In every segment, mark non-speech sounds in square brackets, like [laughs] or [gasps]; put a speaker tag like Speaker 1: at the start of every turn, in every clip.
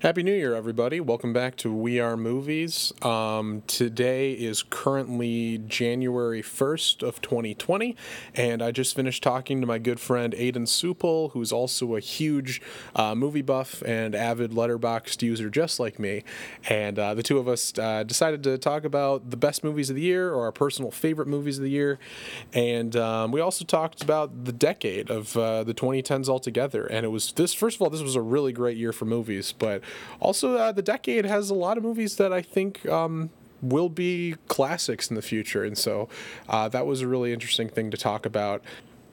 Speaker 1: Happy New Year, everybody. Welcome back to We Are Movies. Um, today is currently January 1st of 2020, and I just finished talking to my good friend Ayden Soupal, who's also a huge uh, movie buff and avid Letterboxd user just like me. And uh, the two of us uh, decided to talk about the best movies of the year or our personal favorite movies of the year. And um, we also talked about the decade of uh, the 2010s altogether. And it was this, first of all, this was a really great year for movies, but also, uh, the decade has a lot of movies that I think um, will be classics in the future, and so uh, that was a really interesting thing to talk about.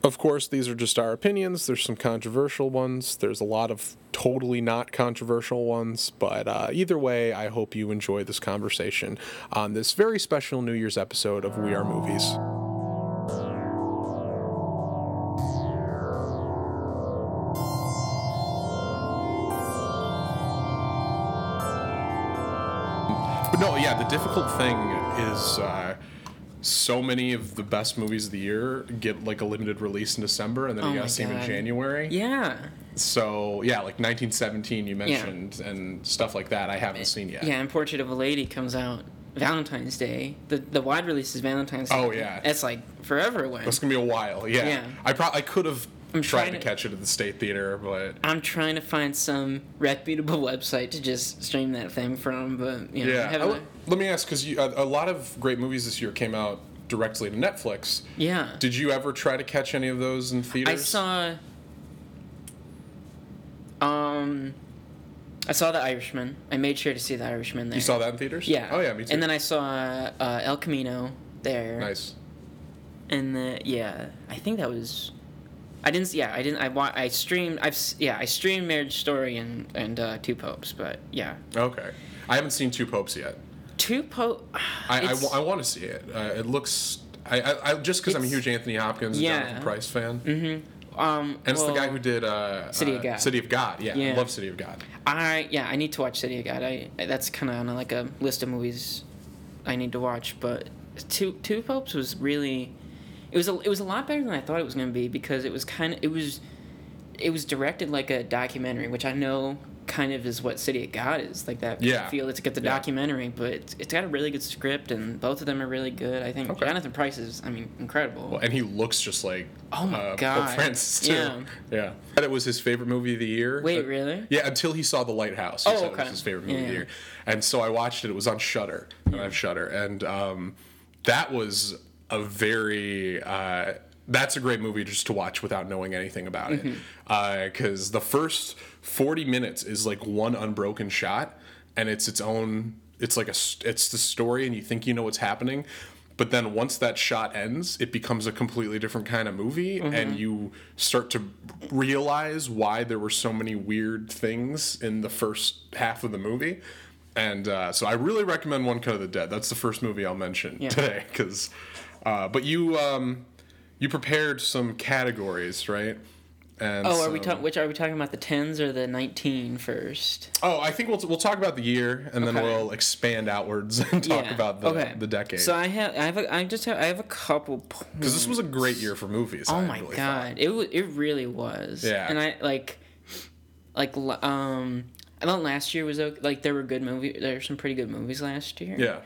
Speaker 1: Of course, these are just our opinions. There's some controversial ones. There's a lot of totally not controversial ones. But uh, either way, I hope you enjoy this conversation on this very special New Year's episode of We Are Movies. But no, yeah, the difficult thing is uh, so many of the best movies of the year get like a limited release in December, and then
Speaker 2: Oh
Speaker 1: you gotta see them in January.
Speaker 2: Yeah.
Speaker 1: So yeah, like 1917 you mentioned, and stuff like that. I haven't seen yet.
Speaker 2: Yeah, and Portrait of a Lady comes out Valentine's Day. The the wide release is Valentine's Day.
Speaker 1: Oh, yeah.
Speaker 2: It's like forever away.
Speaker 1: It's gonna be a while. Yeah.
Speaker 2: Yeah.
Speaker 1: I pro- I could have
Speaker 2: I'm trying
Speaker 1: to
Speaker 2: to-
Speaker 1: catch it at the state theater, but
Speaker 2: I'm trying to find some reputable website to just stream that thing from, but you know,
Speaker 1: yeah.
Speaker 2: I
Speaker 1: let me ask, because a, a lot of great movies this year came out directly to Netflix.
Speaker 2: yeah.
Speaker 1: Did you ever try to catch any of those in theaters?
Speaker 2: I saw. Um, I saw The Irishman. I made sure to see The Irishman there.
Speaker 1: You saw that in theaters?
Speaker 2: Yeah.
Speaker 1: Oh yeah, me too.
Speaker 2: And then I saw uh, El Camino there.
Speaker 1: nice.
Speaker 2: And the, yeah, I think that was. I didn't. Yeah, I didn't. I wa- I streamed. I've. Yeah, I streamed Marriage Story and and uh, Two Popes. But yeah,
Speaker 1: Okay. I haven't seen Two Popes yet.
Speaker 2: Two Pope. [sighs]
Speaker 1: I, I,
Speaker 2: It's-
Speaker 1: wa- I want to see it. Uh, it looks. I, I, I just because I'm a huge Anthony Hopkins, and
Speaker 2: Yeah.
Speaker 1: Jonathan Pryce fan,
Speaker 2: Mm-hmm. Um,
Speaker 1: and it's the guy who did uh,
Speaker 2: City of
Speaker 1: uh,
Speaker 2: God.
Speaker 1: City of God. Yeah, I
Speaker 2: Yeah.
Speaker 1: love City of God.
Speaker 2: I yeah, I need to watch City of God. I that's kind of on like a list of movies I need to watch. But Two Two Popes was really, it was a it was a lot better than I thought it was gonna be because it was kind of it was, it was directed like a documentary, which I know kind of is what City of God is like that
Speaker 1: Yeah.
Speaker 2: feel to get the
Speaker 1: Yeah.
Speaker 2: documentary, but it's, it's got a really good script and both of them are really good. I think
Speaker 1: Okay.
Speaker 2: Jonathan Pryce is I mean incredible.
Speaker 1: Well, and he looks just like
Speaker 2: Oh my
Speaker 1: uh, Pope
Speaker 2: God.
Speaker 1: Francis too.
Speaker 2: Yeah.
Speaker 1: yeah. That it was his favorite movie of the year.
Speaker 2: Wait,
Speaker 1: Uh,
Speaker 2: really?
Speaker 1: Yeah, until he saw The Lighthouse. He
Speaker 2: Oh,
Speaker 1: said it was his favorite movie of the year, and so I watched it. It was on Shudder, and I have Shudder, and um, that was a very. Uh, that's a great movie just to watch without knowing anything about
Speaker 2: Mm-hmm.
Speaker 1: it, because the first forty minutes is like one unbroken shot, and it's its own. It's like a It's the story, and you think you know what's happening, but then once that shot ends, it becomes a completely different kind of movie, and you start to realize why there were so many weird things in the first half of the movie. And uh, so I really recommend One Cut of the Dead. That's the first movie I'll mention
Speaker 2: Yeah.
Speaker 1: today, because. Uh, but you um, you prepared some categories, right? And
Speaker 2: Oh, are we talking? Which are we talking about? The tens or the 19 first?
Speaker 1: Oh, I think we'll we'll talk about the year, and then we'll expand outwards [laughs] and talk
Speaker 2: Yeah,
Speaker 1: about the,
Speaker 2: okay.
Speaker 1: the decade.
Speaker 2: So I have, I have, a, I just have, I have a couple.
Speaker 1: Because this was a great year for movies.
Speaker 2: Oh
Speaker 1: I
Speaker 2: my
Speaker 1: really
Speaker 2: god, it was, it really was.
Speaker 1: Yeah.
Speaker 2: And I like, like, um, I thought last year was okay. Like there were good movie, there were some pretty good movies last year.
Speaker 1: Yeah.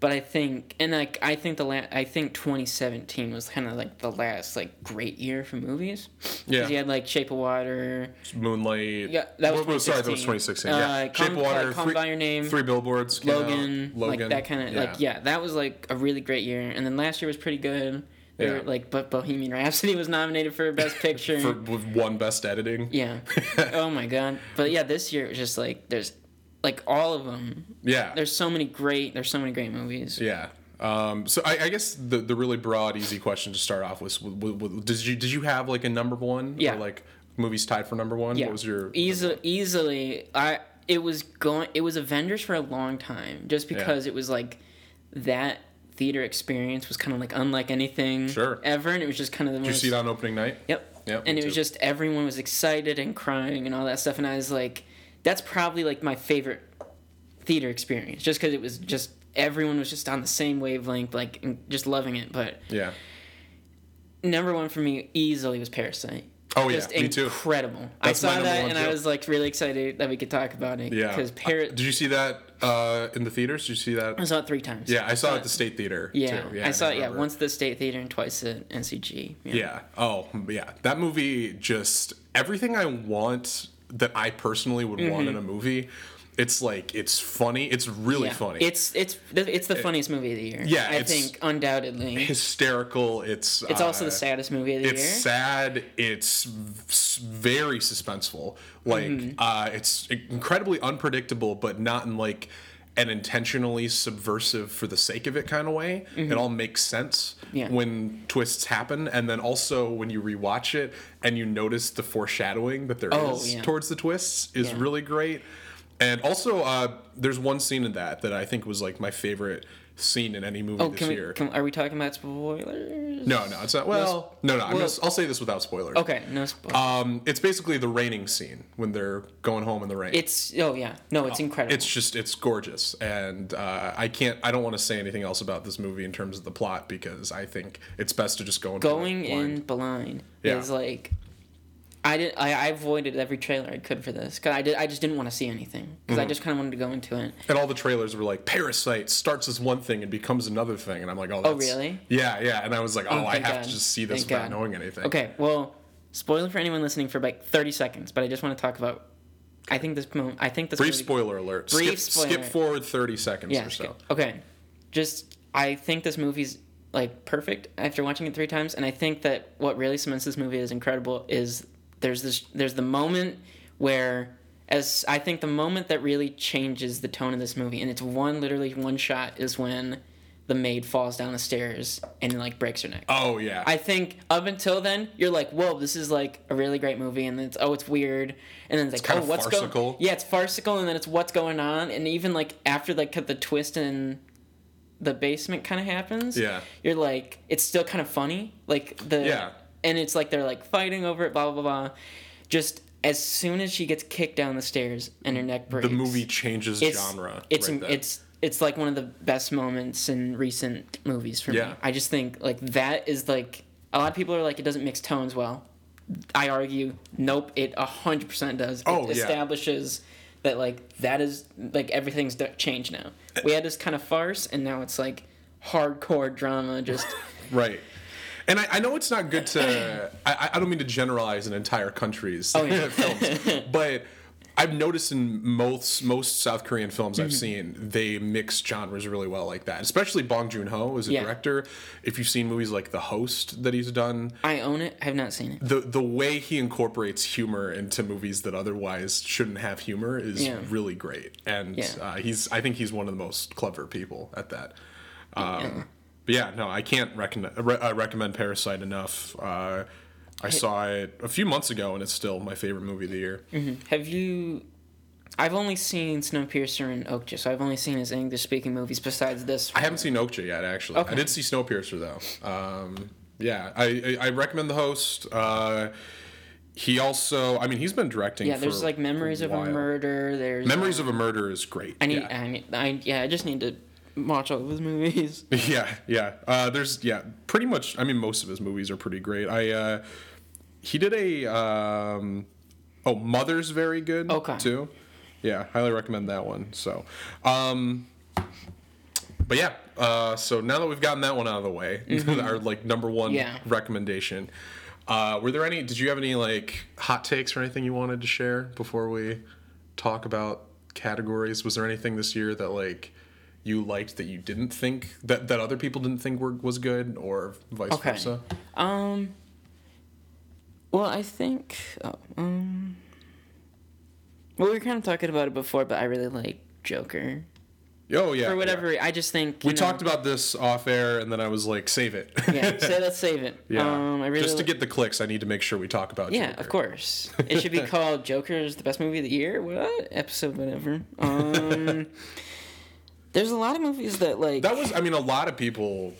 Speaker 2: But I think, and like, I think the la- I think 2017 was kind of like the last like great year for movies.
Speaker 1: Yeah.
Speaker 2: Because you had like Shape of Water.
Speaker 1: Moonlight.
Speaker 2: Yeah, that was
Speaker 1: Well, sorry, that was
Speaker 2: 2016.
Speaker 1: 2016. yeah.
Speaker 2: Uh,
Speaker 1: Shape of Water.
Speaker 2: Call
Speaker 1: three,
Speaker 2: by Your Name,
Speaker 1: Three billboards. out,
Speaker 2: Logan, like that kind of like yeah, that was like a really great year. And then last year was pretty good.
Speaker 1: Yeah.
Speaker 2: were, like, but Bohemian Rhapsody was nominated for Best [laughs] Picture.
Speaker 1: For with one best editing.
Speaker 2: yeah. [laughs] oh my god. But yeah, this year it was just like there's like all of them.
Speaker 1: Yeah.
Speaker 2: There's so many great. There's so many great movies.
Speaker 1: Yeah. Um, so I, I guess the the really broad, easy question to start off with, was: Did you did you have like a number one?
Speaker 2: Yeah.
Speaker 1: Or like movies tied for number one?
Speaker 2: Yeah.
Speaker 1: What was your
Speaker 2: easily easily I it was going it was Avengers for a long time just because it was like that theater experience was kind of like unlike anything
Speaker 1: Sure.
Speaker 2: ever and it was just kind of the
Speaker 1: Did you see it on opening night?
Speaker 2: Yep.
Speaker 1: Yep,
Speaker 2: and it was just everyone was excited and crying and all that stuff, and I was like, that's probably like my favorite theater experience, just because it was just everyone was just on the same wavelength, like and just loving it. But
Speaker 1: Yeah.
Speaker 2: number one for me easily was Parasite.
Speaker 1: Oh, yeah,
Speaker 2: just
Speaker 1: me too.
Speaker 2: incredible. I saw that and I was like really excited that we could talk about it.
Speaker 1: Yeah.
Speaker 2: because
Speaker 1: Uh,
Speaker 2: Paris.
Speaker 1: Did you see that uh, in the theaters? Did you see that?
Speaker 2: I saw it three times.
Speaker 1: Yeah, I saw it
Speaker 2: Uh,
Speaker 1: at the State Theater.
Speaker 2: Yeah,
Speaker 1: too.
Speaker 2: I saw it. Yeah, once at the State Theater and twice at NCG.
Speaker 1: Yeah. Oh, yeah. That movie just everything I want that I personally would want in a movie. It's like it's funny. It's really
Speaker 2: Mm-hmm. Yeah.
Speaker 1: funny.
Speaker 2: It's it's it's the funniest movie of the year.
Speaker 1: Yeah,
Speaker 2: I think undoubtedly.
Speaker 1: hysterical. It's
Speaker 2: It's also the
Speaker 1: uh,
Speaker 2: saddest movie of the
Speaker 1: It's
Speaker 2: year.
Speaker 1: It's sad. It's very suspenseful. Like
Speaker 2: Mm-hmm.
Speaker 1: uh, it's incredibly unpredictable, but not in like an intentionally subversive for the sake of it kind of way. It all makes sense
Speaker 2: Mm-hmm. Yeah.
Speaker 1: when twists happen, and then also when you rewatch it and you notice the foreshadowing that there is
Speaker 2: Oh, yeah.
Speaker 1: towards the twists is
Speaker 2: Yeah.
Speaker 1: really great. And also, uh, there's one scene in that that I think was like my favorite scene in any movie
Speaker 2: oh,
Speaker 1: this
Speaker 2: we?
Speaker 1: year.
Speaker 2: Can, are we talking about spoilers?
Speaker 1: no, no, it's not. Well, no, no. I'm
Speaker 2: well-
Speaker 1: just, I'll say this without spoilers.
Speaker 2: Okay, no spoilers.
Speaker 1: Um, it's basically the raining scene when they're going home in the rain.
Speaker 2: it's oh yeah, no, it's incredible.
Speaker 1: It's just it's gorgeous, and uh, I can't. I don't want to say anything else about this movie in terms of the plot because I think it's best to just go
Speaker 2: going
Speaker 1: blind.
Speaker 2: in blind
Speaker 1: Yeah.
Speaker 2: is like I did I, I avoided every trailer I could for this because I did I just didn't want to see anything because
Speaker 1: Mm-hmm.
Speaker 2: I just kind of wanted to go into it.
Speaker 1: And all the trailers were like, "Parasite starts as one thing and becomes another thing," and I'm like, "Oh, that's,
Speaker 2: really?
Speaker 1: Yeah, yeah." And I was like, "Oh, I have
Speaker 2: God.
Speaker 1: to just see this
Speaker 2: Thank
Speaker 1: without
Speaker 2: God.
Speaker 1: knowing anything."
Speaker 2: Okay, well, spoiler for anyone listening for like thirty seconds, but I just want to talk about. I think this I think this
Speaker 1: Brief
Speaker 2: movie-
Speaker 1: spoiler alert.
Speaker 2: Brief
Speaker 1: skip,
Speaker 2: spoiler.
Speaker 1: skip forward 30 seconds
Speaker 2: Yeah.
Speaker 1: or so.
Speaker 2: Okay. Just I think this movie's like perfect after watching it three times, and I think that what really cements this movie as incredible is there's this there's the moment where as I think the moment that really changes the tone of this movie, and it's one literally one shot is when the maid falls down the stairs and like breaks her neck.
Speaker 1: Oh yeah.
Speaker 2: I think up until then, you're like, whoa, this is like a really great movie, and then it's oh, it's weird, and then it's, like,
Speaker 1: kind
Speaker 2: oh, what's going?
Speaker 1: farcical.
Speaker 2: Yeah, it's farcical, and then it's what's going on, and even like after like the twist in the basement kind of happens.
Speaker 1: Yeah.
Speaker 2: you're like, it's still kind of funny, like the
Speaker 1: Yeah.
Speaker 2: And it's like they're like fighting over it, blah blah blah. Just as soon as she gets kicked down the stairs and her neck breaks,
Speaker 1: the movie changes
Speaker 2: it's,
Speaker 1: genre.
Speaker 2: It's
Speaker 1: right
Speaker 2: it's it's like one of the best moments in recent movies for
Speaker 1: Yeah.
Speaker 2: me. I just think like that is like a lot of people are like it doesn't mix tones well. I argue, nope, it hundred percent does. It
Speaker 1: Oh, yeah.
Speaker 2: establishes that like that is like everything's changed now. We had this kind of farce, and now it's like hardcore drama. Just [laughs]
Speaker 1: Right. And I, I know it's not good to. I, I don't mean to generalize an entire country's
Speaker 2: Oh, yeah.
Speaker 1: films, [laughs] but I've noticed in most most South Korean films
Speaker 2: Mm-hmm.
Speaker 1: I've seen, they mix genres really well like that. Especially Bong Joon Ho as a
Speaker 2: Yeah.
Speaker 1: director. If you've seen movies like The Host that he's done,
Speaker 2: I own it. I have not seen it.
Speaker 1: the the way he incorporates humor into movies that otherwise shouldn't have humor is
Speaker 2: Yeah.
Speaker 1: really great. And
Speaker 2: Yeah.
Speaker 1: uh, he's I think he's one of the most clever people at that. Um, But yeah, no, I can't recommend re- uh, recommend Parasite enough. Uh, I saw it a few months ago, and it's still my favorite movie of the year.
Speaker 2: Have you? I've only seen Snowpiercer and Okja, so I've only seen his English-speaking movies besides this.
Speaker 1: I haven't seen Okja yet, actually.
Speaker 2: Okay.
Speaker 1: I did see Snowpiercer though. Um, yeah, I, I I recommend the host. Uh, he also, I mean, he's been directing.
Speaker 2: Yeah, there's like Memories of a. Murder. There's
Speaker 1: Memories
Speaker 2: uh,
Speaker 1: of a Murder is great.
Speaker 2: I need.
Speaker 1: yeah.
Speaker 2: I need. I yeah. I just need to watch all of his movies. [laughs]
Speaker 1: Yeah, yeah. Uh, there's yeah, pretty much. I mean, most of his movies are pretty great. I uh, he did a um, oh, Mother's very good.
Speaker 2: Okay.
Speaker 1: Too. Yeah, highly recommend that one. So, um, but yeah. Uh, so now that we've gotten that one out of the way, [laughs] our like number one
Speaker 2: Mm-hmm. Yeah.
Speaker 1: recommendation. Uh, were there any? Did you have any like hot takes or anything you wanted to share before we talk about categories? Was there anything this year that like you liked that you didn't think that that other people didn't think were was good, or vice
Speaker 2: Okay.
Speaker 1: versa?
Speaker 2: Um. Well, I think. Oh, um. Well, we were kind of talking about it before, but I really like Joker.
Speaker 1: Oh yeah.
Speaker 2: For
Speaker 1: yeah.
Speaker 2: whatever, I just think
Speaker 1: We
Speaker 2: know-
Speaker 1: talked about this off air, and then I was like, "Save it."
Speaker 2: Yeah, say let's [laughs] save it.
Speaker 1: yeah.
Speaker 2: Um, I really
Speaker 1: Just to get the clicks, I need to make sure we talk about.
Speaker 2: Yeah,
Speaker 1: Joker.
Speaker 2: of course. It should be [laughs] called Joker's the best movie of the year. What episode? Whatever. [laughs] Um, there's a lot of movies that like.
Speaker 1: That was, I mean, a lot of people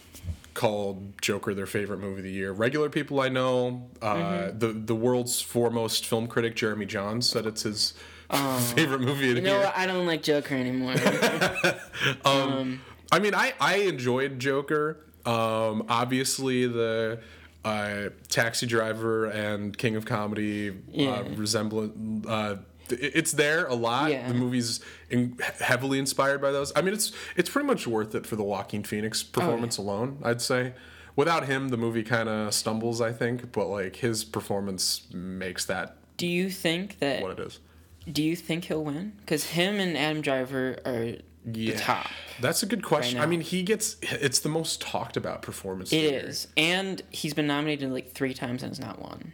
Speaker 1: called Joker their favorite movie of the year. Regular people I know, uh,
Speaker 2: Mm-hmm.
Speaker 1: the the world's foremost film critic Jeremy Johns said it's his [laughs] favorite movie of the
Speaker 2: you know
Speaker 1: year.
Speaker 2: what? I don't like Joker anymore. [laughs]
Speaker 1: I mean, I I enjoyed Joker. Um, obviously the uh, Taxi Driver and King of Comedy
Speaker 2: Yeah.
Speaker 1: uh, resemblant. It- it's there a lot.
Speaker 2: Yeah.
Speaker 1: The movie's in, heavily inspired by those. I mean, it's it's pretty much worth it for the Joaquin Phoenix oh, performance alone. I'd say. Without him, the movie kind of stumbles. I think, but like his performance makes that
Speaker 2: Do you think that?
Speaker 1: what it is.
Speaker 2: Do you think he'll win? Because him and Adam Driver are the top.
Speaker 1: That's a good question.
Speaker 2: now.
Speaker 1: I mean, he gets it's the most talked about performance.
Speaker 2: It
Speaker 1: of the year.
Speaker 2: is, and he's been nominated like three times and has not won.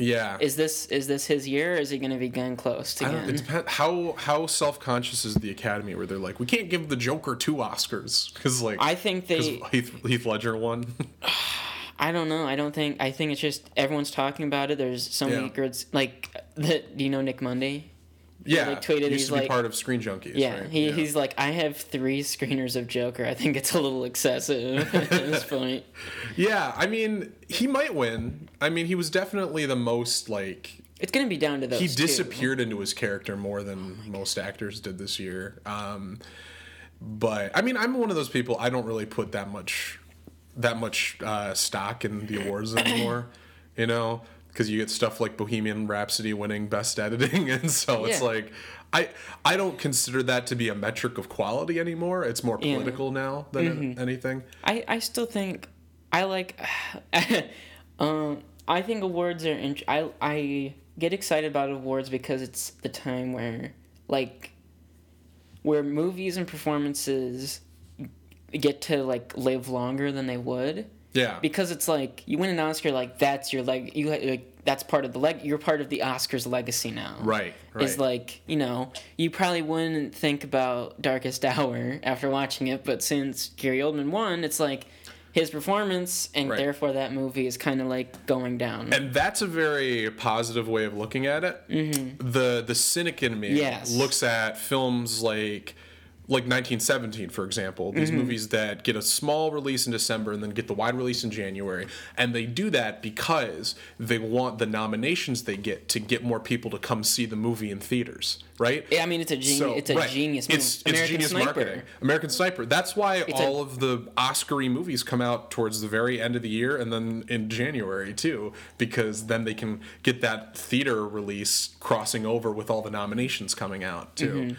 Speaker 1: Yeah.
Speaker 2: Is this is this his year? or Is he going to be getting close
Speaker 1: don't, it
Speaker 2: again?
Speaker 1: depends how how self conscious is the Academy where they're like we can't give the Joker two Oscars because like
Speaker 2: I think they.
Speaker 1: Heath, Heath Ledger won. [sighs]
Speaker 2: I don't know. I don't think. I think it's just everyone's talking about it. There's so many
Speaker 1: Yeah.
Speaker 2: good. Like, the, do you know Nick Monday?
Speaker 1: Yeah,
Speaker 2: like, tweeted,
Speaker 1: used
Speaker 2: he's
Speaker 1: to be
Speaker 2: like-
Speaker 1: part of Screen Junkies.
Speaker 2: Yeah,
Speaker 1: right?
Speaker 2: he, he's like, I have three screeners of Joker. I think it's a little excessive [laughs] at this [laughs] point.
Speaker 1: yeah. I mean, he might win. I mean, he was definitely the most like
Speaker 2: It's gonna be down to those.
Speaker 1: he
Speaker 2: two.
Speaker 1: disappeared into his character more than most actors did this year. Um, but I mean, I'm one of those people. I don't really put that much that much uh, stock in the awards anymore. you know, because you get stuff like Bohemian Rhapsody winning Best Editing, [laughs] and so it's
Speaker 2: Yeah.
Speaker 1: like. I, I don't consider that to be a metric of quality anymore. It's more
Speaker 2: Yeah.
Speaker 1: political now than
Speaker 2: Mm-hmm.
Speaker 1: anything.
Speaker 2: I, I still think I like [laughs] um I think awards are int- I I get excited about awards because it's the time where like where movies and performances get to like live longer than they would
Speaker 1: Yeah.
Speaker 2: because it's like you win an Oscar like that's your leg you like that's part of the leg you're part of the Oscars legacy now
Speaker 1: Right, right.
Speaker 2: is like you know you probably wouldn't think about Darkest Hour after watching it but since Gary Oldman won it's like his performance and
Speaker 1: Right.
Speaker 2: therefore that movie is kind of like going down
Speaker 1: and that's a very positive way of looking at it. The the cynic in me
Speaker 2: Mm-hmm. Yes.
Speaker 1: looks at films like like 1917, for example, these
Speaker 2: Mm-hmm.
Speaker 1: movies that get a small release in December and then get the wide release in January, and they do that because they want the nominations they get to get more people to come see the movie in theaters, right?
Speaker 2: Yeah, I mean it's a genius
Speaker 1: So,
Speaker 2: it's a
Speaker 1: right.
Speaker 2: genius move.
Speaker 1: It's, it's
Speaker 2: American
Speaker 1: genius
Speaker 2: Sniper
Speaker 1: marketing. American Sniper. That's why
Speaker 2: a-
Speaker 1: all of the Oscar-y movies come out towards the very end of the year and then in January too, because then they can get that theater release crossing over with all the nominations coming out too.
Speaker 2: Mm-hmm.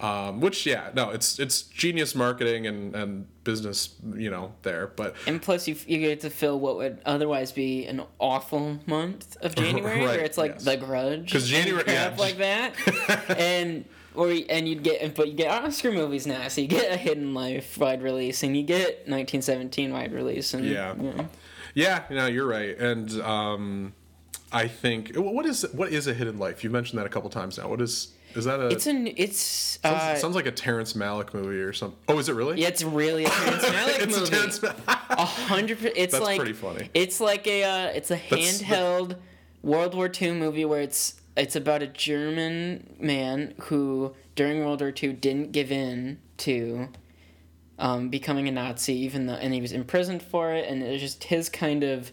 Speaker 1: Um, which yeah, no, it's it's genius marketing and, and business, you know, there. But
Speaker 2: and plus you you get to fill what would otherwise be an awful month of [laughs] January
Speaker 1: Right,
Speaker 2: where it's like
Speaker 1: yes.
Speaker 2: The Grudge, because
Speaker 1: January-
Speaker 2: crap
Speaker 1: yeah.
Speaker 2: like that [laughs] and or and you'd get but you get Oscar movies now so you get a Hidden Life wide release and you get 1917 wide release and
Speaker 1: Yeah.
Speaker 2: you know.
Speaker 1: yeah, no, you're right. And um, I think what is what is a hidden life? You mentioned that a couple times now. What is is that a
Speaker 2: it's an it's
Speaker 1: Sounds,
Speaker 2: uh,
Speaker 1: sounds like a Terrence Malick movie or something. Oh, is it really?
Speaker 2: yeah, it's really a Terrence [laughs] Malick
Speaker 1: it's
Speaker 2: movie.
Speaker 1: a Terrence Malick. [laughs]
Speaker 2: A hundred. It's
Speaker 1: That's
Speaker 2: like
Speaker 1: pretty funny.
Speaker 2: It's like a uh, it's a
Speaker 1: That's-
Speaker 2: handheld World War II movie where it's it's about a German man who during World War II didn't give in to um, becoming a Nazi, even though and he was imprisoned for it, and it was just his kind of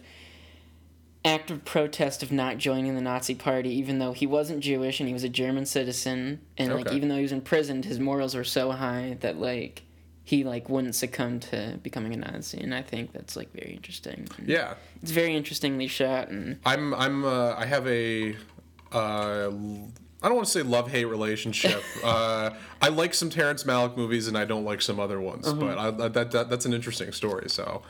Speaker 2: act of protest of not joining the Nazi party, even though he wasn't Jewish and he was a German citizen, and like even though he was imprisoned, his morals were so high that like he like wouldn't succumb to becoming a Nazi, and I think that's like very interesting.
Speaker 1: Yeah,
Speaker 2: It's very interestingly shot, and
Speaker 1: I'm. I'm. Uh, I have a. Uh, I don't want to say love hate relationship. [laughs] uh, I like some Terrence Malick movies, and I don't like some other ones.
Speaker 2: Uh-huh.
Speaker 1: But I, that, that that's an interesting story. So.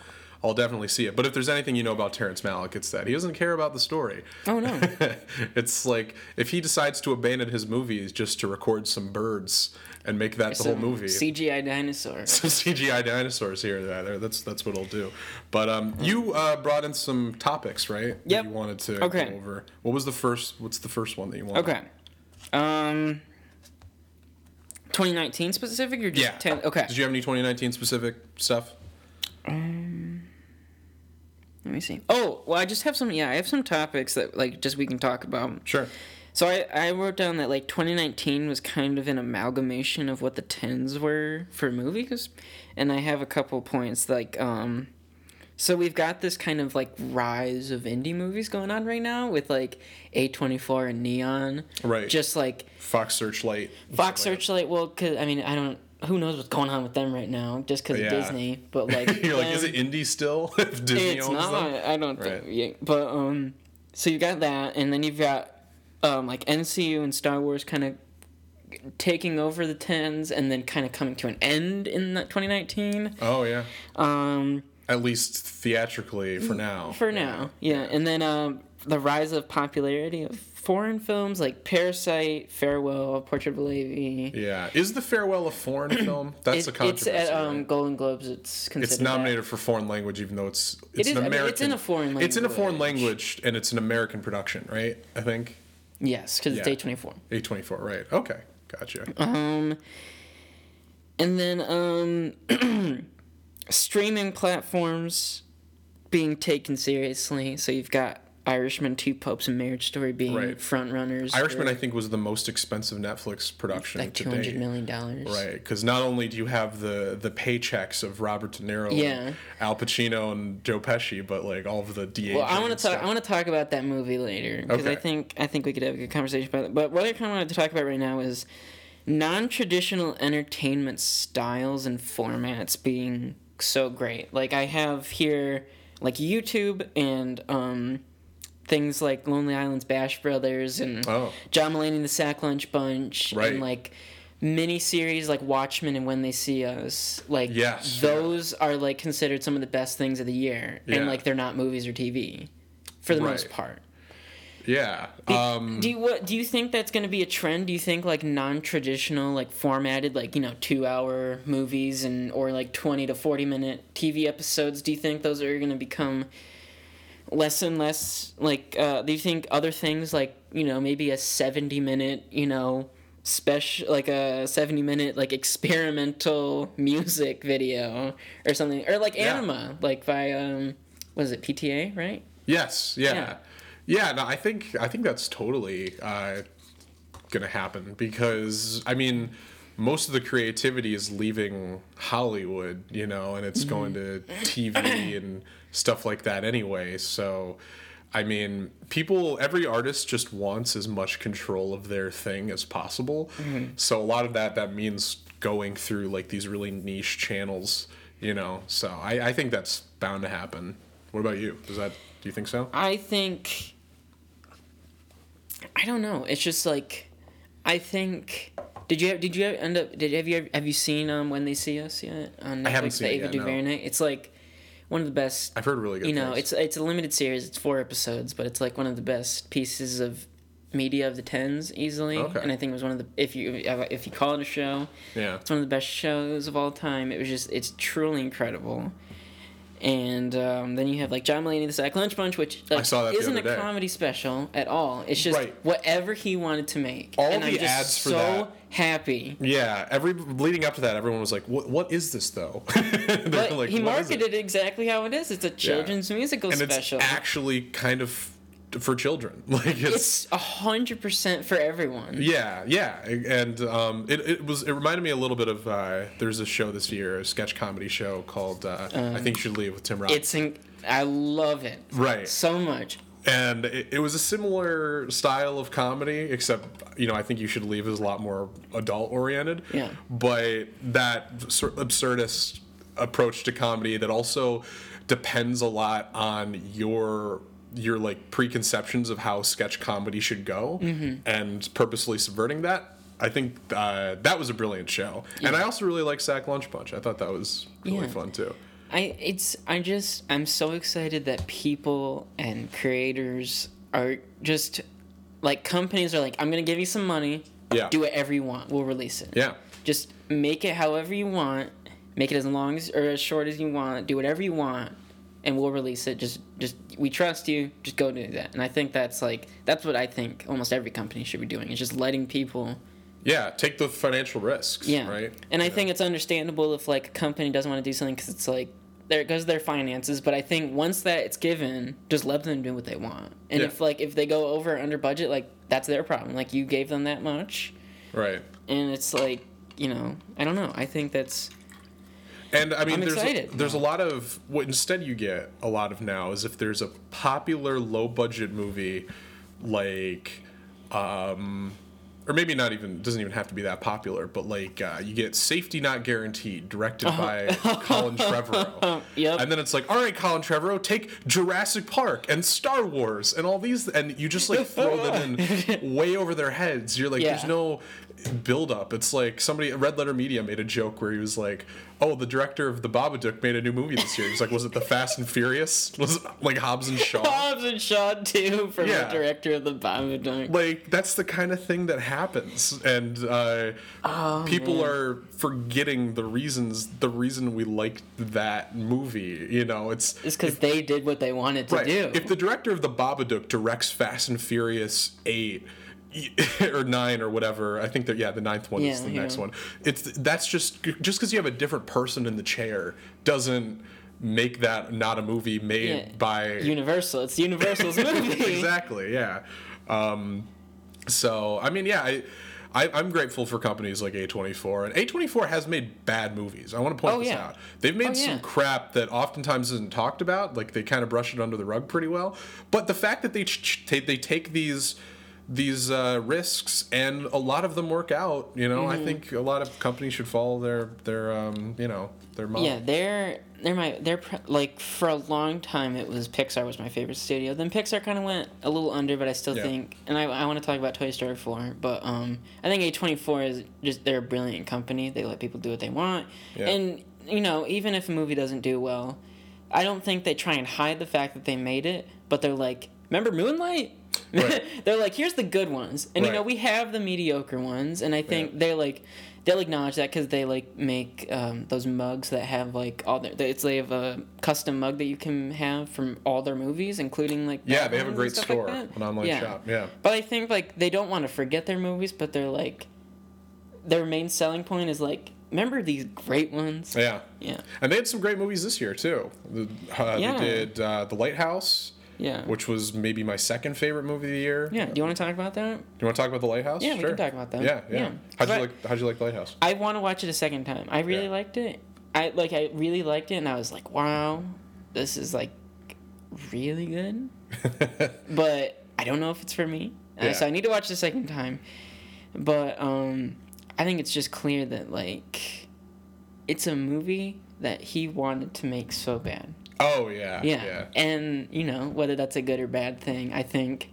Speaker 1: I'll definitely see it. But if there's anything you know about Terrence Malick, it's that he doesn't care about the story.
Speaker 2: oh no, [laughs]
Speaker 1: it's like if he decides to abandon his movies just to record some birds and make that the whole movie.
Speaker 2: CGI dinosaur. [laughs]
Speaker 1: some CGI dinosaurs here and there. That's that's what I'll do. But um, you uh, brought in some topics, right? that
Speaker 2: Yep.
Speaker 1: You wanted to
Speaker 2: Okay.
Speaker 1: go over. What was the first? What's the first one that you wanted?
Speaker 2: Okay, um, 2019 specific or just
Speaker 1: Yeah.
Speaker 2: 10? Okay,
Speaker 1: Did you have any 2019 specific stuff?
Speaker 2: Let me see. Oh, well, I just have some. Yeah, I have some topics that like just we can talk about.
Speaker 1: Sure.
Speaker 2: So I, I wrote down that like 2019 was kind of an amalgamation of what the tens were for movies, and I have a couple points like um, so we've got this kind of like rise of indie movies going on right now with like A24 and Neon,
Speaker 1: Right.
Speaker 2: Just like
Speaker 1: Fox Searchlight.
Speaker 2: Fox Searchlight. Well, cause I mean I don't who knows what's going on with them right now, just because
Speaker 1: Yeah.
Speaker 2: of Disney. But [laughs] like,
Speaker 1: You're like, is it indie still? [laughs] if Disney
Speaker 2: it's
Speaker 1: owns
Speaker 2: not.
Speaker 1: them?
Speaker 2: I don't
Speaker 1: Right.
Speaker 2: think. Yeah, but um, so you got that, and then you've got um like MCU and Star Wars kind of taking over the tens, and then kind of coming to an end in that 2019.
Speaker 1: Oh yeah.
Speaker 2: Um,
Speaker 1: At least theatrically for now.
Speaker 2: for now, yeah, and then um the rise of popularity of foreign films like Parasite, Farewell, Portrait of a Lady.
Speaker 1: Yeah. Is the farewell a foreign [clears throat] film? That's
Speaker 2: It-
Speaker 1: a controversy.
Speaker 2: it's at um,
Speaker 1: right?
Speaker 2: Golden Globes. It's considered.
Speaker 1: It's
Speaker 2: that.
Speaker 1: nominated for foreign language, even though it's it's
Speaker 2: is-
Speaker 1: an
Speaker 2: I mean,
Speaker 1: American.
Speaker 2: it's in a foreign language.
Speaker 1: It's in a foreign
Speaker 2: language.
Speaker 1: and it's an American production, right? I think
Speaker 2: Yes, because it's
Speaker 1: Yeah.
Speaker 2: A twenty four.
Speaker 1: A twenty four, right? Okay, gotcha.
Speaker 2: Um, and then um, [clears throat] streaming platforms being taken seriously. So you've got Irishman, Two Popes, and Marriage Story being
Speaker 1: Right.
Speaker 2: front runners.
Speaker 1: Irishman,
Speaker 2: for,
Speaker 1: I think, was the most expensive Netflix production
Speaker 2: like two hundred million dollars.
Speaker 1: Right, because not only do you have the the paychecks of Robert De Niro,
Speaker 2: Yeah.
Speaker 1: and Al Pacino, and Joe Pesci, but like all of the de
Speaker 2: Well, I want to talk. I want to talk about that movie later because I think I think we could have a good conversation about it. But what I kind of wanted to talk about right now is non-traditional entertainment styles and formats being so great. Like I have here, like YouTube and um, things like Lonely Island's Bash Brothers and
Speaker 1: Oh.
Speaker 2: John Mulaney and the Sack Lunch Bunch
Speaker 1: Right.
Speaker 2: and like mini series like Watchmen and When They See Us. Like
Speaker 1: Yes,
Speaker 2: those are like considered some of the best things of the year,
Speaker 1: Yeah.
Speaker 2: and like they're not movies or TV, for the most part.
Speaker 1: Yeah.
Speaker 2: Do,
Speaker 1: Um,
Speaker 2: do you what do you think that's going to be a trend? Do you think like non-traditional, like formatted, like you know, two-hour movies and or like twenty to forty-minute TV episodes? Do you think those are going to become less and less? Like, uh, do you think other things like you know maybe a seventy-minute, you know, special like a seventy-minute like experimental music video or something, or like
Speaker 1: Yeah.
Speaker 2: Anima, like by um, what is it PTA, right?
Speaker 1: Yes. Yeah.
Speaker 2: Yeah.
Speaker 1: Yeah. no, I think I think that's totally uh, gonna happen because I mean, most of the creativity is leaving Hollywood, you know, and it's going to TV and stuff like that anyway. So. I mean, people, every artist just wants as much control of their thing as possible. So a lot of that, that means going through like these really niche channels, you know. So I, I think that's bound to happen. What about you? Does that, do you think so?
Speaker 2: I think I don't know. It's just like I think did you have, did you end up did have you have you seen um when they see us yet on Netflix?
Speaker 1: I haven't seen
Speaker 2: the
Speaker 1: it
Speaker 2: Ava
Speaker 1: yet, no.
Speaker 2: DuVernay. It's like one of the best.
Speaker 1: I've heard really good
Speaker 2: you know,
Speaker 1: things.
Speaker 2: it's it's a limited series. It's four episodes, but it's like one of the best pieces of media of the tens easily.
Speaker 1: Okay.
Speaker 2: And I think it was one of the if you if you call it a show,
Speaker 1: yeah.
Speaker 2: it's one of the best shows of all time. It was just it's truly incredible. And um, then you have like John Mulaney, the Sack Lunch Bunch, which like,
Speaker 1: saw that the
Speaker 2: isn't a
Speaker 1: day.
Speaker 2: comedy special at all. It's just
Speaker 1: Right.
Speaker 2: whatever he wanted to make.
Speaker 1: All
Speaker 2: and
Speaker 1: the
Speaker 2: I'm just
Speaker 1: ads for
Speaker 2: so
Speaker 1: that-
Speaker 2: happy.
Speaker 1: Yeah, every leading up to that, everyone was like, "What? What is this though?" [laughs]
Speaker 2: But
Speaker 1: like,
Speaker 2: he
Speaker 1: "What is it?"
Speaker 2: marketed it exactly how it is. It's a children's musical
Speaker 1: and
Speaker 2: special.
Speaker 1: it's actually kind of for children. [laughs] Like it's,
Speaker 2: a hundred percent for everyone.
Speaker 1: yeah, yeah, and um, it, it was it reminded me a little bit of uh, there's a show this year, a sketch comedy show called uh, I think you should leave with Tim Robbins.
Speaker 2: It's in, I love it
Speaker 1: Right.
Speaker 2: so much.
Speaker 1: and it, it was a similar style of comedy except you know i think you should leave is a lot more adult oriented
Speaker 2: Yeah.
Speaker 1: but that sort absurdist approach to comedy that also depends a lot on your your like preconceptions of how sketch comedy should go
Speaker 2: Mm-hmm.
Speaker 1: and purposely subverting that I think uh, that was a brilliant show, and I also really like Sack Lunch Bunch. I thought that was really
Speaker 2: Yeah.
Speaker 1: fun too.
Speaker 2: I it's I just I'm so excited that people and creators are just like companies are like I'm gonna give you some money,
Speaker 1: Yeah.
Speaker 2: do whatever you want, we'll release it.
Speaker 1: Yeah,
Speaker 2: Just make it however you want, make it as long as or as short as you want, do whatever you want, and we'll release it. Just just we trust you, just go do that. And I think that's like that's what I think almost every company should be doing. Is just letting people
Speaker 1: yeah. Take the financial risks.
Speaker 2: yeah.
Speaker 1: Right.
Speaker 2: And I
Speaker 1: Yeah.
Speaker 2: think it's understandable if like a company doesn't want to do something because it's like there it goes their finances. But I think once that it's given, just let them do what they want. And
Speaker 1: Yeah.
Speaker 2: if like if they go over or under budget, like that's their problem. Like you gave them that much,
Speaker 1: right.
Speaker 2: and it's like you know I don't know. I think that's
Speaker 1: And I mean,
Speaker 2: I'm
Speaker 1: there's
Speaker 2: excited.
Speaker 1: A, there's a lot of what instead you get a lot of now is if there's a popular low budget movie like um or maybe not even doesn't even have to be that popular, but like uh, you get Safety Not Guaranteed, directed by [laughs] Colin Trevorrow.
Speaker 2: Yep.
Speaker 1: And then it's like, all right, Colin Trevorrow, take Jurassic Park and Star Wars and all these, and you just like throw them in [laughs] way over their heads. You're like, there's no build up. It's like somebody, Red Letter Media made a joke where he was like, oh, the director of the Babadook made a new movie this year. He's like, was it the Fast and Furious? Was it like Hobbs and Shaw?
Speaker 2: Hobbs and Shaw too from
Speaker 1: Yeah.
Speaker 2: the director of the Babadook.
Speaker 1: like that's the kind of thing that happens and uh, people
Speaker 2: man.
Speaker 1: are forgetting the reasons the reason we liked that movie you know it's
Speaker 2: It's because they did what they wanted to
Speaker 1: right
Speaker 2: do.
Speaker 1: if the director of the babadook directs fast and furious 8 [laughs] or nine or whatever. I think that yeah, the ninth one is
Speaker 2: Yeah,
Speaker 1: the next one. It's that's just just because you have a different person in the chair doesn't make that not a movie made
Speaker 2: Yeah.
Speaker 1: by
Speaker 2: Universal. It's Universal's [laughs] movie.
Speaker 1: exactly yeah um, so i mean yeah I, I i'm grateful for companies like a24 and a24 has made bad movies i want to point
Speaker 2: Oh,
Speaker 1: this
Speaker 2: yeah.
Speaker 1: out they've made
Speaker 2: Oh,
Speaker 1: some
Speaker 2: yeah.
Speaker 1: crap that oftentimes isn't talked about like they kind of brush it under the rug pretty well but the fact that they ch- they take these these uh, risks and a lot of them work out you know
Speaker 2: Mm-hmm.
Speaker 1: i think a lot of companies should follow their their um, you know their model
Speaker 2: Yeah, they're they're my they're pr- like for a long time it was Pixar was my favorite studio. Then Pixar kind of went a little under, but I still
Speaker 1: Yeah.
Speaker 2: think and I, I want to talk about Toy Story four, but um I think A twenty four is just they're a brilliant company. They let people do what they want,
Speaker 1: Yeah.
Speaker 2: and you know even if a movie doesn't do well, I don't think they try and hide the fact that they made it, but they're like, remember Moonlight.
Speaker 1: Right. [laughs]
Speaker 2: they're like, here's the good ones, and you know we have the mediocre ones, and I think
Speaker 1: Yeah.
Speaker 2: they're like they'll acknowledge that because they like make um, those mugs that have like all their it's they have a custom mug that you can have from all their movies, including like
Speaker 1: yeah they have a great store
Speaker 2: like
Speaker 1: an online
Speaker 2: Yeah.
Speaker 1: shop yeah
Speaker 2: But I think like they don't want to forget their movies, but they're like their main selling point is like remember these great ones.
Speaker 1: yeah
Speaker 2: Yeah,
Speaker 1: And they had some great movies this year too. Uh,
Speaker 2: Yeah.
Speaker 1: They did uh, The Lighthouse,
Speaker 2: yeah,
Speaker 1: which was maybe my second favorite movie of the year.
Speaker 2: yeah. Do you want to talk about that?
Speaker 1: Do you want to talk about The Lighthouse?
Speaker 2: Yeah, we
Speaker 1: sure.
Speaker 2: can talk about that.
Speaker 1: Yeah, yeah.
Speaker 2: Yeah.
Speaker 1: How'd you like? How'd you like The Lighthouse?
Speaker 2: I want to watch it a second time. I really
Speaker 1: Yeah.
Speaker 2: liked it. I like I really liked it, and I was like, wow, this is like really good. [laughs] but I don't know if it's for me.
Speaker 1: Yeah.
Speaker 2: so I need to watch the second time. But um, I think it's just clear that like it's a movie that he wanted to make so bad.
Speaker 1: Oh yeah,
Speaker 2: Yeah.
Speaker 1: yeah.
Speaker 2: And you know whether that's a good or bad thing, I think.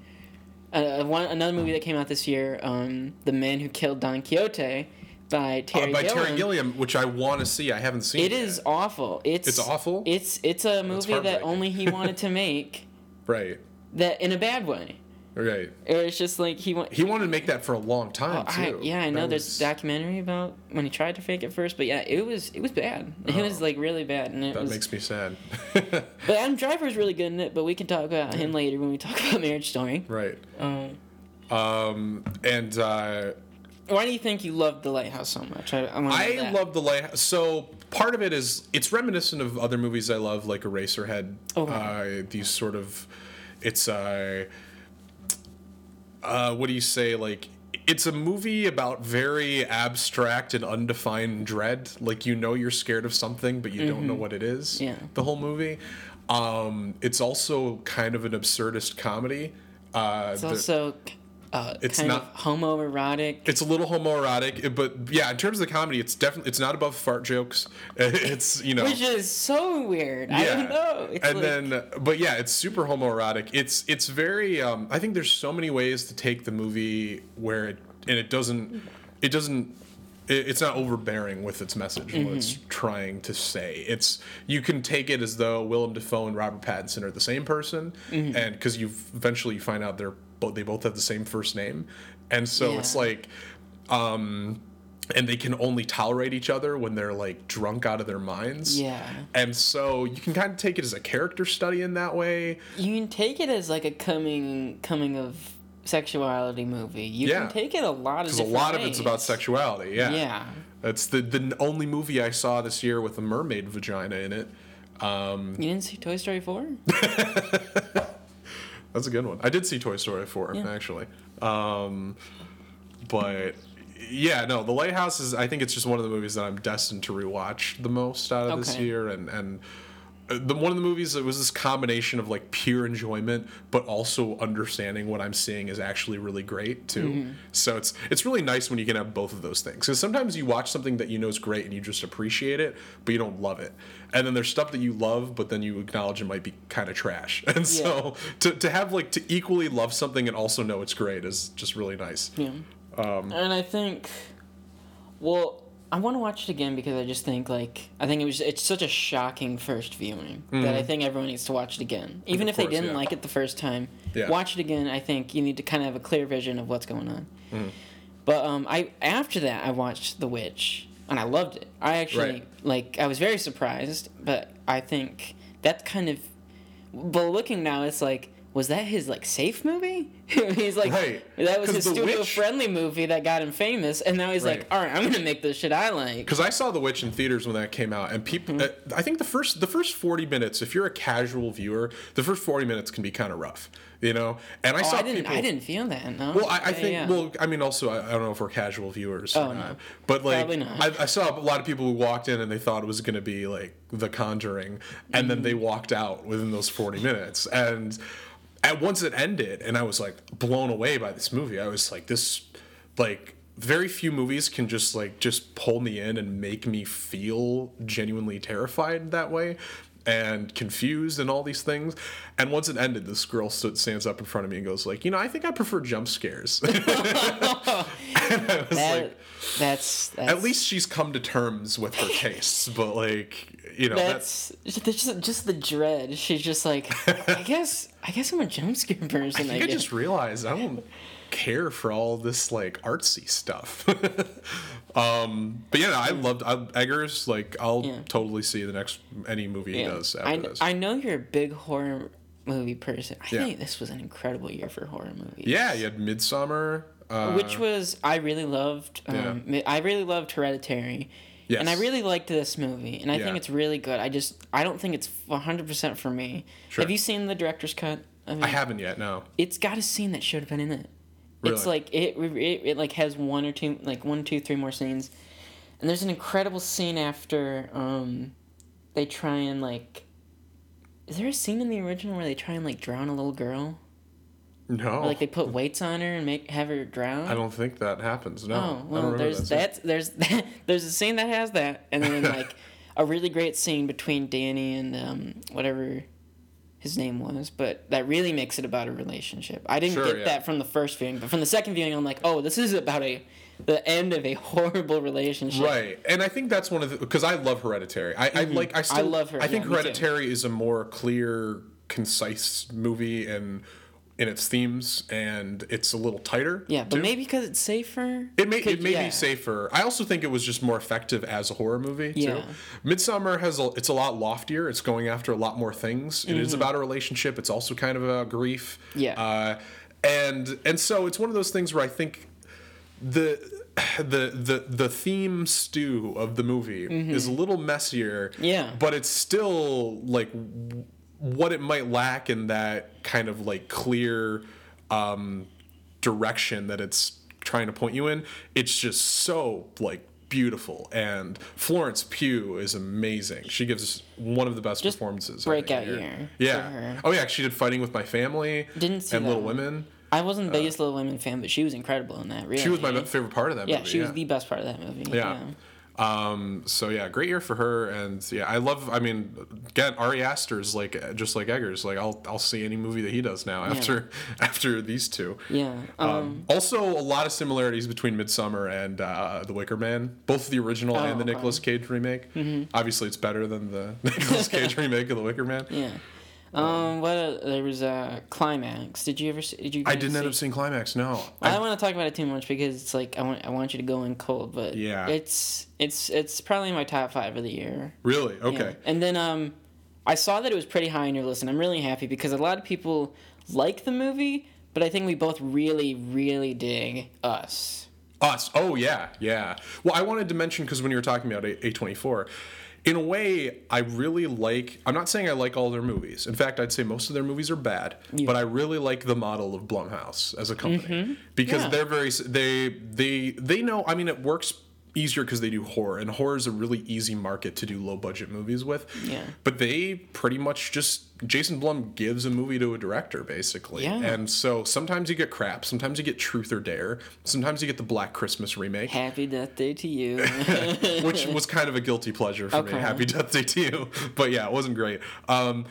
Speaker 2: Uh, one another movie that came out this year, um, "The Man Who Killed Don Quixote," by
Speaker 1: Uh,
Speaker 2: Terry
Speaker 1: by
Speaker 2: Gilliam.
Speaker 1: Terry Gilliam, which I want to see. I haven't seen.
Speaker 2: It
Speaker 1: yet.
Speaker 2: is awful. It's
Speaker 1: It's awful?
Speaker 2: It's it's a movie that only he wanted to [laughs] make
Speaker 1: right,
Speaker 2: that in a bad way.
Speaker 1: Right.
Speaker 2: Or it's just like he.
Speaker 1: He wanted to make that for a long time
Speaker 2: Oh, I,
Speaker 1: too.
Speaker 2: yeah, I know.
Speaker 1: That
Speaker 2: There's
Speaker 1: was-
Speaker 2: a documentary about when he tried to fake it first, but yeah, it was it was bad. It was
Speaker 1: Oh.
Speaker 2: like really bad, and it
Speaker 1: that
Speaker 2: was.
Speaker 1: makes me sad. [laughs]
Speaker 2: But Adam Driver is really good in it. But we can talk about him later when we talk about Marriage Story.
Speaker 1: right.
Speaker 2: Um,
Speaker 1: Um, and uh,
Speaker 2: why do you think you loved The Lighthouse so much? I, I,
Speaker 1: I love the lighthouse. So part of it is it's reminiscent of other movies I love, like Eraserhead.
Speaker 2: Okay.
Speaker 1: Uh, these sort of, it's uh, uh, what do you say? Like it's a movie about very abstract and undefined dread. Like you know you're scared of something, but you don't know what it is.
Speaker 2: Mm-hmm. Yeah.
Speaker 1: The whole movie. Um, it's also kind of an absurdist comedy. Uh,
Speaker 2: It's
Speaker 1: the-
Speaker 2: also uh,
Speaker 1: It's not-
Speaker 2: homoerotic.
Speaker 1: it's a little homoerotic, but yeah, in terms of the comedy, it's definitely it's not above fart jokes. [laughs] It's you know,
Speaker 2: Which is so weird. I don't know. It's
Speaker 1: and
Speaker 2: like,
Speaker 1: then, but yeah, it's super homoerotic. It's it's very. Um, I think there's so many ways to take the movie where it and it doesn't it doesn't. it- It's not overbearing with its message and what it's
Speaker 2: Mm-hmm.
Speaker 1: trying to say. It's you can take it as though Willem Dafoe and Robert Pattinson are the same person,
Speaker 2: Mm-hmm.
Speaker 1: and because you eventually you find out they're both they both have the same first name, and so it's like um and they can only tolerate each other when they're like drunk out of their minds
Speaker 2: Yeah.
Speaker 1: and so you can kind of take it as a character study in that way
Speaker 2: you can take it as like a coming coming of sexuality movie. You
Speaker 1: Yeah.
Speaker 2: can take it a lot of
Speaker 1: because a lot of it's about sexuality yeah
Speaker 2: Yeah.
Speaker 1: it's the the only movie i saw this year with a mermaid vagina in it um
Speaker 2: You didn't see Toy Story 4? [laughs]
Speaker 1: that's a good one. I did see toy story 4
Speaker 2: Yeah.
Speaker 1: actually. Um but yeah no the lighthouse is i think it's just one of the movies that i'm destined to rewatch the most out of this year and and the one of the movies that was this combination of like pure enjoyment but also understanding what I'm seeing is actually really great too. So it's it's really nice when you can have both of those things because sometimes you watch something that you know is great and you just appreciate it but you don't love it, and then there's stuff that you love but then you acknowledge it might be kind of trash, [laughs] and so to to have like to equally love something and also know it's great is just really nice.
Speaker 2: Yeah.
Speaker 1: Um,
Speaker 2: and I think, well, I want to watch it again because I just think like I think it was it's such a shocking first viewing that I think everyone needs to watch it again. Even
Speaker 1: Mm. Of
Speaker 2: if they didn't
Speaker 1: yeah.
Speaker 2: like it the first time,
Speaker 1: Yeah.
Speaker 2: watch it again. I think you need to kind of have a clear vision of what's going on.
Speaker 1: Mm.
Speaker 2: But um, I after that I watched The Witch and I loved it. I actually
Speaker 1: Right.
Speaker 2: like I was very surprised, but I think that kind of. But looking now, it's like. Was that his like safe movie? [laughs] he's like
Speaker 1: Right.
Speaker 2: that was his studio
Speaker 1: Witch-
Speaker 2: friendly movie that got him famous, and now he's
Speaker 1: Right.
Speaker 2: like, all right, I'm gonna make the shit I like.
Speaker 1: because I saw The Witch in theaters when that came out, and people.
Speaker 2: Mm-hmm.
Speaker 1: Uh, I think the first the first forty minutes, if you're a casual viewer, the first forty minutes can be kind of rough, you know. And I
Speaker 2: Oh,
Speaker 1: saw
Speaker 2: I didn't.
Speaker 1: people.
Speaker 2: I didn't feel that. No.
Speaker 1: Well, I, I think.
Speaker 2: yeah.
Speaker 1: Well, I mean, also, I, I don't know if we're casual viewers
Speaker 2: Oh,
Speaker 1: or
Speaker 2: no.
Speaker 1: but like,
Speaker 2: not.
Speaker 1: I, I saw a lot of people who walked in and they thought it was going to be like The Conjuring, and then they
Speaker 2: Mm-hmm.
Speaker 1: walked out within those forty minutes, and at once it ended, and I was like blown away by this movie. I was like, this, like. Very few movies can just like just pull me in and make me feel genuinely terrified that way and confused and all these things. And once it ended, this girl stood, stands up in front of me and goes like, "You know, I think I prefer jump scares." [laughs] and I was
Speaker 2: that,
Speaker 1: like,
Speaker 2: that's, that's
Speaker 1: at least she's come to terms with her tastes, but like, you know, that's,
Speaker 2: that's just, just the dread. She's just like, I guess, I guess I'm a jump scare [laughs] person.
Speaker 1: I
Speaker 2: I,
Speaker 1: think I
Speaker 2: guess.
Speaker 1: just realized I don't care for all this like artsy stuff. [laughs] um, but yeah, I loved I, Eggers. Like, I'll
Speaker 2: Yeah.
Speaker 1: totally see the next any movie he does after
Speaker 2: I,
Speaker 1: this.
Speaker 2: I know you're a big horror movie person. I
Speaker 1: Yeah.
Speaker 2: think this was an incredible year for horror movies.
Speaker 1: yeah, you had Midsommar. Uh,
Speaker 2: which was I really loved. Um,
Speaker 1: Yeah.
Speaker 2: I really loved Hereditary,
Speaker 1: yes.
Speaker 2: and I really liked this movie, and I
Speaker 1: Yeah.
Speaker 2: think it's really good. I just I don't think it's one hundred percent for me.
Speaker 1: Sure.
Speaker 2: Have you seen the director's cut? of
Speaker 1: I haven't yet. No.
Speaker 2: It's got a scene that should have been in it. It's like it, it it like has one or two like one two three more scenes, and there's an incredible scene after um, they try and like. Is there a scene in the original where they try and like drown a little girl?
Speaker 1: No.
Speaker 2: Or, like they put weights on her and make have her drown?
Speaker 1: I don't think that happens. No.
Speaker 2: Oh
Speaker 1: I
Speaker 2: well, there's
Speaker 1: that.
Speaker 2: that. There's [laughs] there's a scene that has that, and then like a really great scene between Danny and um, whatever his name was, but that really makes it about a relationship. I didn't
Speaker 1: Sure,
Speaker 2: get
Speaker 1: yeah.
Speaker 2: that from the first viewing, but from the second viewing, I'm like, oh, this is about a the end of a [laughs] horrible relationship.
Speaker 1: Right, and I think that's one of the because I love Hereditary. I, I like I still
Speaker 2: love her-
Speaker 1: I think
Speaker 2: yeah.
Speaker 1: Hereditary is a more clear, concise movie and in its themes, and it's a little tighter.
Speaker 2: Yeah, but
Speaker 1: too.
Speaker 2: maybe because it's safer.
Speaker 1: It may it may
Speaker 2: yeah.
Speaker 1: be safer. I also think it was just more effective as a horror movie too.
Speaker 2: Yeah.
Speaker 1: Midsommar has a, it's a lot loftier. It's going after a lot more things. It is about a relationship. It's also kind of about grief.
Speaker 2: Mm-hmm. Yeah.
Speaker 1: Uh, and and so it's one of those things where I think the the the the theme stew of the movie is a little messier.
Speaker 2: Mm-hmm. Yeah.
Speaker 1: But it's still like what it might lack in that kind of like clear um, direction that it's trying to point you in. It's just so like beautiful and Florence Pugh is amazing. She gives one of the best
Speaker 2: Just
Speaker 1: performances. I
Speaker 2: breakout year for
Speaker 1: Yeah.
Speaker 2: her.
Speaker 1: Oh yeah, she did Fighting with My Family.
Speaker 2: Didn't see
Speaker 1: and
Speaker 2: that
Speaker 1: Little
Speaker 2: one.
Speaker 1: Women.
Speaker 2: I wasn't the biggest Little Women fan, but she was incredible in that. Really,
Speaker 1: Uh, She was my favorite part of that movie.
Speaker 2: yeah,
Speaker 1: movie.
Speaker 2: she was the best part of that movie.
Speaker 1: Yeah. Um, so yeah, great year for her, and yeah, I love. I mean, again, Ari Aster's like just like Eggers. Like I'll I'll see any movie that he does now after [laughs] after these two.
Speaker 2: Yeah. Um,
Speaker 1: Um, also, a lot of similarities between Midsommar and uh, The Wicker Man, both the original
Speaker 2: Oh,
Speaker 1: and the. Nicolas Cage remake. Obviously, it's better than the [laughs] Nicolas [laughs] Cage remake of The Wicker Man.
Speaker 2: yeah. Um, what uh, there was a climax. Did you ever? See, did you?
Speaker 1: I didn't end
Speaker 2: see-
Speaker 1: up seeing Climax. No,
Speaker 2: I
Speaker 1: I,
Speaker 2: don't want to talk about it too much because it's like I want I want you to go in cold, but
Speaker 1: Yeah.
Speaker 2: it's it's it's probably my top five of the year.
Speaker 1: really
Speaker 2: Yeah.
Speaker 1: okay.
Speaker 2: And then um, I saw that it was pretty high on your list, and I'm really happy because a lot of people like the movie, but I think we both really really dig Us.
Speaker 1: Us. Oh yeah, yeah. Well, I wanted to mention because when you were talking about A twenty four, in a way, I really like. I'm not saying I like all their movies. In fact, I'd say most of their movies are bad. But I really like the model of Blumhouse as a company mm-hmm. because
Speaker 2: Yeah.
Speaker 1: they're very. They they they know. I mean, it works easier because they do horror, and horror is a really easy market to do low budget movies with.
Speaker 2: Yeah.
Speaker 1: But they pretty much just Jason Blum gives a movie to a director basically,
Speaker 2: Yeah.
Speaker 1: and so sometimes you get crap, sometimes you get Truth or Dare, sometimes you get the Black Christmas remake.
Speaker 2: Happy Death Day to you. [laughs] [laughs]
Speaker 1: which was kind of a guilty pleasure for me. Happy Death Day to you, [laughs] but yeah, it wasn't great. Um,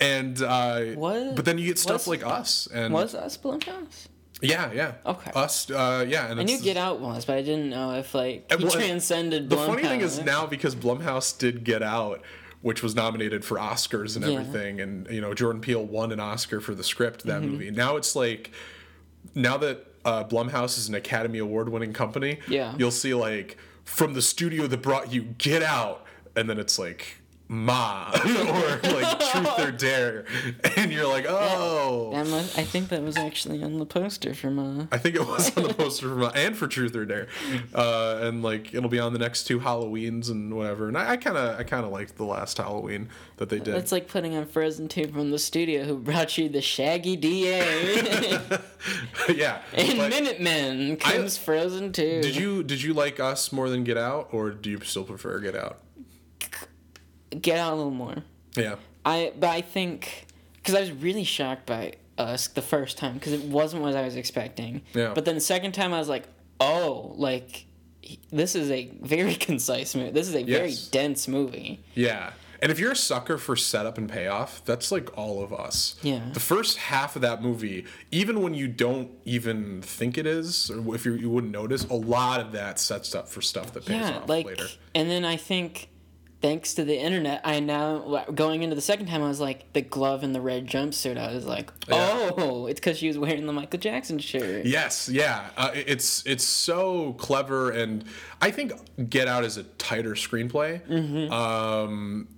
Speaker 1: and uh,
Speaker 2: What-
Speaker 1: but then you get stuff
Speaker 2: was-
Speaker 1: like us, and
Speaker 2: was us Blumhouse?
Speaker 1: Yeah, yeah,
Speaker 2: Okay.
Speaker 1: us, uh, yeah, and
Speaker 2: I knew Get Out was, but I didn't know if like he
Speaker 1: well,
Speaker 2: transcended.
Speaker 1: The funny thing is now because Blumhouse did Get Out, which was nominated for Oscars and
Speaker 2: Yeah.
Speaker 1: everything, and you know Jordan Peele won an Oscar for the script that
Speaker 2: Mm-hmm.
Speaker 1: movie. Now it's like, now that uh, Blumhouse is an Academy Award winning company,
Speaker 2: Yeah.
Speaker 1: you'll see like from the studio that brought you Get Out, and then it's like. Ma [laughs] or like Truth or [laughs] Dare, and you're like, oh,
Speaker 2: must, I think that was actually on the poster for uh
Speaker 1: I think it was on the poster for, Ma and for Truth or Dare, uh, and like it'll be on the next two Halloweens and whatever. And I kind of, I kind of liked the last Halloween that they did.
Speaker 2: It's like putting on Frozen 2 from the studio who brought you the Shaggy DA. [laughs]
Speaker 1: yeah.
Speaker 2: In
Speaker 1: but
Speaker 2: Minutemen comes Frozen 2.
Speaker 1: did you did you like Us more than Get Out, or do you still prefer Get Out?
Speaker 2: Get out a little more?
Speaker 1: Yeah.
Speaker 2: I but I think because I was really shocked by us the first time because it wasn't what I was expecting.
Speaker 1: Yeah.
Speaker 2: But then the second time I was like, oh, like this is a very [laughs] concise movie. This is a very
Speaker 1: Yes.
Speaker 2: dense movie.
Speaker 1: Yeah. And if you're a sucker for setup and payoff, that's like all of us.
Speaker 2: Yeah.
Speaker 1: The first half of that movie, even when you don't even think it is, or if you, you wouldn't notice, a lot of that sets up for stuff that pays
Speaker 2: Yeah,
Speaker 1: off
Speaker 2: like,
Speaker 1: later.
Speaker 2: and then I think. Thanks to the internet, I now going into the second time. I was like the glove and the red jumpsuit. I was like,
Speaker 1: Yeah.
Speaker 2: oh, it's because she was wearing the Michael Jackson shirt.
Speaker 1: Yes, yeah, uh, it's it's so clever, and I think Get Out is a tighter screenplay.
Speaker 2: Mm-hmm.
Speaker 1: Um,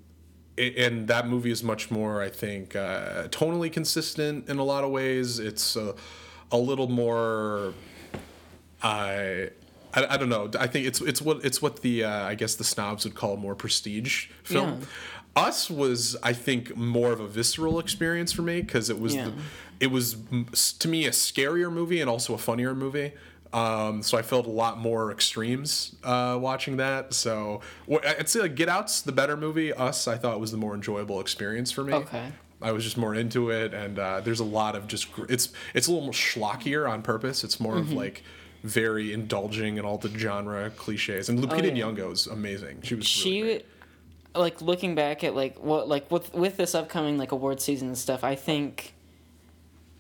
Speaker 1: and that movie is much more, I think, uh, tonally consistent in a lot of ways. It's a, a little more. I, I, I don't know. I think it's it's what it's what the uh, I guess the snobs would call more prestige film.
Speaker 2: Yeah.
Speaker 1: Us was I think more of a visceral experience for me because it was
Speaker 2: Yeah.
Speaker 1: the, it was to me a scarier movie and also a funnier movie. Um, so I felt a lot more extremes uh, watching that. So I'd say like Get Out's the better movie. Us I thought was the more enjoyable experience for me.
Speaker 2: Okay.
Speaker 1: I was just more into it, and uh, there's a lot of just gr- it's it's a little more schlockier on purpose. It's more
Speaker 2: Mm-hmm.
Speaker 1: of like very indulging in all the genre cliches. And Lupita
Speaker 2: Oh, yeah.
Speaker 1: Nyong'o's amazing. She was
Speaker 2: she
Speaker 1: really
Speaker 2: like looking back at like what like with with this upcoming like award season and stuff i think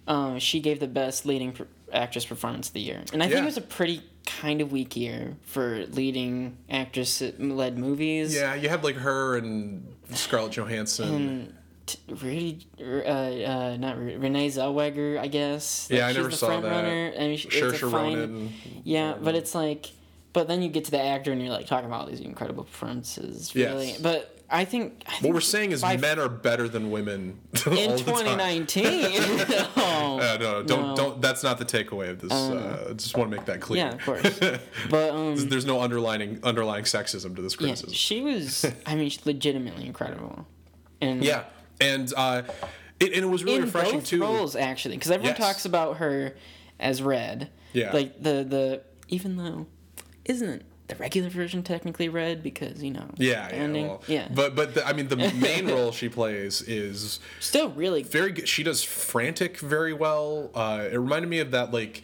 Speaker 2: um she gave the best leading pr- actress performance of the year and i think it was a pretty kind of weak year for leading actress led movies
Speaker 1: Yeah, you had like her and Scarlett Johansson.
Speaker 2: and really uh, uh not Re- renee zellweger i guess
Speaker 1: Yeah, I
Speaker 2: she's
Speaker 1: never
Speaker 2: the
Speaker 1: saw
Speaker 2: front
Speaker 1: that.
Speaker 2: runner and she,
Speaker 1: Saoirse
Speaker 2: it's a fine,
Speaker 1: Ronan.
Speaker 2: yeah, but it's like, but then you get to the actor and you're like talking about all these incredible performances. Really,
Speaker 1: Yes.
Speaker 2: but I think I
Speaker 1: What
Speaker 2: think
Speaker 1: we're saying is men are better than women [laughs]
Speaker 2: in 2019. oh, [laughs]
Speaker 1: Uh, no, don't
Speaker 2: No.
Speaker 1: don't. That's not the takeaway of this. Uh, I just want to make that clear.
Speaker 2: yeah, of course. [laughs] But um,
Speaker 1: There's no underlining underlying sexism to this
Speaker 2: yeah,
Speaker 1: criticism.
Speaker 2: she was. I mean, she's legitimately incredible. And
Speaker 1: Yeah, and uh, it, and it was really
Speaker 2: in
Speaker 1: refreshing
Speaker 2: both
Speaker 1: too.
Speaker 2: roles actually, because everyone
Speaker 1: Yes.
Speaker 2: talks about her as Red.
Speaker 1: Yeah.
Speaker 2: Like the the even though isn't the regular version technically red because you know
Speaker 1: Yeah,
Speaker 2: the
Speaker 1: yeah, well,
Speaker 2: yeah.
Speaker 1: But but the, I mean, the [laughs] main role she plays is
Speaker 2: still really
Speaker 1: very good. She does frantic very well. Uh, it reminded me of that like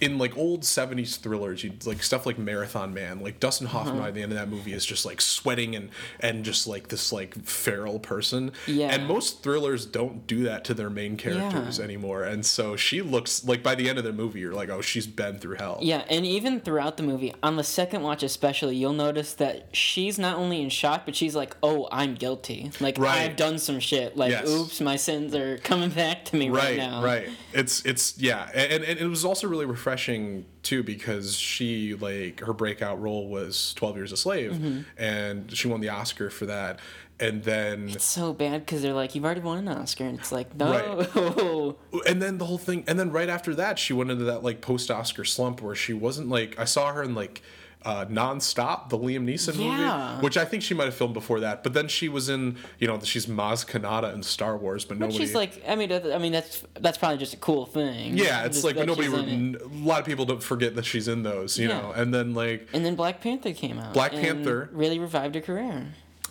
Speaker 1: in like old 70s thrillers you like stuff like marathon man like dustin
Speaker 2: Uh-huh.
Speaker 1: hoffman at the end of that movie is just like sweating and and just like this like feral person
Speaker 2: Yeah.
Speaker 1: and most thrillers don't do that to their main characters
Speaker 2: Yeah.
Speaker 1: anymore and so she looks like by the end of the movie you're like oh she's been through hell
Speaker 2: Yeah, and even throughout the movie, on the second watch especially, you'll notice that she's not only in shock, but she's like, "Oh, I'm guilty. Like
Speaker 1: Right.
Speaker 2: I've done some shit. Like,
Speaker 1: Yes.
Speaker 2: oops, my sins are coming back to me right,
Speaker 1: right
Speaker 2: now."
Speaker 1: right it's it's yeah and, and it was also really refreshing too because she like her breakout role was 12 years a slave
Speaker 2: Mm-hmm.
Speaker 1: and she won the oscar for that and then
Speaker 2: It's so bad because they're like, "You've already won an Oscar," and it's like, no. [laughs]
Speaker 1: and then the whole thing and then right after that she went into that like post oscar slump where she wasn't like i saw her in like uh, nonstop, the Liam Neeson
Speaker 2: Yeah.
Speaker 1: movie, which I think she might have filmed before that. But then she was in, you know, she's Maz Kanata in Star Wars, but
Speaker 2: But
Speaker 1: nobody.
Speaker 2: she's like, I mean, I mean, that's that's probably just a cool thing.
Speaker 1: yeah, it's
Speaker 2: Just
Speaker 1: like
Speaker 2: that
Speaker 1: nobody.
Speaker 2: it.
Speaker 1: a lot of people don't forget that she's in those, you
Speaker 2: Yeah.
Speaker 1: know. And then like,
Speaker 2: And then Black Panther came out.
Speaker 1: Black Panther.
Speaker 2: really revived her career.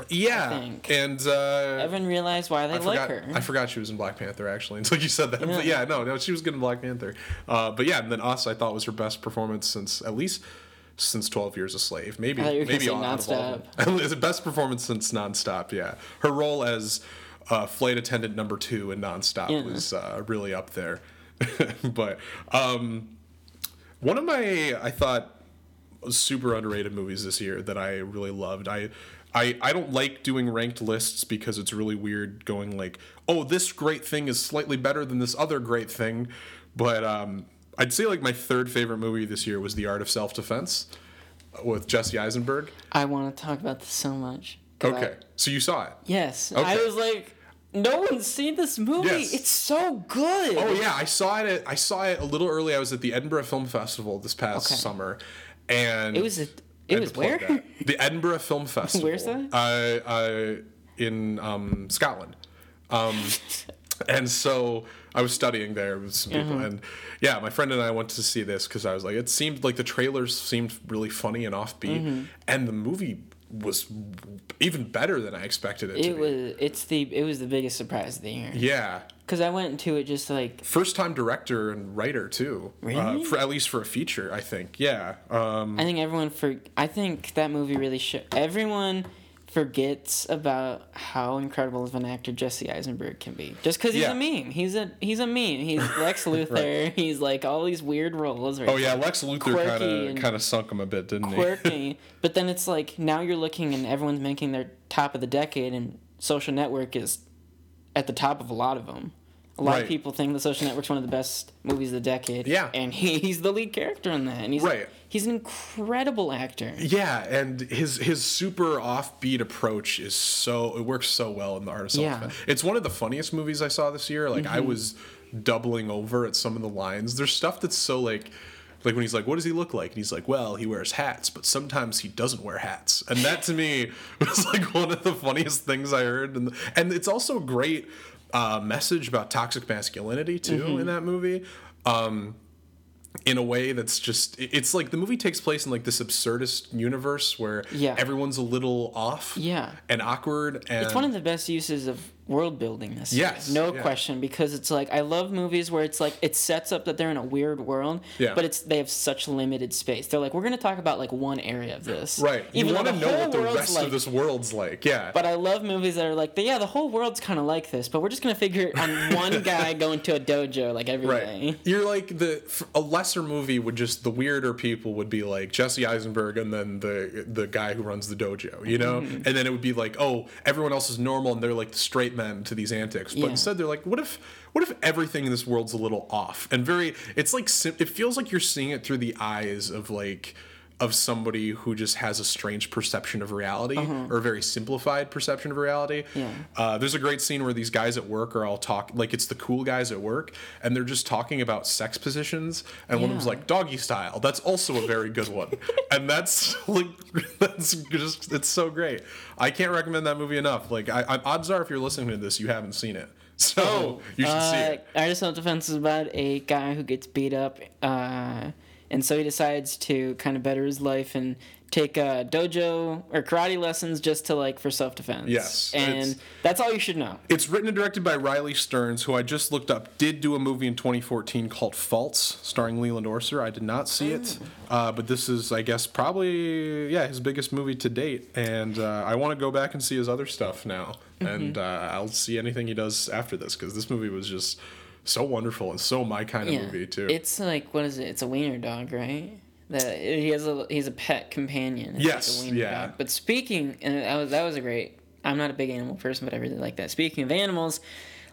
Speaker 1: yeah,
Speaker 2: think.
Speaker 1: and uh,
Speaker 2: Everyone realized why they
Speaker 1: I
Speaker 2: like
Speaker 1: forgot.
Speaker 2: her.
Speaker 1: I forgot she was in Black Panther actually [laughs] until you said that. But
Speaker 2: Yeah.
Speaker 1: yeah, no, no, she was good in Black Panther. Uh, but yeah, and then Us, I thought was her best performance since at least since Twelve Years a Slave. Maybe
Speaker 2: you
Speaker 1: maybe
Speaker 2: say
Speaker 1: all of all of
Speaker 2: Nonstop.
Speaker 1: them. [laughs] It's the best performance since Nonstop. Yeah, her role as uh, flight attendant number two in Nonstop
Speaker 2: Yeah.
Speaker 1: was uh, really up there. [laughs] but um, one of my I thought super underrated movies this year that I really loved. I I I don't like doing ranked lists because it's really weird going like, "Oh, this great thing is slightly better than this other great thing." But um I'd say like my third favorite movie this year was The Art of Self-Defense with Jesse Eisenberg.
Speaker 2: I want to talk about this so much. I-
Speaker 1: Okay. So you saw it.
Speaker 2: yes.
Speaker 1: Okay.
Speaker 2: I was like, no one's seen this movie.
Speaker 1: Yes.
Speaker 2: It's so good.
Speaker 1: Oh yeah, I saw it. At, I saw it a little early. I was at the Edinburgh Film Festival this past
Speaker 2: Okay.
Speaker 1: summer, and
Speaker 2: It was a,
Speaker 1: I
Speaker 2: it was where?
Speaker 1: that. The Edinburgh Film [laughs] Festival.
Speaker 2: Where's that?
Speaker 1: Uh, uh, in um, Scotland. Um, [laughs] and so I was studying there with some people,
Speaker 2: Uh-huh.
Speaker 1: and yeah, my friend and I went to see this because I was like, it seemed like the trailers seemed really funny and offbeat,
Speaker 2: Mm-hmm.
Speaker 1: and the movie was even better than I expected it, to
Speaker 2: It
Speaker 1: be.
Speaker 2: was it's the it was the biggest surprise of the year.
Speaker 1: yeah.
Speaker 2: Because I went into it just like
Speaker 1: First time director and writer too. Uh, for at least for a feature, I think. Yeah. Um,
Speaker 2: I think everyone for I think that movie really show everyone forgets about how incredible of an actor Jesse Eisenberg can be. Just because he's
Speaker 1: Yeah.
Speaker 2: a meme. He's a he's a meme. He's [laughs] Lex Luthor. He's like all these weird roles.
Speaker 1: oh yeah, Lex Luthor kind of kind of sunk him a bit, didn't he?
Speaker 2: quirky. [laughs] but then it's like now you're looking and everyone's making their top of the decade, and Social Network is at the top of a lot of them. A lot
Speaker 1: Right.
Speaker 2: of people think The Social Network's one of the best movies of the decade.
Speaker 1: Yeah.
Speaker 2: and he, [laughs] he's the lead character in that, and he's
Speaker 1: Right.
Speaker 2: He's an incredible actor.
Speaker 1: Yeah, and his his super offbeat approach is so it works so well in the art of self
Speaker 2: Yeah. Mm-hmm.
Speaker 1: It's one of the funniest movies I saw this year. Like I was doubling over at some of the lines. There's stuff that's so like like when he's like, "What does he look like?" and he's like, "Well, he wears hats, but sometimes he doesn't wear hats." And that to me [laughs] was like one of the funniest things I heard. And and it's also a great uh, message about toxic masculinity too
Speaker 2: Mm-hmm.
Speaker 1: in that movie. Um, in a way that's just it's like the movie takes place in like this absurdist universe where
Speaker 2: Yeah.
Speaker 1: everyone's a little off
Speaker 2: Yeah.
Speaker 1: and awkward and
Speaker 2: It's one of the best uses of world building this.
Speaker 1: Yes,
Speaker 2: no
Speaker 1: yeah.
Speaker 2: question because it's like I love movies where it's like it sets up that they're in a weird world
Speaker 1: Yeah.
Speaker 2: but it's they have such limited space they're like we're going to talk about like one area of this
Speaker 1: right you
Speaker 2: Even though
Speaker 1: want to know what the rest
Speaker 2: like-
Speaker 1: of this world's like yeah
Speaker 2: but I love movies that are like yeah the whole world's kind of like this but we're just going to figure on [laughs] one guy going to a dojo like every day.
Speaker 1: Right. You're like the a lesser movie would just the weirder people would be like Jesse Eisenberg and then the the guy who runs the dojo, you know?
Speaker 2: Mm-hmm.
Speaker 1: And then it would be like, "Oh, everyone else is normal and they're like the straight men to these antics." But
Speaker 2: Yeah.
Speaker 1: instead they're like, "What if what if everything in this world's a little off?" And very it's like it feels like you're seeing it through the eyes of like of somebody who just has a strange perception of reality or a very simplified perception of reality.
Speaker 2: Uh-huh. Yeah.
Speaker 1: Uh, there's a great scene where these guys at work are all talk like it's the cool guys at work, and they're just talking about sex positions, and one of them's like doggy style. That's also a very good one, [laughs] and that's like [laughs] that's just it's so great. I can't recommend that movie enough. Like, I, I, odds are if you're listening to this, you haven't seen it, [laughs] so you should see
Speaker 2: Uh,
Speaker 1: it.
Speaker 2: Art of Self Defense is about a guy who gets beat up, uh, and so he decides to kind of better his life and take uh, dojo or karate lessons just to like for self defense.
Speaker 1: Yes,
Speaker 2: and that's all you should know.
Speaker 1: It's written and directed by Riley Stearns, who I just looked up did do a movie in 2014 called Faults, starring Leland Orser. I did not see it, uh, but this is, I guess, probably yeah his biggest movie to date, and uh, I want to go back and see his other stuff now, and uh, I'll see anything he does after this because this movie was just so wonderful and so my kind of
Speaker 2: Yeah,
Speaker 1: movie too.
Speaker 2: it's like what is it? It's a wiener dog, right? That he has a he's a pet companion. It's like
Speaker 1: Yes,
Speaker 2: wiener
Speaker 1: yeah.
Speaker 2: dog. But speaking, and that was that was a great. I'm not a big animal person, but I really like that. Speaking of animals,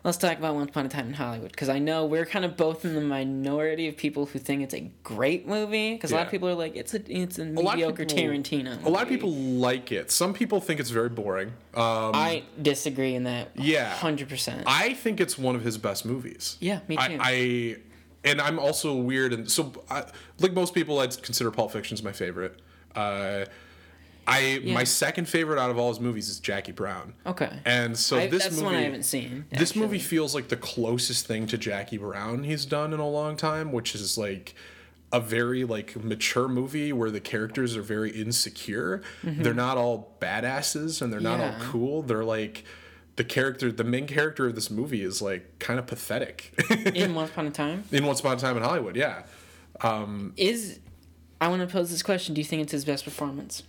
Speaker 2: let's talk about Once Upon a Time in Hollywood because I know we're kind of both in the minority of people who think it's a great movie because a lot of people are like it's a it's a
Speaker 1: of
Speaker 2: mediocre
Speaker 1: people-
Speaker 2: Tarantino.
Speaker 1: a lot of people like it. Some people think it's very boring. Um,
Speaker 2: I disagree in that.
Speaker 1: Yeah.
Speaker 2: hundred percent.
Speaker 1: I think it's one of his best movies.
Speaker 2: Yeah, me too.
Speaker 1: I, I and I'm also weird, and so I, like most people, I'd consider Pulp Fiction's my favorite. Uh, I my second favorite out of all his movies is Jackie Brown.
Speaker 2: Okay.
Speaker 1: And so
Speaker 2: I,
Speaker 1: this
Speaker 2: that's
Speaker 1: movie,
Speaker 2: one I haven't seen.
Speaker 1: this movie feels like the closest thing to Jackie Brown he's done in a long time, which is like a very like mature movie where the characters are very insecure. They're not all badasses and they're not all
Speaker 2: Mm-hmm.
Speaker 1: Cool. They're like the character, the main character of this movie is like kind of pathetic. [laughs]
Speaker 2: in Once Upon a Time
Speaker 1: in Once Upon a Time in Hollywood, yeah.
Speaker 2: is. I want to pose this question: Do you think it's his best performance?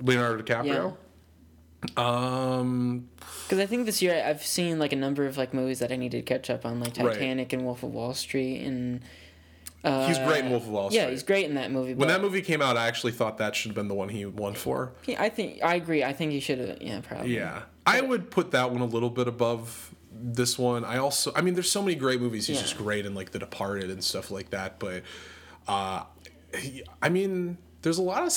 Speaker 1: Leonardo DiCaprio. Yeah. Um,
Speaker 2: Because I think this year I've seen like a number of like movies that I needed to catch up on, like
Speaker 1: Right.
Speaker 2: Titanic and Wolf of Wall Street, and
Speaker 1: he's great in Wolf of Wall Street.
Speaker 2: yeah, he's great in that movie.
Speaker 1: When that movie came out, I actually thought that should have been the one he won for.
Speaker 2: he- I think I agree. I think he should have. Yeah, probably.
Speaker 1: Yeah, I would put that one a little bit above this one. I also, I mean, there's so many great movies. He's
Speaker 2: Yeah.
Speaker 1: just great in like The Departed and stuff like that. But, uh, I mean, there's a lot of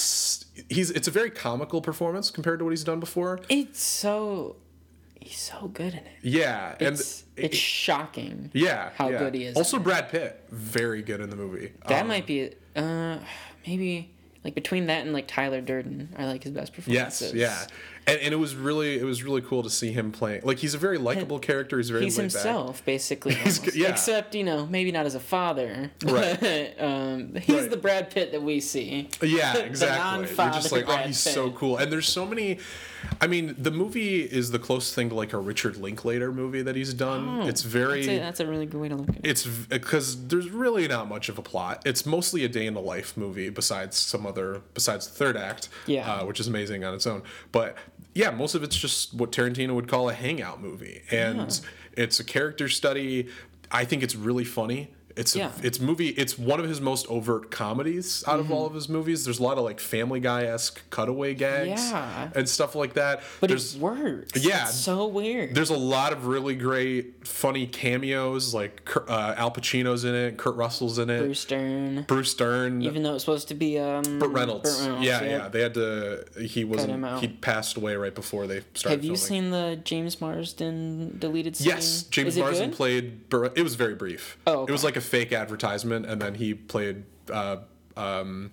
Speaker 1: he's. It's a very comical performance compared to what he's done before.
Speaker 2: It's so. He's so good in it.
Speaker 1: Yeah, and
Speaker 2: It's it's shocking.
Speaker 1: yeah,
Speaker 2: how
Speaker 1: yeah.
Speaker 2: good he is
Speaker 1: Also. Brad Pitt, very good in the movie.
Speaker 2: That
Speaker 1: Um,
Speaker 2: might be uh maybe like between that and like Tyler Durden are like his best performances.
Speaker 1: Yes, yeah, and, and it was really it was really cool to see him playing. Like he's a very likable character. He's very
Speaker 2: He's
Speaker 1: laid back.
Speaker 2: himself, basically.
Speaker 1: Yeah.
Speaker 2: Except, you know, maybe not as a father.
Speaker 1: Right. [laughs]
Speaker 2: Um, he's
Speaker 1: Right.
Speaker 2: the Brad Pitt that we see.
Speaker 1: Yeah, [laughs] exactly. You're just like, oh, he's so cool. And there's so many. I mean, the movie is the closest thing to like a Richard Linklater movie that he's done. it's very.
Speaker 2: I'd say that's a really good way to look at it.
Speaker 1: it's because there's really not much of a plot. It's mostly a day in the life movie, besides some other, besides the third act,
Speaker 2: Yeah.
Speaker 1: uh, which is amazing on its own. But yeah, most of it's just what Tarantino would call a hangout movie, and it's a character study. I think it's really funny. It's
Speaker 2: Yeah. Mm-hmm.
Speaker 1: it's movie. It's one of his most overt comedies out of all of his movies. There's a lot of like Family Guy esque cutaway gags
Speaker 2: Yeah.
Speaker 1: and stuff like that.
Speaker 2: But
Speaker 1: there's
Speaker 2: it works.
Speaker 1: Yeah.
Speaker 2: It's so weird.
Speaker 1: there's a lot of really great, funny cameos. Like uh, Al Pacino's in it, Kurt Russell's in it,
Speaker 2: Bruce Dern.
Speaker 1: Bruce Dern,
Speaker 2: Even though it's supposed to be um
Speaker 1: Burt Reynolds.
Speaker 2: Burt Reynolds,
Speaker 1: yeah, yeah, They had to. He wasn't. He passed away right before they started.
Speaker 2: Have you
Speaker 1: filming.
Speaker 2: seen the James Marsden deleted scene?
Speaker 1: Yes, James Marsden
Speaker 2: good?
Speaker 1: played. Bur- It was very brief.
Speaker 2: Oh,
Speaker 1: It was like a fake advertisement, and then he played uh, um,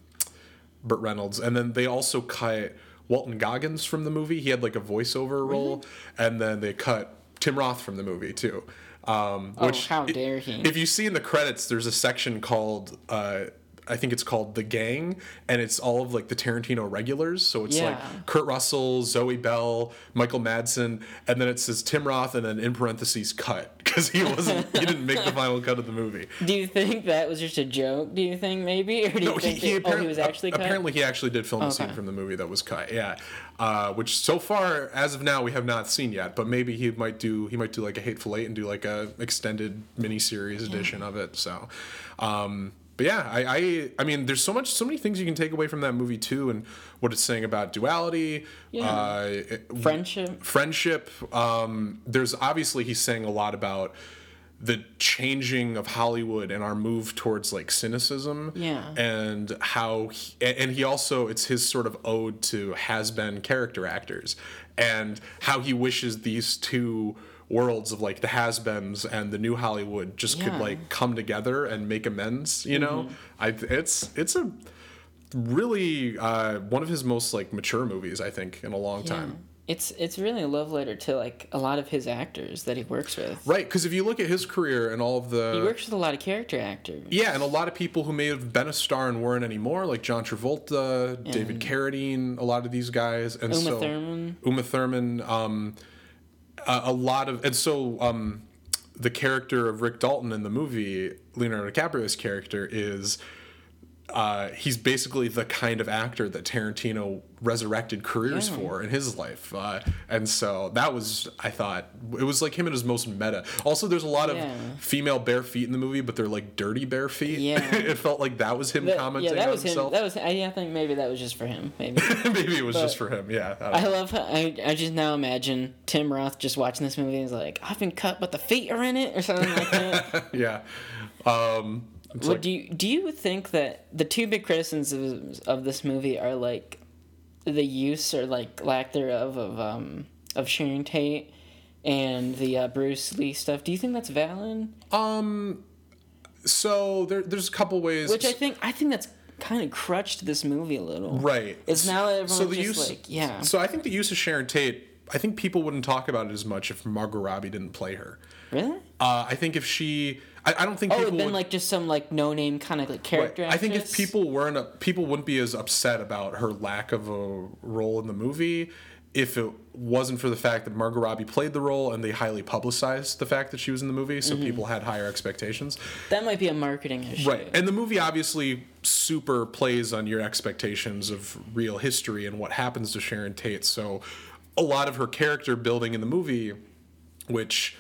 Speaker 1: Burt Reynolds, and then they also cut Walton Goggins from the movie. He had like a voiceover role, and then they cut Tim Roth from the movie too. Um,
Speaker 2: Oh,
Speaker 1: which
Speaker 2: how dare he.
Speaker 1: If you see in the credits, there's a section called. Uh, I think it's called The Gang, and it's all of like the Tarantino regulars. So it's
Speaker 2: Yeah.
Speaker 1: like Kurt Russell, Zoe Bell, Michael Madsen, and then it says Tim Roth, and then in parentheses cut [laughs] because he wasn't he didn't make the final cut of the movie.
Speaker 2: Do you think that was just a joke? Do you think maybe, or do you
Speaker 1: No, he,
Speaker 2: think
Speaker 1: he,
Speaker 2: that, oh, he was actually cut?
Speaker 1: apparently he actually did film a scene from the movie that was cut. Yeah, uh, which so far as of now we have not seen yet, but maybe he might do he might do like a Hateful Eight and do like a extended miniseries edition of it. So. Um, but yeah, I, I I mean, there's so much, so many things you can take away from that movie too, and what it's saying about duality,
Speaker 2: Yeah.
Speaker 1: uh,
Speaker 2: Friendship.
Speaker 1: friendship. Um, there's obviously he's saying a lot about the changing of Hollywood and our move towards like cynicism.
Speaker 2: Yeah.
Speaker 1: And how, he, and he also, it's his sort of ode to has been character actors and how he wishes these two worlds of like the has-beens and the new Hollywood just could like come together and make amends, you know? I it's it's a really uh, one of his most like mature movies, I think, in a long time.
Speaker 2: It's it's really a love letter to like a lot of his actors that he works with.
Speaker 1: Right, because if you look at his career and all of the He
Speaker 2: works with a lot of character actors.
Speaker 1: yeah, and a lot of people who may have been a star and weren't anymore, like John Travolta, David Carradine, a lot of these guys, and
Speaker 2: Uma
Speaker 1: so
Speaker 2: Thurman.
Speaker 1: Uma Thurman, um, a, lot of, and so um, the character of Rick Dalton in the movie, Leonardo DiCaprio's character is. Uh, he's basically the kind of actor that Tarantino resurrected careers
Speaker 2: Yeah.
Speaker 1: for in his life, uh, and so that was I thought it was like him at his most meta. Also, there's a lot of female bare feet in the movie, but they're like dirty bare feet.
Speaker 2: Yeah. [laughs]
Speaker 1: it felt like that was him
Speaker 2: That-
Speaker 1: commenting
Speaker 2: yeah, that
Speaker 1: on
Speaker 2: was him. That was. I, I think maybe that was just for him. Maybe. [laughs]
Speaker 1: Maybe it was just for him. Yeah. I
Speaker 2: I love. How, I I just now imagine Tim Roth just watching this movie and he's like, "I've been cut, but the feet are in it," or something like that. [laughs]
Speaker 1: yeah. Um,
Speaker 2: What
Speaker 1: like-
Speaker 2: do you do you think that the two big criticisms of, of this movie are like the use or like lack thereof of um of Sharon Tate and the uh, Bruce Lee stuff? Do you think that's valid?
Speaker 1: um, so there, there's a couple ways.
Speaker 2: Which I think I think that's kind of crutched this movie a little.
Speaker 1: Right.
Speaker 2: It's now that everyone's
Speaker 1: So the
Speaker 2: just
Speaker 1: use,
Speaker 2: like, yeah.
Speaker 1: So I think the use of Sharon Tate. I think people wouldn't talk about it as much if Margot Robbie didn't play her.
Speaker 2: really?
Speaker 1: Uh, I think if she, I, I don't think
Speaker 2: Oh,
Speaker 1: people
Speaker 2: it'd been
Speaker 1: would,
Speaker 2: like just some like no name kind of like
Speaker 1: Right.
Speaker 2: character.
Speaker 1: I think if people weren't, a, people wouldn't be as upset about her lack of a role in the movie if it wasn't for the fact that Margot Robbie played the role and they highly publicized the fact that she was in the movie,
Speaker 2: Mm-hmm.
Speaker 1: so people had higher expectations.
Speaker 2: that might be a marketing issue.
Speaker 1: Right. And the movie obviously super plays on your expectations of real history and what happens to Sharon Tate. So a lot of her character building in the movie, which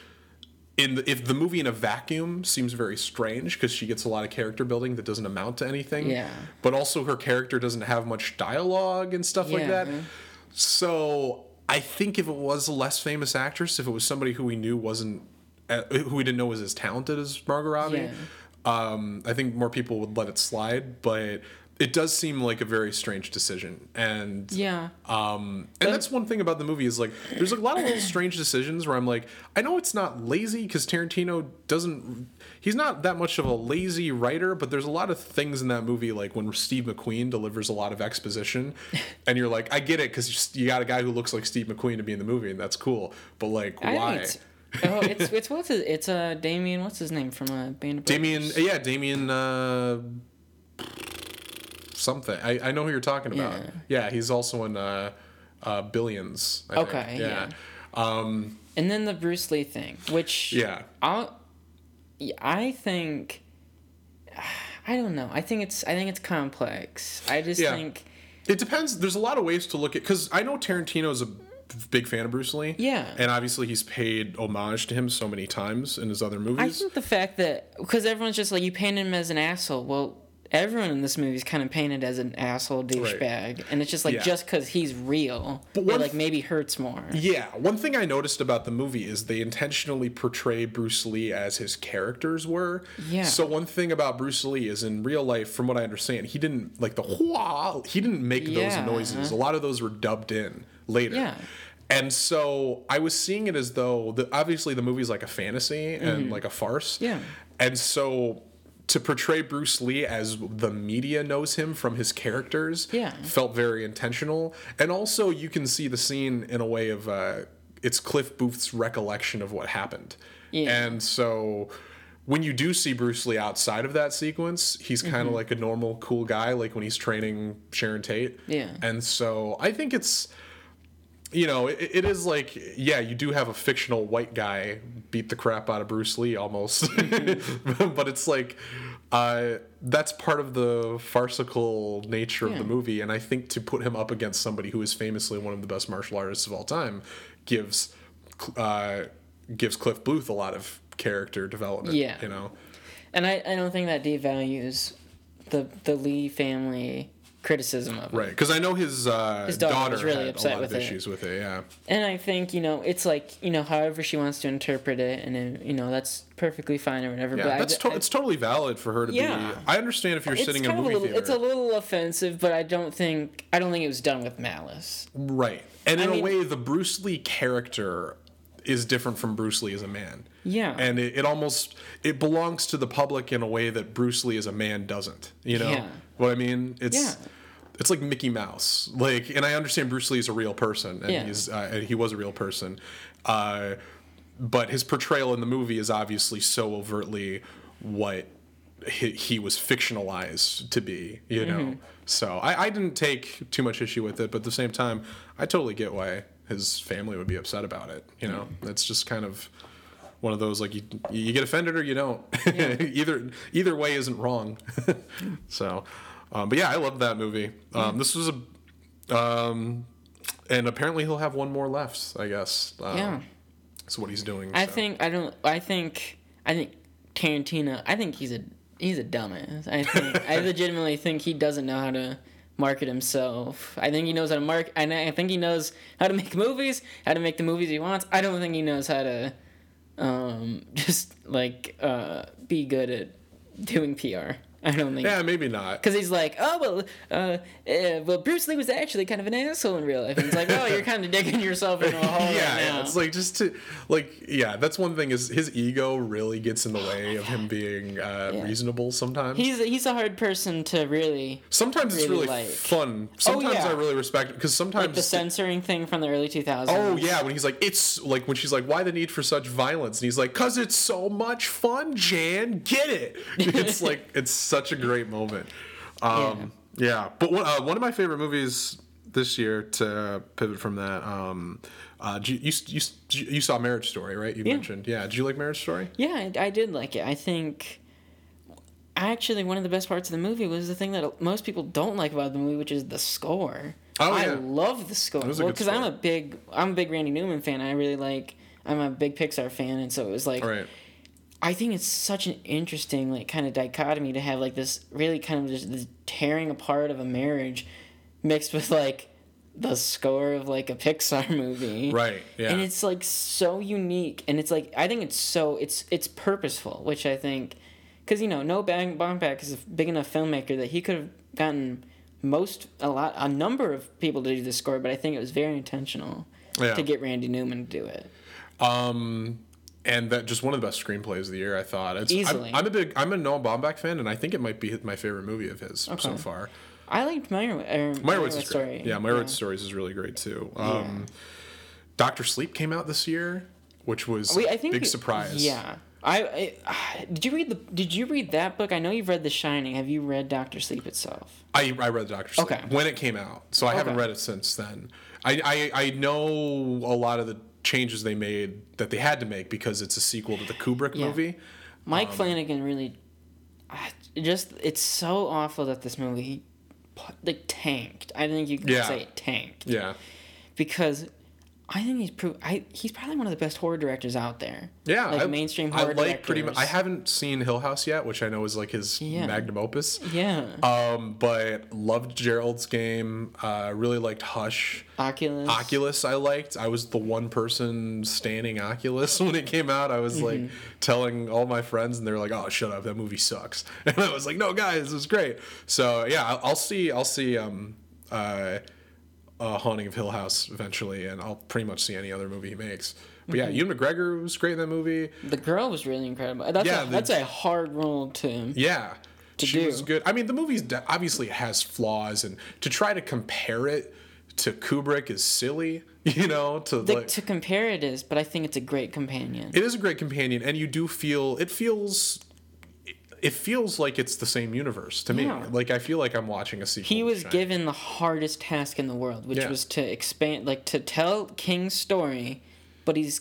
Speaker 1: in the, if the movie in a vacuum seems very strange because she gets a lot of character building that doesn't amount to anything.
Speaker 2: Yeah.
Speaker 1: But also her character doesn't have much dialogue and stuff like
Speaker 2: Yeah.
Speaker 1: that. So I think if it was a less famous actress, if it was somebody who we knew wasn't, uh, who we didn't know was as talented as Margot Robbie,
Speaker 2: Yeah.
Speaker 1: um, I think more people would let it slide. But it does seem like a very strange decision, and
Speaker 2: Yeah.
Speaker 1: um, and that's one thing about the movie is like there's a lot of little strange decisions where I'm like, I know it's not lazy because Tarantino doesn't, he's not that much of a lazy writer, but there's a lot of things in that movie like when Steve McQueen delivers a lot of exposition, [laughs] and you're like, I get it because you got a guy who looks like Steve McQueen to be in the movie, and that's cool, but like,
Speaker 2: I
Speaker 1: why?
Speaker 2: oh, it's [laughs] it's what's his, it's uh Damian. What's his name from a band of Damian,
Speaker 1: yeah, Damian. Uh, something. I, I know who you're talking about.
Speaker 2: Yeah.
Speaker 1: Yeah, he's also in uh, uh, Billions. I think.
Speaker 2: Okay,
Speaker 1: Yeah. Um,
Speaker 2: And then the Bruce Lee thing, which
Speaker 1: yeah.
Speaker 2: I'll, I think I don't know. I think it's I think it's complex. I just
Speaker 1: Yeah.
Speaker 2: think
Speaker 1: It depends. There's a lot of ways to look at because I know Tarantino's a big fan of Bruce Lee.
Speaker 2: Yeah.
Speaker 1: And obviously he's paid homage to him so many times in his other movies.
Speaker 2: I think the fact that because everyone's just like you paint him as an asshole. Well, everyone in this movie is kind of painted as an asshole douchebag, and it's just like
Speaker 1: Yeah.
Speaker 2: just because he's real,
Speaker 1: But
Speaker 2: it like maybe hurts more.
Speaker 1: Yeah, one thing I noticed about the movie is they intentionally portray Bruce Lee as his characters were.
Speaker 2: Yeah.
Speaker 1: So one thing about Bruce Lee is in real life, from what I understand, he didn't like the whoa, he didn't make
Speaker 2: Yeah.
Speaker 1: those noises. A lot of those were dubbed in later.
Speaker 2: Yeah.
Speaker 1: And so I was seeing it as though the, obviously the movie's like a fantasy and like a farce.
Speaker 2: Mm-hmm. Yeah.
Speaker 1: And so to portray Bruce Lee as the media knows him from his characters
Speaker 2: Yeah.
Speaker 1: felt very intentional. And also you can see the scene in a way of uh, it's Cliff Booth's recollection of what happened.
Speaker 2: Yeah.
Speaker 1: And so when you do see Bruce Lee outside of that sequence, he's kind of
Speaker 2: Mm-hmm.
Speaker 1: like a normal, cool guy, like when he's training Sharon Tate.
Speaker 2: Yeah.
Speaker 1: And so I think it's, you know, it, it is like, yeah, you do have a fictional white guy beat the crap out of Bruce Lee almost.
Speaker 2: Mm-hmm. [laughs]
Speaker 1: but it's like, uh, that's part of the farcical nature of the movie. And I think to put him up against somebody who is famously one of the best martial artists of all time gives, uh, gives Cliff Booth a lot of character development.
Speaker 2: Yeah.
Speaker 1: You know?
Speaker 2: And I, I don't think that devalues the the Lee family criticism of it.
Speaker 1: Right. Because I know his, uh,
Speaker 2: His daughter
Speaker 1: daughter,
Speaker 2: was really
Speaker 1: had
Speaker 2: upset
Speaker 1: a lot
Speaker 2: with
Speaker 1: of
Speaker 2: it.
Speaker 1: issues with it. Yeah.
Speaker 2: And I think you know it's like you know however she wants to interpret it, and uh, you know that's perfectly fine or whatever.
Speaker 1: Yeah,
Speaker 2: but
Speaker 1: that's
Speaker 2: I,
Speaker 1: to-
Speaker 2: I-
Speaker 1: it's totally valid for her to
Speaker 2: Yeah.
Speaker 1: be. I understand if you're
Speaker 2: it's
Speaker 1: sitting in a movie
Speaker 2: a little,
Speaker 1: theater,
Speaker 2: It's a little offensive, but I don't think I don't think it was done with malice.
Speaker 1: right? And in
Speaker 2: I
Speaker 1: a
Speaker 2: mean-
Speaker 1: way, the Bruce Lee character is different from Bruce Lee as a man.
Speaker 2: Yeah.
Speaker 1: and it, it almost it belongs to the public in a way that Bruce Lee as a man doesn't. You know
Speaker 2: Yeah.
Speaker 1: what I mean? It's
Speaker 2: Yeah.
Speaker 1: It's like Mickey Mouse. Like, and I understand Bruce Lee is a real person, and
Speaker 2: Yeah.
Speaker 1: he's uh, and he was a real person. Uh, but his portrayal in the movie is obviously so overtly what he, he was fictionalized to be, you know.
Speaker 2: Mm-hmm.
Speaker 1: So I, I didn't take too much issue with it, but at the same time, I totally get why his family would be upset about it. You know, it's just kind of one of those like you you get offended or you don't. [laughs] either either way isn't wrong. [laughs] so, um, but yeah, I love that movie. Um, This was a, um, and apparently he'll have one more left. I guess. Um,
Speaker 2: Yeah.
Speaker 1: That's what he's doing.
Speaker 2: I
Speaker 1: so.
Speaker 2: think I don't. I think I think Tarantino. I think he's a he's a dumbass. I think I [laughs] legitimately think he doesn't know how to market himself. I think he knows how to market. And I think he knows how to make movies, how to make the movies he wants. I don't think he knows how to um, [laughs] just like uh, be good at doing PR. I don't think.
Speaker 1: Yeah, maybe not.
Speaker 2: Because he's like, oh well, uh, uh, well, Bruce Lee was actually kind of an asshole in real life. And it's like, oh, you're kind of digging yourself into a [laughs] hole
Speaker 1: yeah,
Speaker 2: right
Speaker 1: yeah, it's like just to like yeah. That's one thing is his ego really gets in the way of him being uh,
Speaker 2: Yeah.
Speaker 1: reasonable sometimes.
Speaker 2: he's he's a hard person to really
Speaker 1: sometimes it's
Speaker 2: really
Speaker 1: really
Speaker 2: like-
Speaker 1: fun. Sometimes
Speaker 2: yeah.
Speaker 1: I really respect because sometimes
Speaker 2: like the censoring thing from the early 2000s.
Speaker 1: Oh yeah, when he's like, it's like when she's like, why the need for such violence? And he's like, cause it's so much fun, Jan. Get it? [laughs] It's like it's such a great moment. Um, yeah. but one, uh, one of my favorite movies this year to pivot from that. Um, uh, you, you you you saw Marriage Story, right? You mentioned, yeah. Did you like Marriage Story?
Speaker 2: Yeah, I, I did like it. I think actually one of the best parts of the movie was the thing that most people don't like about the movie, which is the score.
Speaker 1: Oh,
Speaker 2: I
Speaker 1: yeah.
Speaker 2: love the score.
Speaker 1: a
Speaker 2: Well, because I'm a big I'm a big Randy Newman fan. I really like. I'm a big Pixar fan, and so it was like
Speaker 1: Right.
Speaker 2: I think it's such an interesting like kind of dichotomy to have like this really kind of just this tearing apart of a marriage mixed with like the score of like a Pixar [laughs] movie.
Speaker 1: Right. Yeah.
Speaker 2: And it's like so unique and it's like I think it's so it's it's purposeful, which I think cuz you know, no Bang Baumbach is a big enough filmmaker that he could have gotten most a lot a number of people to do the score, but I think it was very intentional
Speaker 1: Yeah.
Speaker 2: to get Randy Newman to do it.
Speaker 1: Um, and that just one of the best screenplays of the year. I thought. It's, I'm-
Speaker 2: Easily.
Speaker 1: I'm, a big. I'm a Noah Baumbach fan, and I think it might be my favorite movie of his so far.
Speaker 2: I liked Meyer, er,
Speaker 1: Meyerowitz is
Speaker 2: story.
Speaker 1: great. Yeah, Meyerowitz Stories is really great too. Um, Doctor Sleep came out this year, which was
Speaker 2: Wait, I think
Speaker 1: big surprise.
Speaker 2: Yeah. I, I did you read the did you read that book? I know you've read The Shining. Have you read Doctor Sleep itself?
Speaker 1: I, I read Doctor Sleep
Speaker 2: Okay.
Speaker 1: when it came out, so I haven't read it since then. I, I I know a lot of the changes they made that they had to make because it's a sequel to the Kubrick
Speaker 2: Yeah.
Speaker 1: movie.
Speaker 2: Mike
Speaker 1: Um,
Speaker 2: Flanagan really, just it's so awful that this movie, like tanked. I think you can
Speaker 1: Yeah.
Speaker 2: say it tanked
Speaker 1: Yeah,
Speaker 2: because I think he's pro- I he's probably one of the best horror directors out there.
Speaker 1: yeah.
Speaker 2: like
Speaker 1: I,
Speaker 2: mainstream
Speaker 1: I
Speaker 2: horror
Speaker 1: like pretty much. I haven't seen Hill House yet, which I know is like his
Speaker 2: Yeah.
Speaker 1: magnum opus.
Speaker 2: Yeah,
Speaker 1: Um, but loved Gerald's game. Uh, really liked Hush.
Speaker 2: Oculus.
Speaker 1: Oculus I liked. I was the one person standing Oculus [laughs] when it came out. I was like
Speaker 2: Mm-hmm.
Speaker 1: telling all my friends and they were like, "Oh, shut up. That movie sucks." [laughs] And I was like, "No, guys, it was great." So, yeah, I'll, I'll see I'll see um uh, uh Haunting of Hill House eventually and I'll pretty much see any other movie he makes. But yeah, Ewan McGregor was great in that movie.
Speaker 2: The girl was really incredible. That's
Speaker 1: Yeah,
Speaker 2: a,
Speaker 1: the-
Speaker 2: that's a hard role to.
Speaker 1: Yeah. she
Speaker 2: do.
Speaker 1: was good. I mean, the movie's de- obviously has flaws, and to try to compare it to Kubrick is silly. [laughs] You know, to
Speaker 2: The,
Speaker 1: like,
Speaker 2: to compare it is, but I think it's a great companion.
Speaker 1: it is a great companion, and you do feel it feels. It feels like it's the same universe to me. Like I feel like I'm watching a sequel.
Speaker 2: he was given the hardest task in the world, which
Speaker 1: Yeah.
Speaker 2: was to expand, like to tell King's story, but he's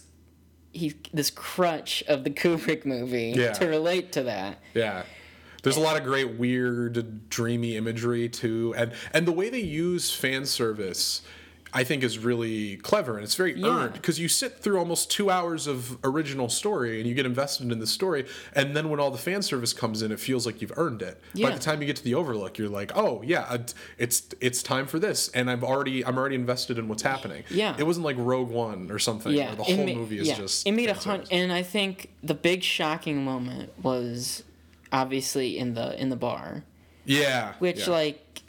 Speaker 2: he's this crutch of the [laughs] Kubrick movie
Speaker 1: Yeah.
Speaker 2: to relate to that.
Speaker 1: Yeah. There's a lot of great weird dreamy imagery too and and the way they use fan service I think is really clever and it's very
Speaker 2: Yeah.
Speaker 1: earned because you sit through almost 2 hours of original story and you get invested in the story and then when all the fan service comes in it feels like you've earned it.
Speaker 2: Yeah.
Speaker 1: By the time you get to the overlook you're like, "Oh, yeah, it's it's time for this." And I'm already I'm already invested in what's happening.
Speaker 2: Yeah.
Speaker 1: It wasn't like Rogue One or something
Speaker 2: Yeah,
Speaker 1: where the whole
Speaker 2: ma-
Speaker 1: movie is
Speaker 2: yeah,
Speaker 1: just
Speaker 2: it made a hunt, and I think the big shocking moment was obviously in the in the bar,
Speaker 1: Yeah.
Speaker 2: which
Speaker 1: yeah.
Speaker 2: like,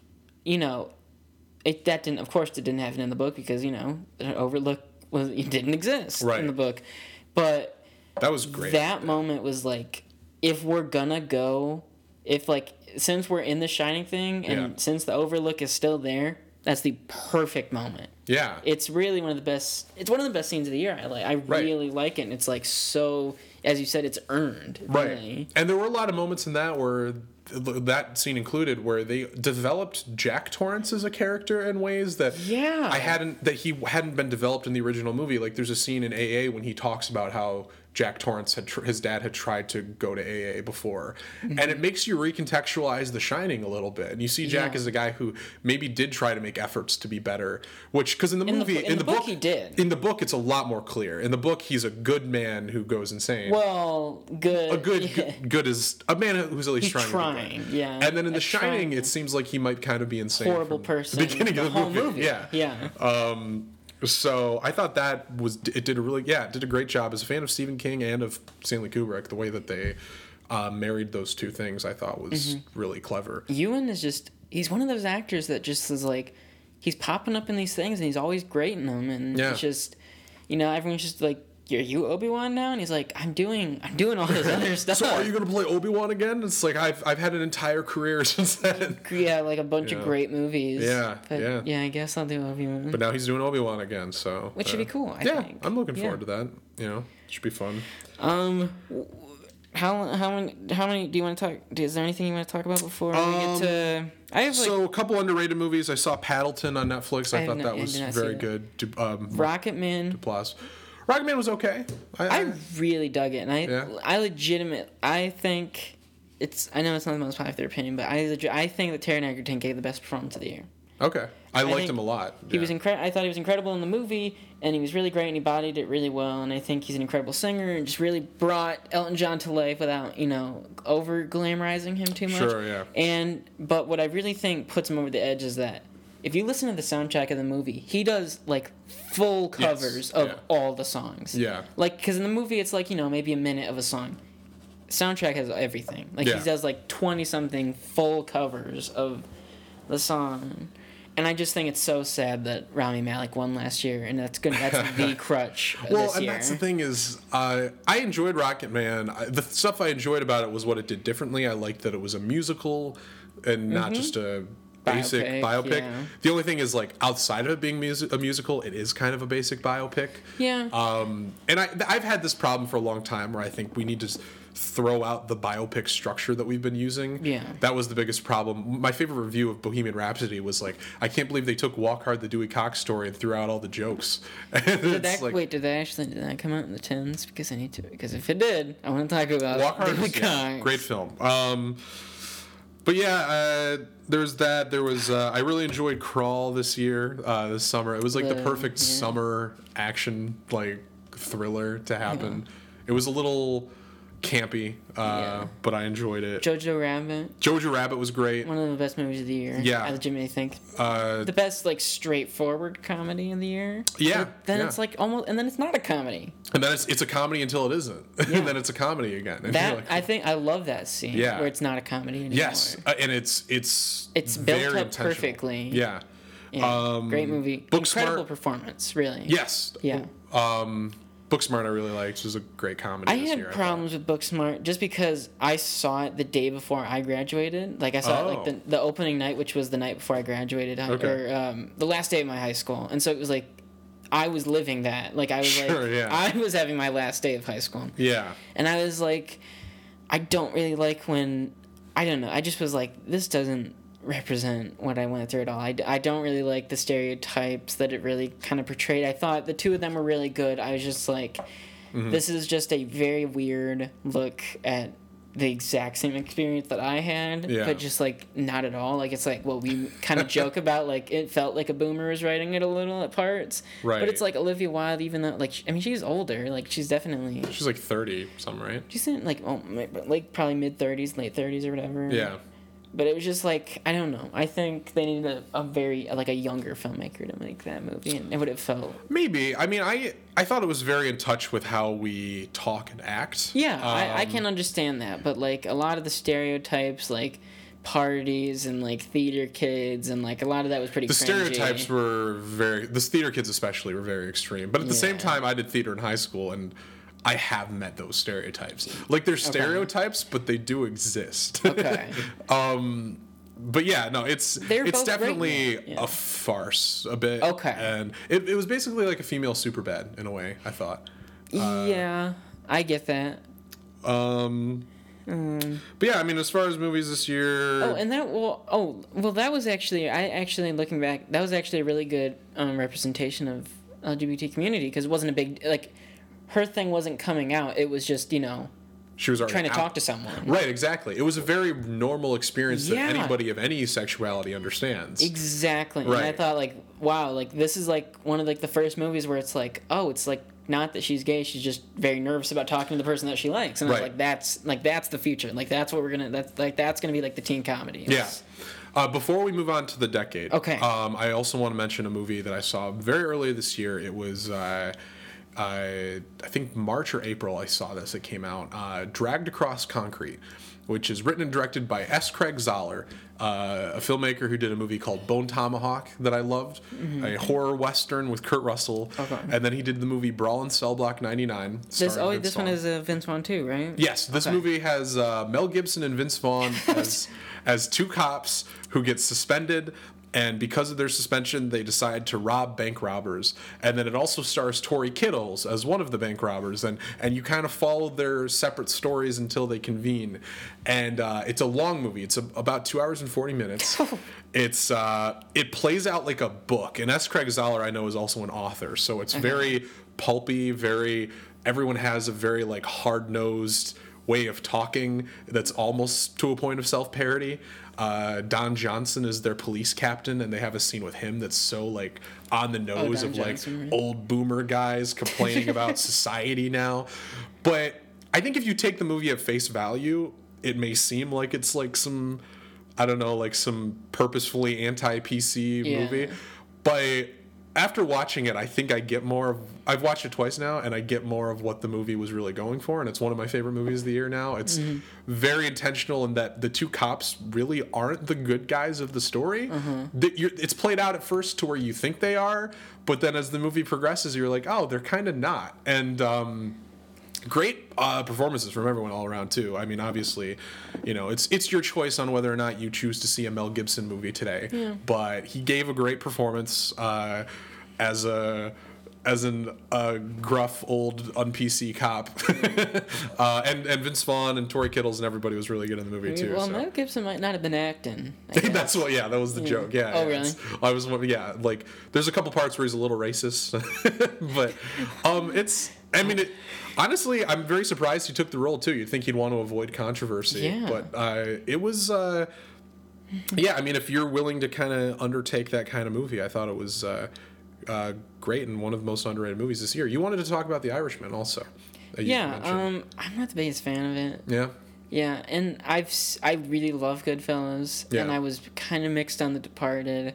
Speaker 2: you know, it that didn't of course it didn't happen in the book because you know the Overlook was it didn't exist
Speaker 1: Right.
Speaker 2: in the book, but
Speaker 1: that was great.
Speaker 2: that moment was like if we're gonna go if like since we're in the shining thing and
Speaker 1: Yeah.
Speaker 2: since the overlook is still there that's the perfect moment
Speaker 1: yeah.
Speaker 2: it's really one of the best it's one of the best scenes of the year i like i
Speaker 1: Right.
Speaker 2: really like it and it's like so as you said it's earned
Speaker 1: Right.
Speaker 2: really.
Speaker 1: And there were a lot of moments in that where that scene included where they developed Jack Torrance as a character in ways that
Speaker 2: Yeah.
Speaker 1: I hadn't that he hadn't been developed in the original movie. Like there's a scene in AA when he talks about how Jack Torrance had tr- his dad had tried to go to AA before, mm-hmm. and it makes you recontextualize The Shining a little bit, and you see Jack
Speaker 2: Yeah.
Speaker 1: as a guy who maybe did try to make efforts to be better. Which because in the
Speaker 2: the
Speaker 1: movie
Speaker 2: bo- in the book, he did.
Speaker 1: in the book it's a lot more clear. In the book he's a good man who goes insane
Speaker 2: well good
Speaker 1: a good,
Speaker 2: yeah. [laughs]
Speaker 1: good good is a man who's at least
Speaker 2: He's
Speaker 1: trying. to be
Speaker 2: trying, yeah.
Speaker 1: And then in The Shining,
Speaker 2: trying-
Speaker 1: it seems like he might kind of be insane.
Speaker 2: horrible person
Speaker 1: The beginning of the
Speaker 2: whole
Speaker 1: movie. Yeah.
Speaker 2: yeah um,
Speaker 1: So I thought that was it did a really yeah it did a great job as a fan of Stephen King and of Stanley Kubrick the way that they uh, married those two things, I thought was
Speaker 2: Mm-hmm.
Speaker 1: really clever.
Speaker 2: Ewan is just he's one of those actors that just is like he's popping up in these things and he's always great in them and
Speaker 1: Yeah.
Speaker 2: it's just you know everyone's just like are you Obi Wan now and he's like I'm doing I'm doing all this other [laughs] stuff.
Speaker 1: So are you gonna play Obi Wan again? It's like I've I've had an entire career [laughs] since then.
Speaker 2: yeah, like a bunch
Speaker 1: Yeah.
Speaker 2: of great movies.
Speaker 1: Yeah,
Speaker 2: but
Speaker 1: yeah.
Speaker 2: yeah. I guess I'll do Obi Wan.
Speaker 1: But now he's doing Obi Wan again, so
Speaker 2: Which should
Speaker 1: uh,
Speaker 2: be cool, I
Speaker 1: yeah,
Speaker 2: think.
Speaker 1: I'm looking
Speaker 2: Yeah.
Speaker 1: forward to that. You know, it should be fun.
Speaker 2: Um, how how many how many do you want to talk? Is there anything you want to talk about before we get to? I have like
Speaker 1: Um, so a couple underrated movies. I saw Paddleton on Netflix. I,
Speaker 2: I
Speaker 1: thought
Speaker 2: not-
Speaker 1: that was
Speaker 2: did not see
Speaker 1: very
Speaker 2: that.
Speaker 1: good. Um,
Speaker 2: Rocket Man.
Speaker 1: Plus, Rocketman was okay. I,
Speaker 2: I really dug it, and I
Speaker 1: Yeah.
Speaker 2: I legitimate I think it's I know it's not the most popular opinion, but I legit, I think that Taron Egerton gave the best performance of the year.
Speaker 1: okay. I, liked him a lot.
Speaker 2: He
Speaker 1: yeah.
Speaker 2: was incredible. I thought he was incredible in the movie, and he was really great, and he bodied it really well. And I think he's an incredible singer, and just really brought Elton John to life without you know over glamorizing him too much.
Speaker 1: Sure, yeah.
Speaker 2: And but what I really think puts him over the edge is that if you listen to the soundtrack of the movie, he does like full
Speaker 1: Yes,
Speaker 2: covers of
Speaker 1: yeah.
Speaker 2: all the songs.
Speaker 1: Yeah.
Speaker 2: Like, because in the movie, it's like you know maybe a minute of a song. Soundtrack has everything. Like
Speaker 1: Yeah.
Speaker 2: he does like twenty something full covers of the song. And I just think it's so sad that Rami Malek won last year, and that's good. That's the [laughs] crutch
Speaker 1: Well, and
Speaker 2: year.
Speaker 1: that's the thing is, uh, I enjoyed Rocket Man. I, the stuff I enjoyed about it was what it did differently. I liked that it was a musical and not just a basic.
Speaker 2: Biopic,
Speaker 1: biopic.
Speaker 2: yeah.
Speaker 1: The only thing is, like outside of it being music, a musical, it is kind of a basic biopic.
Speaker 2: Yeah.
Speaker 1: Um, and I, I've had this problem for a long time where I think we need to throw out the biopic structure that we've been using.
Speaker 2: Yeah.
Speaker 1: That was the biggest problem. My favorite review of Bohemian Rhapsody was like, I can't believe they took Walk Hard, the Dewey Cox story, and threw out all the jokes. [laughs]
Speaker 2: Did that
Speaker 1: like,
Speaker 2: wait? Did that actually did that come out in the tens? Because I need to. Because if it did, I want to talk about
Speaker 1: Walk Hard,
Speaker 2: Dewey
Speaker 1: yeah,
Speaker 2: Cox.
Speaker 1: great film. Um, but yeah, uh, there's that. There was. Uh, I really enjoyed Crawl this year, uh, this summer. It was like the
Speaker 2: The-
Speaker 1: perfect
Speaker 2: yeah.
Speaker 1: summer action like thriller to happen. It was a little campy, uh,
Speaker 2: Yeah.
Speaker 1: but I enjoyed it.
Speaker 2: Jojo Rabbit,
Speaker 1: Jojo Rabbit was great.
Speaker 2: one of the best movies of the year.
Speaker 1: Yeah.
Speaker 2: I legitimately think
Speaker 1: Uh,
Speaker 2: the best like straightforward comedy of the year.
Speaker 1: Yeah,
Speaker 2: But then
Speaker 1: yeah.
Speaker 2: it's like almost, and then it's not a comedy.
Speaker 1: and then it's it's a comedy until it isn't, [laughs] and then it's a comedy again. And
Speaker 2: That
Speaker 1: like,
Speaker 2: I think I love that scene.
Speaker 1: Yeah.
Speaker 2: Where it's not a comedy anymore.
Speaker 1: yes, uh, and it's it's
Speaker 2: It's built up perfectly.
Speaker 1: Yeah.
Speaker 2: Yeah.
Speaker 1: Um,
Speaker 2: Great movie.
Speaker 1: Booksmart-
Speaker 2: Incredible performance, really.
Speaker 1: Yes.
Speaker 2: Yeah.
Speaker 1: Um, Booksmart I really liked. It was a great comedy.
Speaker 2: I had
Speaker 1: year,
Speaker 2: problems with Booksmart just because I saw it the day before I graduated. Like I saw it like
Speaker 1: Oh.
Speaker 2: the, the opening night, which was the night before I graduated,
Speaker 1: Okay.
Speaker 2: or um, the last day of my high school, and so it was like I was living that. Like I was
Speaker 1: Sure,
Speaker 2: like
Speaker 1: yeah. [laughs]
Speaker 2: I was having my last day of high school.
Speaker 1: Yeah.
Speaker 2: and I was like, I don't really like when I don't know. I just was like, this doesn't represent what I went through at all. I, I don't really like the stereotypes that it really kind of portrayed. I thought the two of them were really good. I was just like,
Speaker 1: Mm-hmm.
Speaker 2: this is just a very weird look at the exact same experience that I had,
Speaker 1: Yeah.
Speaker 2: but just like not at all. Like it's like what we kind of [laughs] joke about. Like it felt like a boomer was writing it a little at parts,
Speaker 1: Right.
Speaker 2: But it's like Olivia Wilde, even though like I mean she's older. Like she's definitely
Speaker 1: She's like thirty, some, right?
Speaker 2: she's in like oh like probably mid thirties, late thirties or whatever.
Speaker 1: Yeah.
Speaker 2: But it was just like I don't know. I think they needed a, a very like a younger filmmaker to make that movie, and it would have felt.
Speaker 1: Maybe. I mean, I I thought it was very in touch with how we talk and act.
Speaker 2: Yeah, I, I
Speaker 1: Um,
Speaker 2: can understand that, but like a lot of the stereotypes, like parties and like theater kids, and like a lot of that was pretty.
Speaker 1: The
Speaker 2: cringy.
Speaker 1: stereotypes were very. The theater kids especially were very extreme. But at the same time, I did theater in high school, and I have met those stereotypes. Like they're stereotypes, but they do exist.
Speaker 2: Okay. [laughs]
Speaker 1: um, but yeah, no, it's
Speaker 2: They're
Speaker 1: it's definitely
Speaker 2: yeah.
Speaker 1: a farce a bit.
Speaker 2: Okay.
Speaker 1: and it, it was basically like a female super bad in a way. I thought.
Speaker 2: yeah, I get that.
Speaker 1: Um, But yeah, I mean, as far as movies this year,
Speaker 2: Oh, and that well, oh, well, that was actually I actually looking back, that was actually a really good um, representation of LGBT community because it wasn't a big like, her thing wasn't coming out. It was just you know
Speaker 1: she was already
Speaker 2: trying to
Speaker 1: out.
Speaker 2: talk to someone.
Speaker 1: Right, exactly. It was a very normal experience
Speaker 2: Yeah.
Speaker 1: that anybody of any sexuality understands.
Speaker 2: Exactly. Right. And I thought like, wow, like this is like one of like the first movies where it's like, oh, it's like not that she's gay, she's just very nervous about talking to the person that she likes. And I was like, that's like that's the future. Like that's what we're gonna that's like that's gonna be like the teen comedy.
Speaker 1: Yeah. Uh, before we move on to the decade,
Speaker 2: Okay.
Speaker 1: Um, I also want to mention a movie that I saw very early this year. It was uh, I I think March or April I saw this. It came out. Uh, Dragged Across Concrete, which is written and directed by S. Craig Zahler, uh, a filmmaker who did a movie called Bone Tomahawk that I loved, a horror western with Kurt Russell,
Speaker 2: Mm-hmm. Okay.
Speaker 1: and then he did the movie Brawl in Cell Block 99.
Speaker 2: This oh, this one is uh, Vince Vaughn too, right?
Speaker 1: Yes, this
Speaker 2: Okay.
Speaker 1: movie has uh, Mel Gibson and Vince Vaughn [laughs] as as two cops who get suspended, and because of their suspension, they decide to rob bank robbers. And then it also stars Tory Kittles as one of the bank robbers, and and you kind of follow their separate stories until they convene. And uh, it's a long movie. It's a, about two hours and forty minutes. [laughs] it's uh, it plays out like a book. And S. Craig Zahler, I know, is also an author, so it's very pulpy, very. Everyone has a very like hard nosed way of talking that's almost to a point of self parody. Uh, Don Johnson is their police captain, and they have a scene with him that's so like on the nose
Speaker 2: Don
Speaker 1: of like
Speaker 2: right?
Speaker 1: old boomer guys complaining about [laughs] society now. But I think if you take the movie at face value, it may seem like it's like some, I don't know, like some purposefully anti PC
Speaker 2: Yeah.
Speaker 1: movie. But after watching it, I think I get more of. I've watched it twice now, and I get more of what the movie was really going for, and it's one of my favorite movies of the year now. It's very intentional in that the two cops really aren't the good guys of the story. That you're, it's played out at first to where you think they are, but then as the movie progresses, you're like, oh, they're kind of not. And um, great uh, performances from everyone all around too. I mean, obviously, you know, it's it's your choice on whether or not you choose to see a Mel Gibson movie today. But he gave a great performance uh, as a as an uh, gruff old un PC cop, [laughs] uh, and and Vince Vaughn and Tory Kittles and everybody was really good in the movie too.
Speaker 2: well,
Speaker 1: so.
Speaker 2: Mel Gibson might not have been acting. [laughs]
Speaker 1: That's what. Yeah, that was the joke. Yeah.
Speaker 2: Oh,
Speaker 1: yeah,
Speaker 2: really?
Speaker 1: I was. Yeah, like there's a couple parts where he's a little racist, [laughs] but um, it's. I mean, it, honestly, I'm very surprised he took the role too. You'd think he'd want to avoid controversy,
Speaker 2: Yeah.
Speaker 1: but uh, it was. Uh, yeah, I mean, if you're willing to kind of undertake that kind of movie, I thought it was uh, uh, great and one of the most underrated movies this year. You wanted to talk about The Irishman also.
Speaker 2: Yeah, um, I'm not the biggest fan of it.
Speaker 1: yeah.
Speaker 2: Yeah, and I've I really love Goodfellas,
Speaker 1: Yeah.
Speaker 2: and I was kind of mixed on The Departed,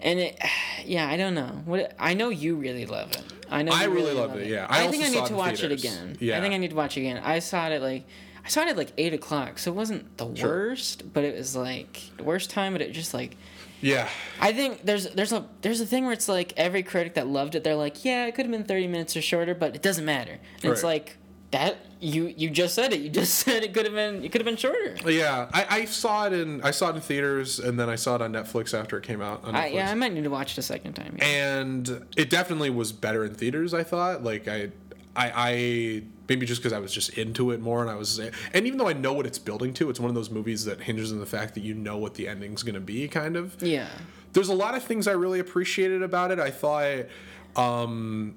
Speaker 2: and it, [sighs] yeah, I don't know what I know you really love it. I know
Speaker 1: I
Speaker 2: you
Speaker 1: really
Speaker 2: love
Speaker 1: loved it, yeah. I
Speaker 2: I, think I need to watch
Speaker 1: theaters.
Speaker 2: it again.
Speaker 1: Yeah.
Speaker 2: I think I need to watch it again. I saw it at like I saw it at like eight o'clock, so it wasn't the
Speaker 1: Sure.
Speaker 2: worst, but it was like the worst time. But it just like
Speaker 1: Yeah.
Speaker 2: I think there's there's a there's a thing where it's like every critic that loved it, they're like, yeah, it could have been thirty minutes or shorter, but it doesn't matter. And it's like that you you just said it. You just [laughs] said it could have been it could have been shorter.
Speaker 1: Yeah, I, I saw it in I saw it in theaters and then I saw it on Netflix after it came out on
Speaker 2: I, yeah, I might need to watch it a second time. yeah.
Speaker 1: and it definitely was better in theaters. I thought like I I, I maybe just because I was just into it more and I was and even though I know what it's building to, it's one of those movies that hinges on the fact that you know what the ending's gonna be, kind of.
Speaker 2: Yeah.
Speaker 1: There's a lot of things I really appreciated about it. I thought um,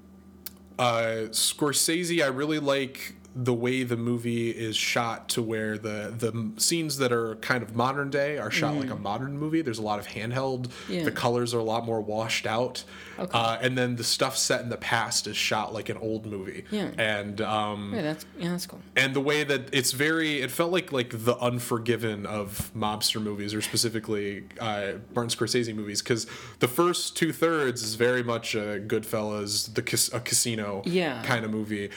Speaker 1: uh, Scorsese, I really like the way the movie is shot to where the the scenes that are kind of modern day are shot like a modern movie. There's a lot of handheld.
Speaker 2: Yeah.
Speaker 1: The colors are a lot more washed out. Uh, and then the stuff set in the past is shot like an old movie.
Speaker 2: Yeah.
Speaker 1: And um,
Speaker 2: Yeah, that's yeah, that's cool.
Speaker 1: and the way that it's very it felt like like the unforgiven of mobster movies or specifically uh, martin scorsese movies because the first two-thirds is very much a goodfellas the a casino
Speaker 2: Yeah.
Speaker 1: kind of movie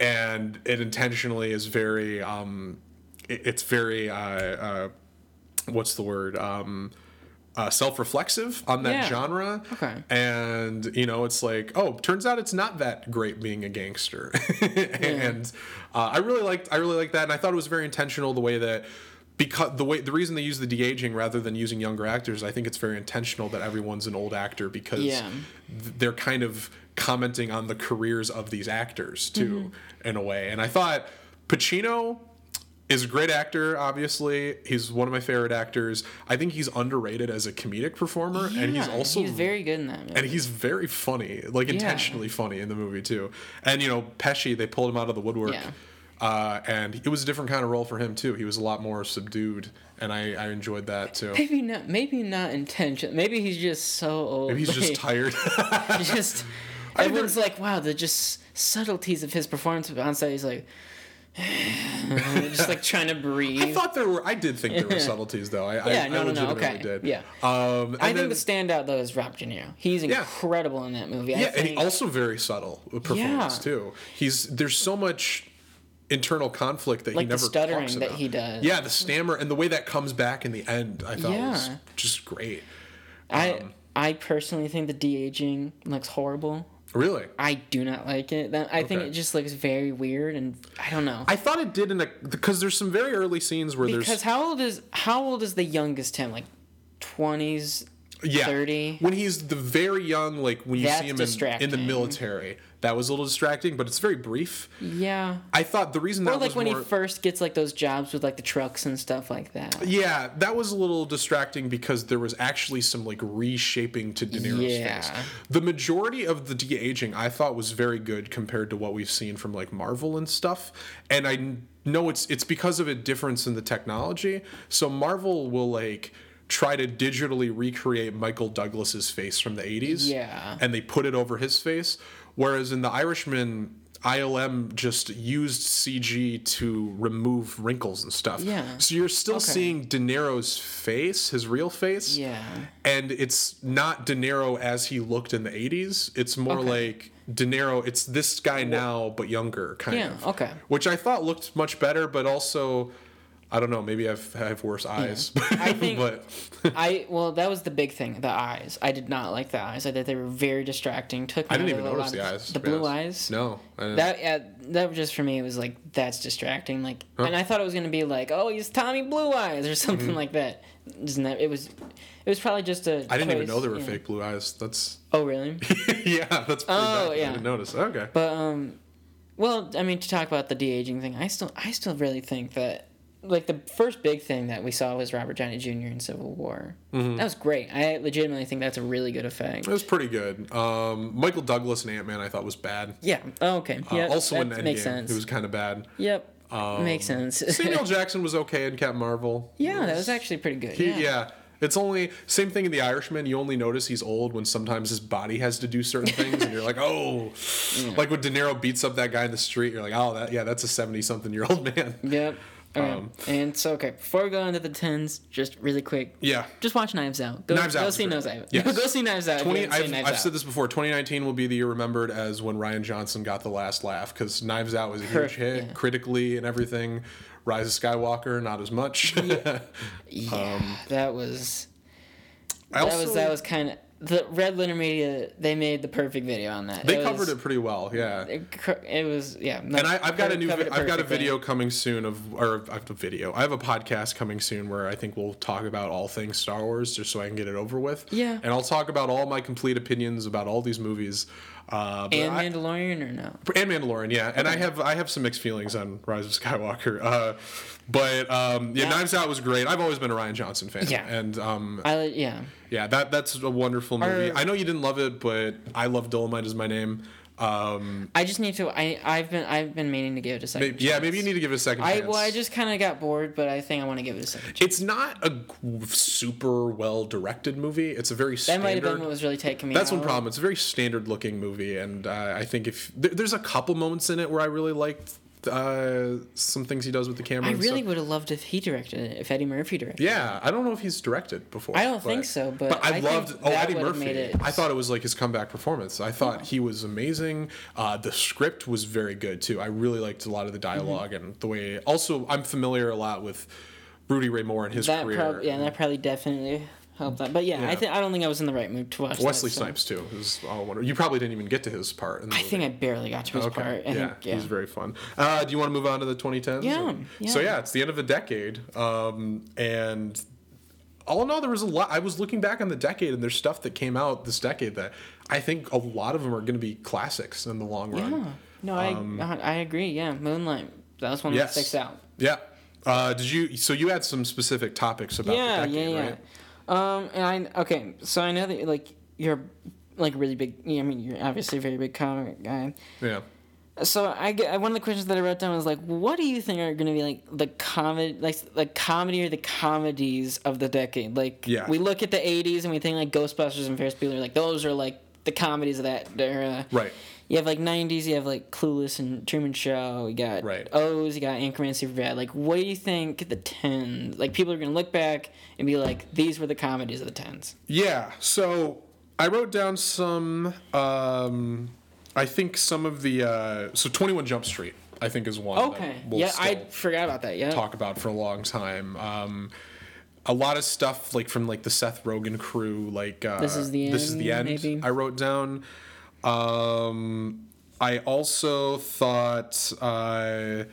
Speaker 1: and it intentionally is very um it, it's very uh, uh what's the word um uh, self-reflexive on that
Speaker 2: Yeah.
Speaker 1: genre
Speaker 2: Okay.
Speaker 1: and you know it's like oh turns out it's not that great being a gangster [laughs] and uh, i really liked i really liked that and i thought it was very intentional the way that because the way the reason they use the de-aging rather than using younger actors i think it's very intentional that everyone's an old actor because
Speaker 2: Yeah.
Speaker 1: they're kind of commenting on the careers of these actors too mm-hmm. in a way and i thought pacino is a great actor obviously he's one of my favorite actors i think he's underrated as a comedic performer and he's also
Speaker 2: he's very good in that. Movie.
Speaker 1: and he's very funny, like intentionally funny in the movie too. And you know, Pesci, they pulled him out of the woodwork,
Speaker 2: Yeah.
Speaker 1: Uh, and it was a different kind of role for him too. He was a lot more subdued, and I, I enjoyed that too.
Speaker 2: maybe not maybe not intentional. Maybe he's just so old.
Speaker 1: Maybe he's just [laughs] tired.
Speaker 2: just [laughs] everyone's like, wow, the just subtleties of his performance on set. He's like, [sighs] just like trying to breathe.
Speaker 1: I thought there were. I did think there were subtleties, though. I,
Speaker 2: Yeah,
Speaker 1: I,
Speaker 2: no,
Speaker 1: I
Speaker 2: no, no, okay.
Speaker 1: did.
Speaker 2: Yeah.
Speaker 1: Um, and
Speaker 2: I
Speaker 1: then,
Speaker 2: think the standout though is Robert De Niro. He's
Speaker 1: Yeah.
Speaker 2: incredible in that movie.
Speaker 1: Yeah, and
Speaker 2: think,
Speaker 1: he also very subtle performance
Speaker 2: Yeah.
Speaker 1: too. He's there's so much internal conflict that
Speaker 2: Like
Speaker 1: he
Speaker 2: the
Speaker 1: never
Speaker 2: stuttering
Speaker 1: talks
Speaker 2: that
Speaker 1: about.
Speaker 2: he does.
Speaker 1: Yeah, the stammer and the way that comes back in the end, I thought was just great.
Speaker 2: I
Speaker 1: um,
Speaker 2: I personally think the de aging looks horrible.
Speaker 1: Really.
Speaker 2: I do not like it. That I think it just looks very weird, and I don't know.
Speaker 1: I thought it did in a because there's some very early scenes where
Speaker 2: because
Speaker 1: there's
Speaker 2: how old is how old is the youngest him? Like twenties,
Speaker 1: yeah
Speaker 2: thirty.
Speaker 1: when he's the very young like when you
Speaker 2: That's
Speaker 1: see him in, in the military that was a little distracting but it's very brief
Speaker 2: Yeah.
Speaker 1: i thought the reason
Speaker 2: Or
Speaker 1: that
Speaker 2: like when
Speaker 1: more
Speaker 2: he first gets like those jobs with like the trucks and stuff like that.
Speaker 1: yeah that was a little distracting because there was actually some like reshaping to De Niro's
Speaker 2: Yeah.
Speaker 1: face the majority of the de-aging i thought was very good compared to what we've seen from like marvel and stuff and i know it's it's because of a difference in the technology so marvel will like try to digitally recreate michael douglas's face from the 80s
Speaker 2: Yeah.
Speaker 1: and they put it over his face. Whereas in The Irishman, ILM just used CG to remove wrinkles and stuff.
Speaker 2: Yeah.
Speaker 1: So you're still
Speaker 2: Okay.
Speaker 1: seeing De Niro's face, his real face.
Speaker 2: Yeah.
Speaker 1: And it's not De Niro as he looked in the 80s. It's more
Speaker 2: Okay.
Speaker 1: like De Niro, it's this guy now, but younger, kind
Speaker 2: Yeah,
Speaker 1: of.
Speaker 2: okay.
Speaker 1: Which I thought looked much better, but also. I don't know. Maybe I've, I have worse eyes. [laughs]
Speaker 2: I think-
Speaker 1: but
Speaker 2: I well, that was the big thing. The eyes. I did not like the eyes. I thought they were very distracting. Took me
Speaker 1: I didn't even notice the eyes.
Speaker 2: The blue eyes.
Speaker 1: No.
Speaker 2: That yeah, that was just for me it was like that's distracting. Like, and I thought it was gonna be like, oh, he's Tommy Blue Eyes or something like that. Isn't that? It was. It was probably just a.
Speaker 1: I Mm-hmm. Didn't even know there were
Speaker 2: yeah.
Speaker 1: fake blue eyes. That's
Speaker 2: Oh really? [laughs]
Speaker 1: yeah, that's pretty
Speaker 2: Oh,
Speaker 1: bad.
Speaker 2: yeah.
Speaker 1: I didn't notice. Okay.
Speaker 2: But um, well, I mean, to talk about the de aging thing, I still, I still really think that like the first big thing that we saw was Robert Downey Jr. in Civil War.
Speaker 1: Mm-hmm.
Speaker 2: That was great. I legitimately think that's a really good effect.
Speaker 1: It was pretty good. Um, Michael Douglas and Ant Man, I thought was bad.
Speaker 2: Yeah. Oh, okay.
Speaker 1: Uh,
Speaker 2: Yeah.
Speaker 1: also in Endgame,
Speaker 2: makes sense.
Speaker 1: it was kind of bad.
Speaker 2: Yep. makes sense. [laughs]
Speaker 1: Samuel Jackson was okay in Captain Marvel.
Speaker 2: yeah, that was actually pretty good.
Speaker 1: He,
Speaker 2: yeah.
Speaker 1: yeah. It's only same thing in The Irishman. You only notice he's old when sometimes his body has to do certain things, and you're like, [laughs] oh, like when De Niro beats up that guy in the street, you're like, oh, that yeah, that's a seventy something year old man.
Speaker 2: Yep. Okay.
Speaker 1: Um,
Speaker 2: and so, okay, before we go into the tens, just really quick,
Speaker 1: Yeah.
Speaker 2: just watch Knives Out. Go,
Speaker 1: Knives Out
Speaker 2: Go
Speaker 1: was
Speaker 2: see. Knives Out.
Speaker 1: Yes. [laughs]
Speaker 2: go see Knives Out. if you
Speaker 1: 20, I've,
Speaker 2: Knives
Speaker 1: I've
Speaker 2: Out.
Speaker 1: said this before. 2019 will be the year remembered as when Rian Johnson got the last laugh because Knives Out was a huge hit
Speaker 2: yeah.
Speaker 1: critically and everything. Rise of Skywalker, not as much.
Speaker 2: Yeah, [laughs] that was
Speaker 1: I
Speaker 2: that
Speaker 1: also,
Speaker 2: was that was kind of the Red Letter Media. They made the perfect video on that.
Speaker 1: they
Speaker 2: was-
Speaker 1: covered it pretty well, yeah.
Speaker 2: It, it was yeah. no,
Speaker 1: And I, I've got a new I've got a video coming soon of, or I have a video. I have a podcast coming soon where I think we'll talk about all things Star Wars, just so I can get it over with.
Speaker 2: Yeah.
Speaker 1: And I'll talk about all my complete opinions about all these movies. Uh,
Speaker 2: and
Speaker 1: I-
Speaker 2: Mandalorian or no?
Speaker 1: and Mandalorian, yeah, and I have I have some mixed feelings on Rise of Skywalker, uh, but um, yeah,
Speaker 2: Yeah.
Speaker 1: Knives Out was great. I've always been a Rian Johnson fan,
Speaker 2: Yeah.
Speaker 1: and um,
Speaker 2: I yeah.
Speaker 1: Yeah, that that's a wonderful movie.
Speaker 2: Are-
Speaker 1: I know you didn't love it, but I love Dolomite is my name. Um,
Speaker 2: I just need to. I I've been I've been meaning to give it a second.
Speaker 1: maybe, yeah, maybe you need to give it a second
Speaker 2: I
Speaker 1: chance.
Speaker 2: well, I just kind of got bored, but I think I want to give it a second. chance.
Speaker 1: It's not a super well directed movie. It's a very
Speaker 2: That
Speaker 1: standard.
Speaker 2: might have been what was really taking me.
Speaker 1: that's
Speaker 2: out.
Speaker 1: one problem. It's a very standard looking movie, and uh, I think if there, there's a couple moments in it where I really liked uh, some things he does with the camera.
Speaker 2: I really would have loved if he directed it. If Eddie Murphy directed. it.
Speaker 1: Yeah, I don't know if he's directed before.
Speaker 2: I don't think so, but
Speaker 1: I,
Speaker 2: I think
Speaker 1: loved oh Eddie Murphy.
Speaker 2: it-
Speaker 1: I thought it was like his comeback performance. I thought he was amazing. Uh, the script was very good too. I really liked a lot of the
Speaker 2: Mm-hmm.
Speaker 1: dialogue and the way. Also, I'm familiar a lot with Rudy Ray Moore and his
Speaker 2: That
Speaker 1: career.
Speaker 2: probably yeah, that probably definitely helped that. But yeah,
Speaker 1: Yeah.
Speaker 2: I think I don't think I was in the right mood to watch.
Speaker 1: Wesley
Speaker 2: that, so-
Speaker 1: Snipes too. Is all wonder. You probably didn't even get to his part. In the
Speaker 2: I think I barely got to his
Speaker 1: Okay.
Speaker 2: part. I
Speaker 1: yeah,
Speaker 2: think, yeah.
Speaker 1: he's very fun. Uh, do you want to move on to the 2010s?
Speaker 2: Yeah, yeah.
Speaker 1: So yeah, it's the end of a decade, um, and all in all, there was a lot. I was looking back on the decade, and there's stuff that came out this decade that I think a lot of them are going to be classics in the long run.
Speaker 2: Yeah. No, I I agree. Yeah, Moonlight. That was one
Speaker 1: Um, Yes.
Speaker 2: that sticks out.
Speaker 1: Yeah. Uh, did you? So you had some specific topics about
Speaker 2: yeah,
Speaker 1: the decade,
Speaker 2: yeah,
Speaker 1: right?
Speaker 2: Um, and I okay, so I know that like you're like really big. I mean, you're obviously a very big comic guy.
Speaker 1: Yeah.
Speaker 2: So I get one of the questions that I wrote down was like, what do you think are going to be like the comedy, like the comedy or the comedies of the decade? Like,
Speaker 1: Yeah.
Speaker 2: we look at the '80s and we think like Ghostbusters and Ferris Bueller, like those are like the comedies of that era.
Speaker 1: Right.
Speaker 2: You have like '90s. You have like Clueless and Truman Show. You got
Speaker 1: Right.
Speaker 2: O's. You got Anchorman, Superbad. Like, what do you think the tens? Like, people are gonna look back and be like, these were the comedies of the tens.
Speaker 1: Yeah. So I wrote down some. Um, I think some of the. Uh, so Twenty One Jump Street. I think is one.
Speaker 2: Okay.
Speaker 1: We'll
Speaker 2: yeah, I forgot about that. Yeah.
Speaker 1: talk about for a long time. Um, a lot of stuff like from like the Seth Rogen crew, like uh,
Speaker 2: This Is the
Speaker 1: This is the
Speaker 2: End,
Speaker 1: end.
Speaker 2: maybe?
Speaker 1: I wrote down. Um, I also thought. Uh,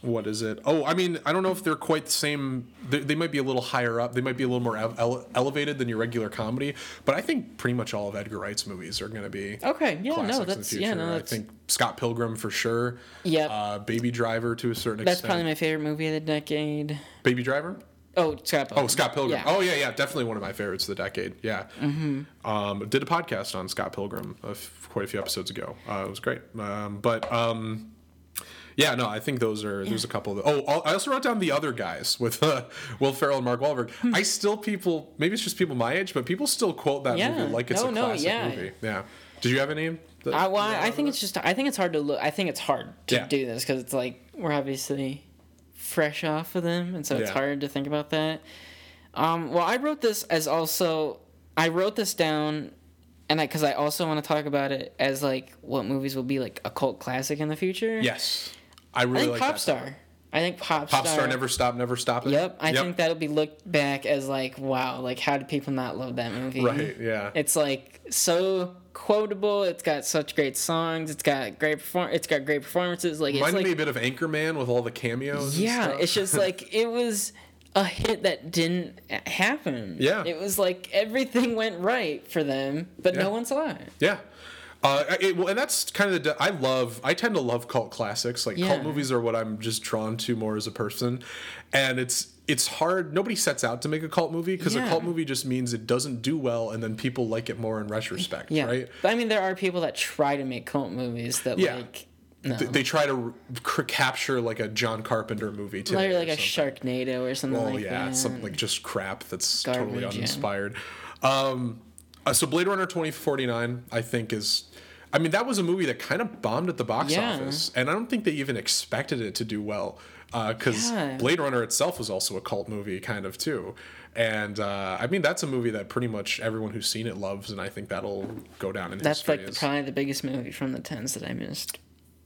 Speaker 1: what is it? Oh, I mean, I don't know if they're quite the same. They, they might be a little higher up. They might be a little more ele- ele- elevated than your regular comedy. But I think pretty much all of Edgar Wright's movies are going to be
Speaker 2: Okay. Yeah. No.
Speaker 1: in the
Speaker 2: That's
Speaker 1: future.
Speaker 2: yeah. No. That's
Speaker 1: I think Scott Pilgrim for sure.
Speaker 2: Yeah,
Speaker 1: Uh, Baby Driver to a certain
Speaker 2: that's
Speaker 1: extent.
Speaker 2: probably my favorite movie of the decade.
Speaker 1: Baby Driver.
Speaker 2: Oh, Scott Pilgrim.
Speaker 1: Oh, Scott Pilgrim.
Speaker 2: Yeah.
Speaker 1: Oh, yeah, yeah, definitely one of my favorites of the decade. Yeah. Mm-hmm. Um, did a podcast on Scott Pilgrim f- quite a few episodes ago. Uh, it was great. Um, but um, yeah, no, I think those are. There's a couple. Of, oh, I also wrote down the other guys with uh, Will Ferrell and Mark Wahlberg.
Speaker 2: Hmm.
Speaker 1: I still people maybe it's just people my age, but people still quote that
Speaker 2: Yeah.
Speaker 1: movie like it's
Speaker 2: No,
Speaker 1: a
Speaker 2: no,
Speaker 1: classic
Speaker 2: yeah.
Speaker 1: movie. Yeah. Did you have any? that-
Speaker 2: I, well, I- I think it's just I think it's hard to look. I think it's hard to
Speaker 1: Yeah.
Speaker 2: do this because it's like we're obviously fresh off of them, and so it's
Speaker 1: Yeah.
Speaker 2: hard to think about that. Um, well, I wrote this as also I wrote this down, and I because I also want to talk about it as like what movies will be like a cult classic in the future.
Speaker 1: Yes, I really
Speaker 2: I think
Speaker 1: like
Speaker 2: Pop
Speaker 1: that.
Speaker 2: Star. I think Pop,
Speaker 1: Pop Star Never Stop, Never Stop. It.
Speaker 2: Yep, I think that'll be looked back as like, wow, like how did people not love that movie?
Speaker 1: Right. Yeah.
Speaker 2: It's like so quotable. It's got such great songs. It's got great perform. It's got great performances. Like it's
Speaker 1: Reminded
Speaker 2: like
Speaker 1: me a bit of Anchorman with all the cameos.
Speaker 2: yeah, it's just like [laughs] it was a hit that didn't happen.
Speaker 1: Yeah.
Speaker 2: it was like everything went right for them, but
Speaker 1: Yeah.
Speaker 2: no one saw it.
Speaker 1: Yeah. Uh, it, well, and that's kind of the. I love. I tend to love cult classics. Like
Speaker 2: Yeah.
Speaker 1: cult movies are what I'm just drawn to more as a person, and it's it's hard. Nobody sets out to make a cult movie because
Speaker 2: Yeah.
Speaker 1: a cult movie just means it doesn't do well, and then people like it more in retrospect.
Speaker 2: Yeah,
Speaker 1: Right.
Speaker 2: but I mean, there are people that try to make cult movies that
Speaker 1: Yeah.
Speaker 2: like no,
Speaker 1: Th- They try to capture like a John Carpenter movie today,
Speaker 2: like,
Speaker 1: or
Speaker 2: like a. Sharknado or something
Speaker 1: Oh
Speaker 2: like
Speaker 1: yeah,
Speaker 2: that.
Speaker 1: something like just crap that's totally
Speaker 2: Garbage, yeah.
Speaker 1: uninspired. Um, uh, so Blade Runner twenty forty nine, I think is. I mean, that was a movie that kind of bombed at the box
Speaker 2: Yeah.
Speaker 1: office, and I don't think they even expected it to do well, because
Speaker 2: Yeah.
Speaker 1: Blade Runner itself was also a cult movie, kind of too. And uh, I mean, that's a movie that pretty much everyone who's seen it loves, and I think that'll go down in
Speaker 2: That's
Speaker 1: history.
Speaker 2: That's like the, probably the biggest movie from the tens that I missed.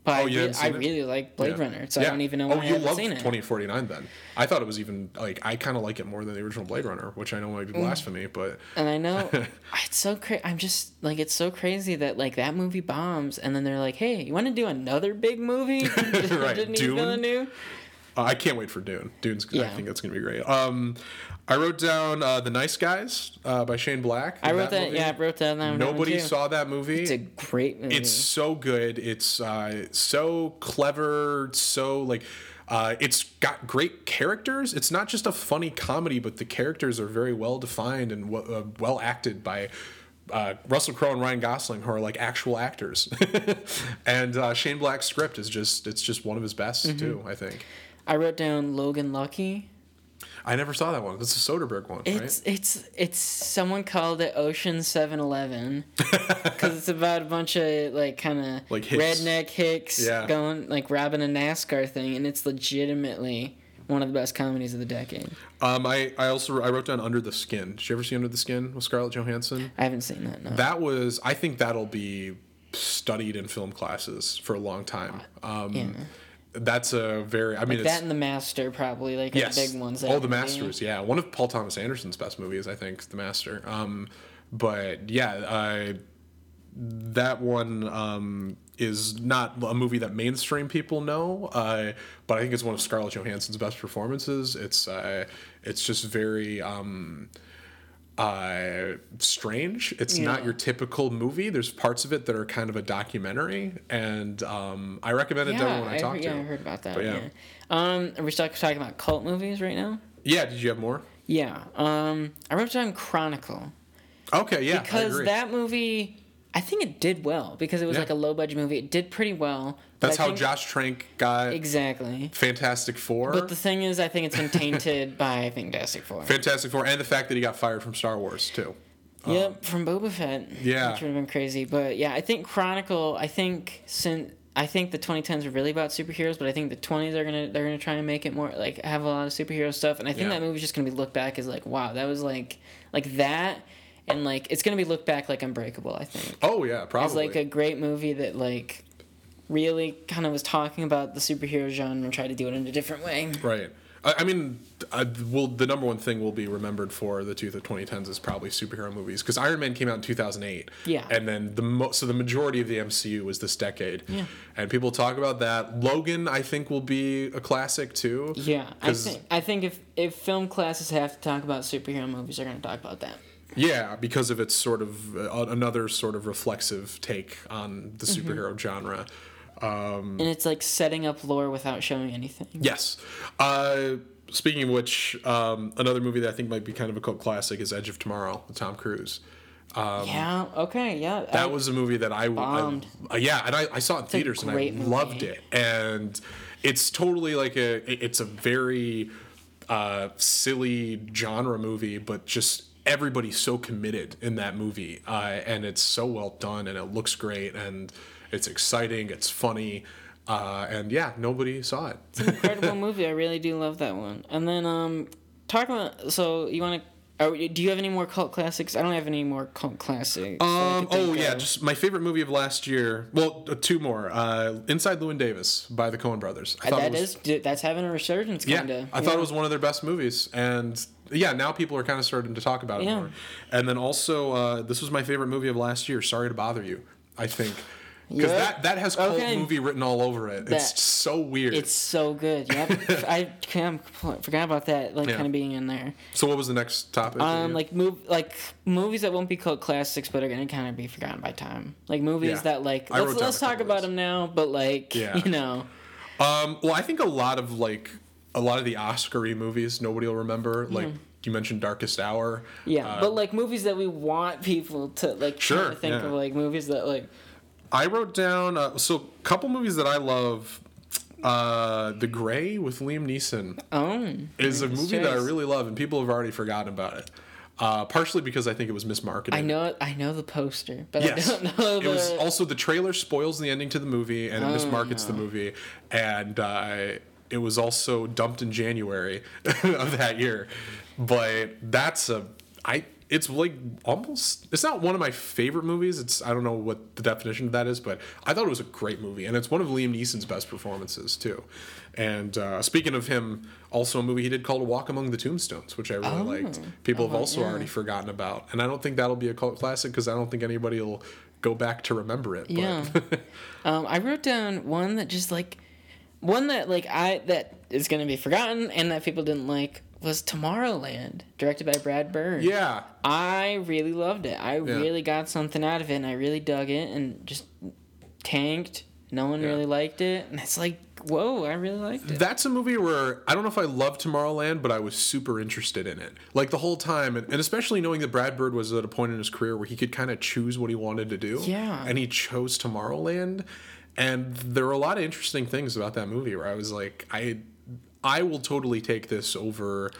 Speaker 2: But I,
Speaker 1: Oh, you
Speaker 2: re- I really like Blade
Speaker 1: Yeah.
Speaker 2: Runner, so
Speaker 1: Yeah.
Speaker 2: I don't even know
Speaker 1: Oh,
Speaker 2: why I
Speaker 1: you love
Speaker 2: seen it.
Speaker 1: 2049 then? I thought it was even like I kind of like it more than the original Blade Runner, which I know might be
Speaker 2: Mm.
Speaker 1: blasphemy, but
Speaker 2: And I know [laughs] it's so crazy. I'm just like it's so crazy that like that movie bombs, and then they're like, "Hey, you want to do another big movie?" [laughs]
Speaker 1: Right, Dune?
Speaker 2: Villeneuve?
Speaker 1: Uh, I can't wait for Dune. Dune's. I think that's gonna be great. Um, I wrote down uh, the Nice Guys uh, by Shane Black.
Speaker 2: I wrote that.
Speaker 1: movie.
Speaker 2: yeah, I wrote that down.
Speaker 1: Nobody saw that movie.
Speaker 2: It's a great movie.
Speaker 1: It's so good. It's uh, so clever. So like, uh, it's got great characters. It's not just a funny comedy, but the characters are very well defined and w- uh, well acted by. Uh, Russell Crowe and Ryan Gosling, who are like actual actors, [laughs] and uh, Shane Black's script is just—it's just one of his best
Speaker 2: Mm-hmm.
Speaker 1: too. I think.
Speaker 2: I wrote down Logan Lucky.
Speaker 1: I never saw that one. It's a Soderbergh one,
Speaker 2: It's
Speaker 1: right?
Speaker 2: it's it's someone called it Ocean 7-Eleven because [laughs] it's about a bunch of like kind of
Speaker 1: Like hicks.
Speaker 2: redneck hicks
Speaker 1: Yeah.
Speaker 2: going like robbing a NASCAR thing, and it's legitimately one of the best comedies of the decade.
Speaker 1: Um, I, I also I wrote down Under the Skin. Did you ever see Under the Skin with Scarlett Johansson?
Speaker 2: I haven't seen that. No.
Speaker 1: That was I think that'll be studied in film classes for a long time. Um,
Speaker 2: Yeah.
Speaker 1: That's a very I mean
Speaker 2: that
Speaker 1: it's
Speaker 2: and the Master probably like
Speaker 1: yes
Speaker 2: the big ones. that
Speaker 1: oh the Masters yeah one of Paul Thomas Anderson's best movies I think The Master. Um, but yeah I that one um, is not a movie that mainstream people know, uh, but I think it's one of Scarlett Johansson's best performances. It's uh, it's just very um, uh, strange. It's not your typical movie. There's parts of it that are kind of a documentary, and um, I recommend it to everyone I,
Speaker 2: I,
Speaker 1: talk
Speaker 2: heard,
Speaker 1: to.
Speaker 2: yeah, I heard about that.
Speaker 1: But
Speaker 2: yeah.
Speaker 1: yeah.
Speaker 2: Um, are we still talking about cult movies right now?
Speaker 1: Yeah, Did you have more?
Speaker 2: Yeah. Um, I wrote down Chronicle
Speaker 1: Okay. Yeah.
Speaker 2: Because that movie, I think it did well because it was
Speaker 1: Yeah.
Speaker 2: like a low budget movie. It did pretty well.
Speaker 1: That's how Josh Trank got
Speaker 2: Exactly.
Speaker 1: Fantastic Four.
Speaker 2: But the thing is, I think it's been tainted by Fantastic Four.
Speaker 1: Fantastic Four, and the fact that he got fired from Star Wars too.
Speaker 2: Um, yep, from Boba Fett.
Speaker 1: Yeah.
Speaker 2: which would have been crazy. But yeah, I think Chronicle. I think since I think the 2010s are really about superheroes, but I think the 20s are gonna they're gonna try and make it more like have a lot of superhero stuff. And I think
Speaker 1: Yeah.
Speaker 2: that movie's just gonna be looked back as like, wow, that was like like that, and like it's gonna be looked back like Unbreakable. I think
Speaker 1: Oh yeah,
Speaker 2: as
Speaker 1: probably.
Speaker 2: like a great movie that like really kind of was talking about the superhero genre and tried to do it in a different way.
Speaker 1: Right. I, I mean, I, will the number one thing we'll be remembered for the two the 2010s is probably superhero movies because Iron Man came out in 2008.
Speaker 2: Yeah.
Speaker 1: And then the mo- so the majority of the MCU was this decade.
Speaker 2: Yeah.
Speaker 1: And people talk about that. Logan, I think, will be a classic too.
Speaker 2: Yeah, I think I think if if film classes have to talk about superhero movies, they're gonna talk about that.
Speaker 1: Yeah, because of its sort of uh, another sort of reflexive take on the
Speaker 2: Mm-hmm.
Speaker 1: superhero genre. Um,
Speaker 2: And it's like setting up lore without showing anything.
Speaker 1: Yes. Uh, speaking of which, um, another movie that I think might be kind of a cult classic is Edge of Tomorrow with Tom Cruise.
Speaker 2: yeah. Okay. Yeah.
Speaker 1: That
Speaker 2: I-
Speaker 1: was a movie that I, I
Speaker 2: Bombed.
Speaker 1: uh, yeah, and I, I saw it in theaters and I
Speaker 2: movie.
Speaker 1: loved it. And it's totally like a it's a very uh, silly genre movie, but just everybody's so committed in that movie, uh, and it's so well done, and it looks great, and it's exciting, it's funny, uh, and yeah, nobody saw it.
Speaker 2: It's an incredible movie. I really do love that one. And then um, talk about. So you want to. Do you have any more cult classics? I don't have any more cult classics.
Speaker 1: Um, oh yeah,
Speaker 2: of.
Speaker 1: just my favorite movie of last year. Well, uh, two more. Uh, Inside Llewyn Davis by the Coen Brothers. I thought
Speaker 2: that
Speaker 1: was,
Speaker 2: is that's having a resurgence,
Speaker 1: Yeah,
Speaker 2: kind of.
Speaker 1: I thought it was one of their best movies, and yeah, now people are kind of starting to talk about it
Speaker 2: Yeah.
Speaker 1: more. And then also, uh, this was my favorite movie of last year. Sorry to bother you. I think because
Speaker 2: Yeah.
Speaker 1: that that has cult
Speaker 2: Okay.
Speaker 1: movie written all over it.
Speaker 2: That-
Speaker 1: it's so weird.
Speaker 2: It's so good. Yep. [laughs] I kind of forgot about that, like
Speaker 1: Yeah.
Speaker 2: kind of being in there.
Speaker 1: so what was the next topic?
Speaker 2: Um, like move like movies that won't be cult classics, but are gonna kind of be forgotten by time. Like movies
Speaker 1: Yeah.
Speaker 2: that like let's let's talk about them now, but like
Speaker 1: Yeah.
Speaker 2: you know,
Speaker 1: Um, well, I think a lot of like a lot of the Oscar-y movies nobody will remember. Like you mentioned, Darkest Hour.
Speaker 2: yeah.
Speaker 1: Uh,
Speaker 2: but like movies that we want people to like
Speaker 1: Sure,
Speaker 2: think
Speaker 1: yeah.
Speaker 2: of like movies that like
Speaker 1: I wrote down uh, so a couple movies that I love. Uh, The Grey with Liam Neeson
Speaker 2: oh
Speaker 1: is a movie that I really love, and people have already forgotten about it. Uh, partially because I think it was mismarketed.
Speaker 2: I know I know the poster, but
Speaker 1: Yes,
Speaker 2: I don't know
Speaker 1: it was also the trailer spoils the ending to the movie and it
Speaker 2: Oh,
Speaker 1: mismarkets the movie, and uh, it was also dumped in January [laughs] of that year. But that's a I. It's like almost. It's not one of my favorite movies. It's I don't know what the definition of that is, but I thought it was a great movie, and it's one of Liam Neeson's best performances too. And uh, speaking of him, also a movie he did called Walk Among the Tombstones, which I really
Speaker 2: Oh.
Speaker 1: liked. People have
Speaker 2: Oh,
Speaker 1: also
Speaker 2: yeah.
Speaker 1: already forgotten about, and I don't think that'll be a cult classic because I don't think anybody will go back to remember it. But
Speaker 2: Yeah. [laughs] um, I wrote down one that just like one that like I that is gonna be forgotten and that people didn't like was Tomorrowland, directed by Brad Bird.
Speaker 1: yeah,
Speaker 2: I really loved it. I really got something out of it, and I really dug it, and just tanked. No one
Speaker 1: Yeah.
Speaker 2: really liked it, and it's like, whoa, I really liked it.
Speaker 1: that's a movie where I don't know if I love Tomorrowland, but I was super interested in it. Like the whole time, and, and especially knowing that Brad Bird was at a point in his career where he could kind of choose what he wanted to do.
Speaker 2: Yeah.
Speaker 1: And he chose Tomorrowland. And there were a lot of interesting things about that movie where I was like, I I will totally take this over,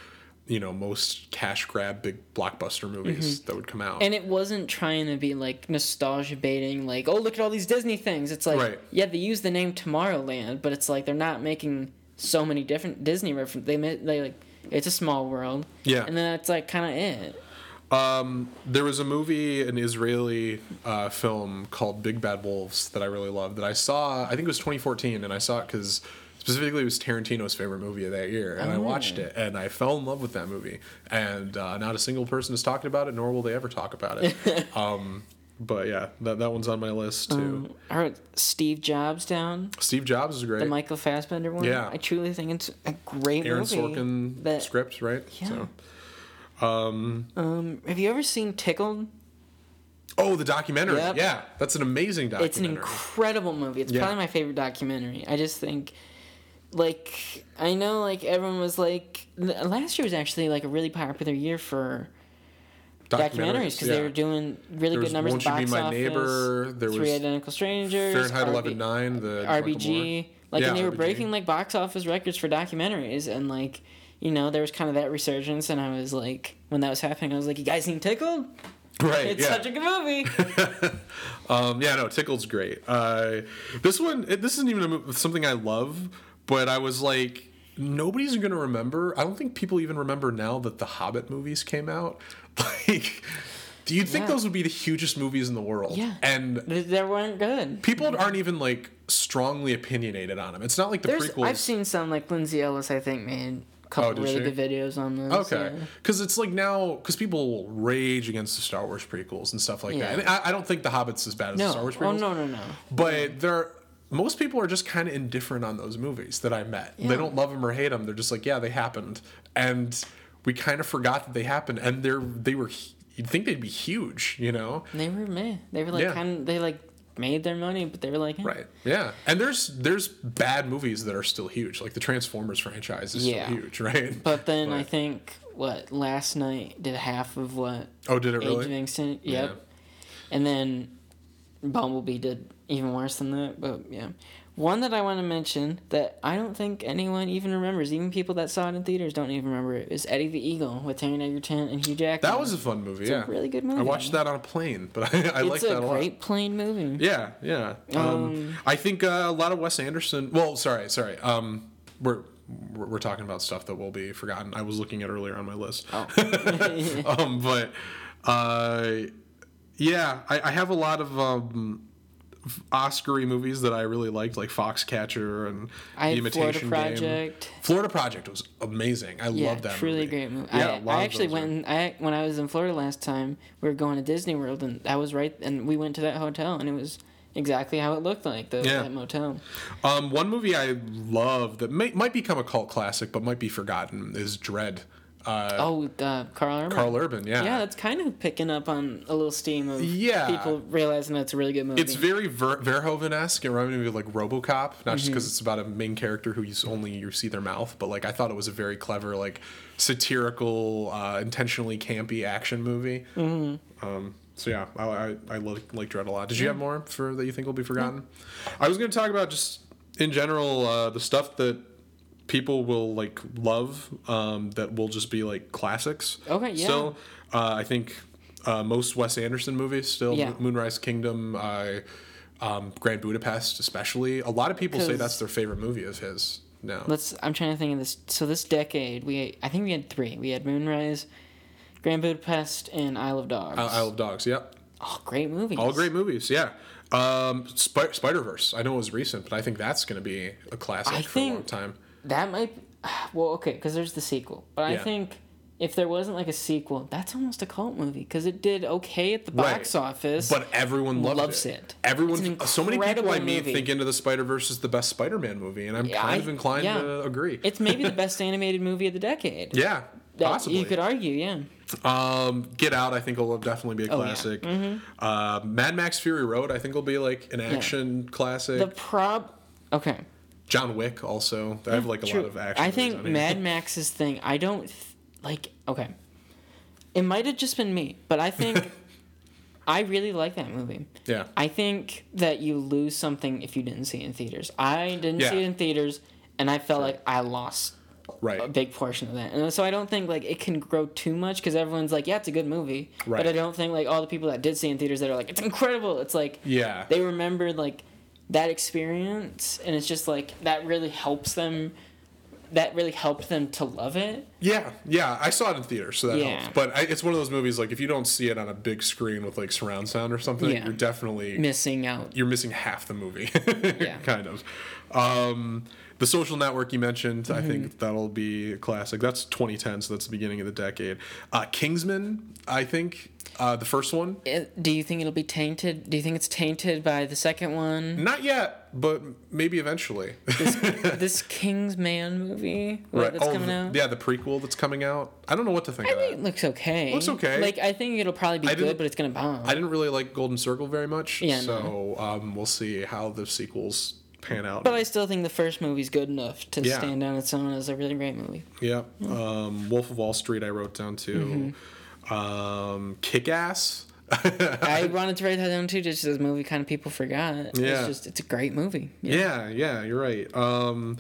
Speaker 1: you know, most cash grab big blockbuster movies that would come out.
Speaker 2: Mm-hmm. And it wasn't trying to be like nostalgia baiting, like, oh, look at all these Disney things. It's like,
Speaker 1: Right.
Speaker 2: yeah, they use the name Tomorrowland, but it's like they're not making so many different Disney references. They, they like, it's a small world.
Speaker 1: Yeah.
Speaker 2: And then that's like kind of it.
Speaker 1: Um, there was a movie, an Israeli uh, film called Big Bad Wolves that I really loved. That I saw, I think it was 2014, and I saw it because specifically it was Tarantino's favorite movie of that year, and I watched it, and I fell in love with that movie. And uh, not a single person is talking about it, nor will they ever talk about it. [laughs] um, but yeah, that that one's on my list too.
Speaker 2: I wrote Steve Jobs down,
Speaker 1: Steve Jobs is great.
Speaker 2: the Michael Fassbender one.
Speaker 1: Yeah.
Speaker 2: I truly think it's a great
Speaker 1: Aaron
Speaker 2: movie.
Speaker 1: Sorkin
Speaker 2: that-
Speaker 1: script, right?
Speaker 2: Yeah.
Speaker 1: So.
Speaker 2: Um, have you ever seen Tickled?
Speaker 1: Oh, the documentary.
Speaker 2: Yep.
Speaker 1: Yeah, that's an amazing documentary.
Speaker 2: It's an incredible movie. It's
Speaker 1: Yeah.
Speaker 2: probably my favorite documentary. I just think, like, I know, like, everyone was like, last year was actually, like, a really popular year for documentaries because they were doing really
Speaker 1: There
Speaker 2: good numbers
Speaker 1: Won't
Speaker 2: at
Speaker 1: You
Speaker 2: box
Speaker 1: Be My
Speaker 2: office.
Speaker 1: Neighbor, there
Speaker 2: Three
Speaker 1: was
Speaker 2: Identical Strangers.
Speaker 1: Fahrenheit
Speaker 2: RB
Speaker 1: 11.9, the
Speaker 2: RBG. Like,
Speaker 1: Yeah,
Speaker 2: and they were
Speaker 1: RBG.
Speaker 2: breaking, like, box office records for documentaries. And, like, you know, there was kind of that resurgence. And I was like, when that was happening, I was like, you guys seen Tickled?
Speaker 1: Right.
Speaker 2: It's
Speaker 1: yeah.
Speaker 2: such a good movie. [laughs]
Speaker 1: Um, yeah, no, Tickled's great. Uh, this one, it, this isn't even a, something I love, but I was like, nobody's gonna remember. I don't think people even remember now that the Hobbit movies came out. [laughs] Like, do you think
Speaker 2: Yeah.
Speaker 1: those would be the hugest movies in the world?
Speaker 2: Yeah.
Speaker 1: And
Speaker 2: they, they weren't good.
Speaker 1: people aren't even like strongly opinionated on them. It's not like the
Speaker 2: There's,
Speaker 1: prequels.
Speaker 2: I've seen some like Lindsay Ellis. I think made a oh, couple
Speaker 1: Oh, did
Speaker 2: really
Speaker 1: she?
Speaker 2: good videos on those.
Speaker 1: Okay,
Speaker 2: yeah.
Speaker 1: because it's like now because people rage against the Star Wars prequels and stuff like
Speaker 2: Yeah.
Speaker 1: that. And I, I don't think the Hobbit's as bad as the Star Wars
Speaker 2: Oh
Speaker 1: prequels.
Speaker 2: no no no. No.
Speaker 1: But there, most people are just kind of indifferent on those movies that I met.
Speaker 2: Yeah.
Speaker 1: They don't love them or hate them. They're just like, yeah, they happened, and we kind of forgot that they happened, and they're they were. You'd think they'd be huge, you know?
Speaker 2: They were meh. They were like
Speaker 1: Yeah.
Speaker 2: kind of they like made their money, but they were like eh.
Speaker 1: Right. Yeah. And there's there's bad movies that are still huge. Like the Transformers franchise is
Speaker 2: Yeah.
Speaker 1: still huge, [laughs] right?
Speaker 2: But then I think what last night did half of what
Speaker 1: oh, did it
Speaker 2: Age of
Speaker 1: really?
Speaker 2: Extinction.
Speaker 1: Yeah.
Speaker 2: And then Bumblebee did even worse than that. But yeah, one that I want to mention that I don't think anyone even remembers, even people that saw it in theaters don't even remember it, is Eddie the Eagle with Taron Egerton and Hugh Jackman.
Speaker 1: That was a fun movie.
Speaker 2: It's
Speaker 1: yeah.
Speaker 2: a really good movie.
Speaker 1: I watched that on a plane, but [laughs] I, I like that a lot.
Speaker 2: It's a great plane movie.
Speaker 1: Yeah, yeah. Um,
Speaker 2: Um,
Speaker 1: I think uh, a lot of Wes Anderson. Well, sorry, sorry. Um, we're we're we're talking about stuff that will be forgotten. I was looking at earlier on my list.
Speaker 2: Oh. [laughs] [laughs]
Speaker 1: um, but uh, yeah, I, I have a lot of um, Oscar-y movies that I really liked, like Foxcatcher and
Speaker 2: I
Speaker 1: The
Speaker 2: had Florida
Speaker 1: Imitation Game.
Speaker 2: Project.
Speaker 1: Florida Project was amazing. I
Speaker 2: Yeah,
Speaker 1: love that.
Speaker 2: truly
Speaker 1: movie.
Speaker 2: great movie.
Speaker 1: Yeah,
Speaker 2: I, I actually went. I when I was in Florida last time, we were going to Disney World, and I was right. And we went to that hotel, and it was exactly how it looked like the
Speaker 1: Yeah.
Speaker 2: that motel.
Speaker 1: Um, one movie I love that may, might become a cult classic, but might be forgotten is Dredd. Uh,
Speaker 2: Oh, uh, Karl Urban.
Speaker 1: Karl Urban, yeah.
Speaker 2: Yeah, that's kind of picking up on a little steam of
Speaker 1: Yeah.
Speaker 2: people realizing that it's a really good movie.
Speaker 1: It's very Ver- Verhoeven esque. It reminded me of like RoboCop, not
Speaker 2: Mm-hmm.
Speaker 1: just because it's about a main character who you only you see their mouth, but like I thought it was a very clever, like satirical, uh, intentionally campy action movie. Mm-hmm. Um, so yeah, I I, I like, like Dredd a lot. Did you have more for that you think will be forgotten? I was going to talk about just in general uh, the stuff that people will like love um, that will just be like classics.
Speaker 2: Okay, yeah.
Speaker 1: Still, uh, I think uh, most Wes Anderson movies still
Speaker 2: Yeah.
Speaker 1: Moonrise Kingdom, uh, um, Grand Budapest, especially. A lot of people say that's their favorite movie of his. No.
Speaker 2: Let's. I'm trying to think of this. So this decade, we I think we had three. We had Moonrise, Grand Budapest, and Isle of Dogs.
Speaker 1: I- Isle of Dogs. Yep.
Speaker 2: All great movies.
Speaker 1: All great movies. Yeah. Um, Sp- Spider Verse. I know it was recent, but I think that's going to be a classic
Speaker 2: I
Speaker 1: for a long time.
Speaker 2: That might. [sighs] Well, okay, because there's the sequel, but I think if there wasn't like a sequel, that's almost a cult movie because it did okay at the box
Speaker 1: Right.
Speaker 2: office.
Speaker 1: But everyone loved
Speaker 2: Loves
Speaker 1: it.
Speaker 2: it.
Speaker 1: Everyone, so many people I meet
Speaker 2: movie.
Speaker 1: think Into the Spider Verse is the best Spider Man movie, and I'm
Speaker 2: Yeah,
Speaker 1: kind
Speaker 2: I-
Speaker 1: of inclined
Speaker 2: yeah.
Speaker 1: to agree.
Speaker 2: it's maybe the [laughs] best animated movie of the decade.
Speaker 1: yeah, possibly.
Speaker 2: You could argue, yeah.
Speaker 1: Um, Get Out, I think will definitely be a classic.
Speaker 2: Oh, yeah.
Speaker 1: classic. Uh, Mad Max Fury Road, I think will be like an action classic.
Speaker 2: The prob. Okay.
Speaker 1: John Wick also. I have like a
Speaker 2: True.
Speaker 1: lot of action.
Speaker 2: I think. Mad [laughs] Max's thing. I don't th- like. Okay, it might have just been me, but I think [laughs] I really like that movie.
Speaker 1: Yeah.
Speaker 2: I think that you lose something if you didn't see it in theaters. I didn't
Speaker 1: Yeah.
Speaker 2: see it in theaters, and I felt like I lost
Speaker 1: Right.
Speaker 2: a big portion of that. And so I don't think like it can grow too much because everyone's like, yeah, it's a good movie.
Speaker 1: Right.
Speaker 2: But I don't think like all the people that did see it in theaters that are like, it's incredible. It's like
Speaker 1: Yeah.
Speaker 2: they remembered like that experience, and it's just like that really helps them. That really helped them to love it.
Speaker 1: Yeah, yeah, I saw it in theater, so that
Speaker 2: Yeah.
Speaker 1: helps. But I, it's one of those movies like if you don't see it on a big screen with like surround sound or something,
Speaker 2: Yeah.
Speaker 1: you're definitely
Speaker 2: Missing out.
Speaker 1: you're missing half the movie. [laughs]
Speaker 2: Yeah.
Speaker 1: kind of. Um, the Social Network you mentioned, I
Speaker 2: Mm-hmm.
Speaker 1: think that'll be a classic. That's 2010, so that's the beginning of the decade. Uh, Kingsman, I think uh, the first one.
Speaker 2: It- do you think it'll be tainted? Do you think it's tainted by the second one?
Speaker 1: Not yet, but maybe eventually.
Speaker 2: this [laughs] Kingsman movie what, that's
Speaker 1: Oh,
Speaker 2: coming
Speaker 1: the-
Speaker 2: out.
Speaker 1: Yeah, the prequel that's coming out. I don't know what to think
Speaker 2: I
Speaker 1: of
Speaker 2: think
Speaker 1: that.
Speaker 2: it looks okay.
Speaker 1: Looks okay.
Speaker 2: Like I think it'll probably be
Speaker 1: I
Speaker 2: good, but it's gonna bomb.
Speaker 1: I didn't really like Golden Circle very much,
Speaker 2: Yeah,
Speaker 1: so um, we'll see how the sequels pan out.
Speaker 2: But I still think the first movie's good enough to
Speaker 1: Yeah.
Speaker 2: stand on its own as a really great movie.
Speaker 1: yeah, um, Wolf of Wall Street I wrote down too.
Speaker 2: Mm-hmm.
Speaker 1: Um, Kick Ass. [laughs]
Speaker 2: I [laughs] wanted to write that down too, just as a movie kind of people forgot.
Speaker 1: Yeah.
Speaker 2: It's just it's a great movie.
Speaker 1: Yeah, yeah, you're right. Um,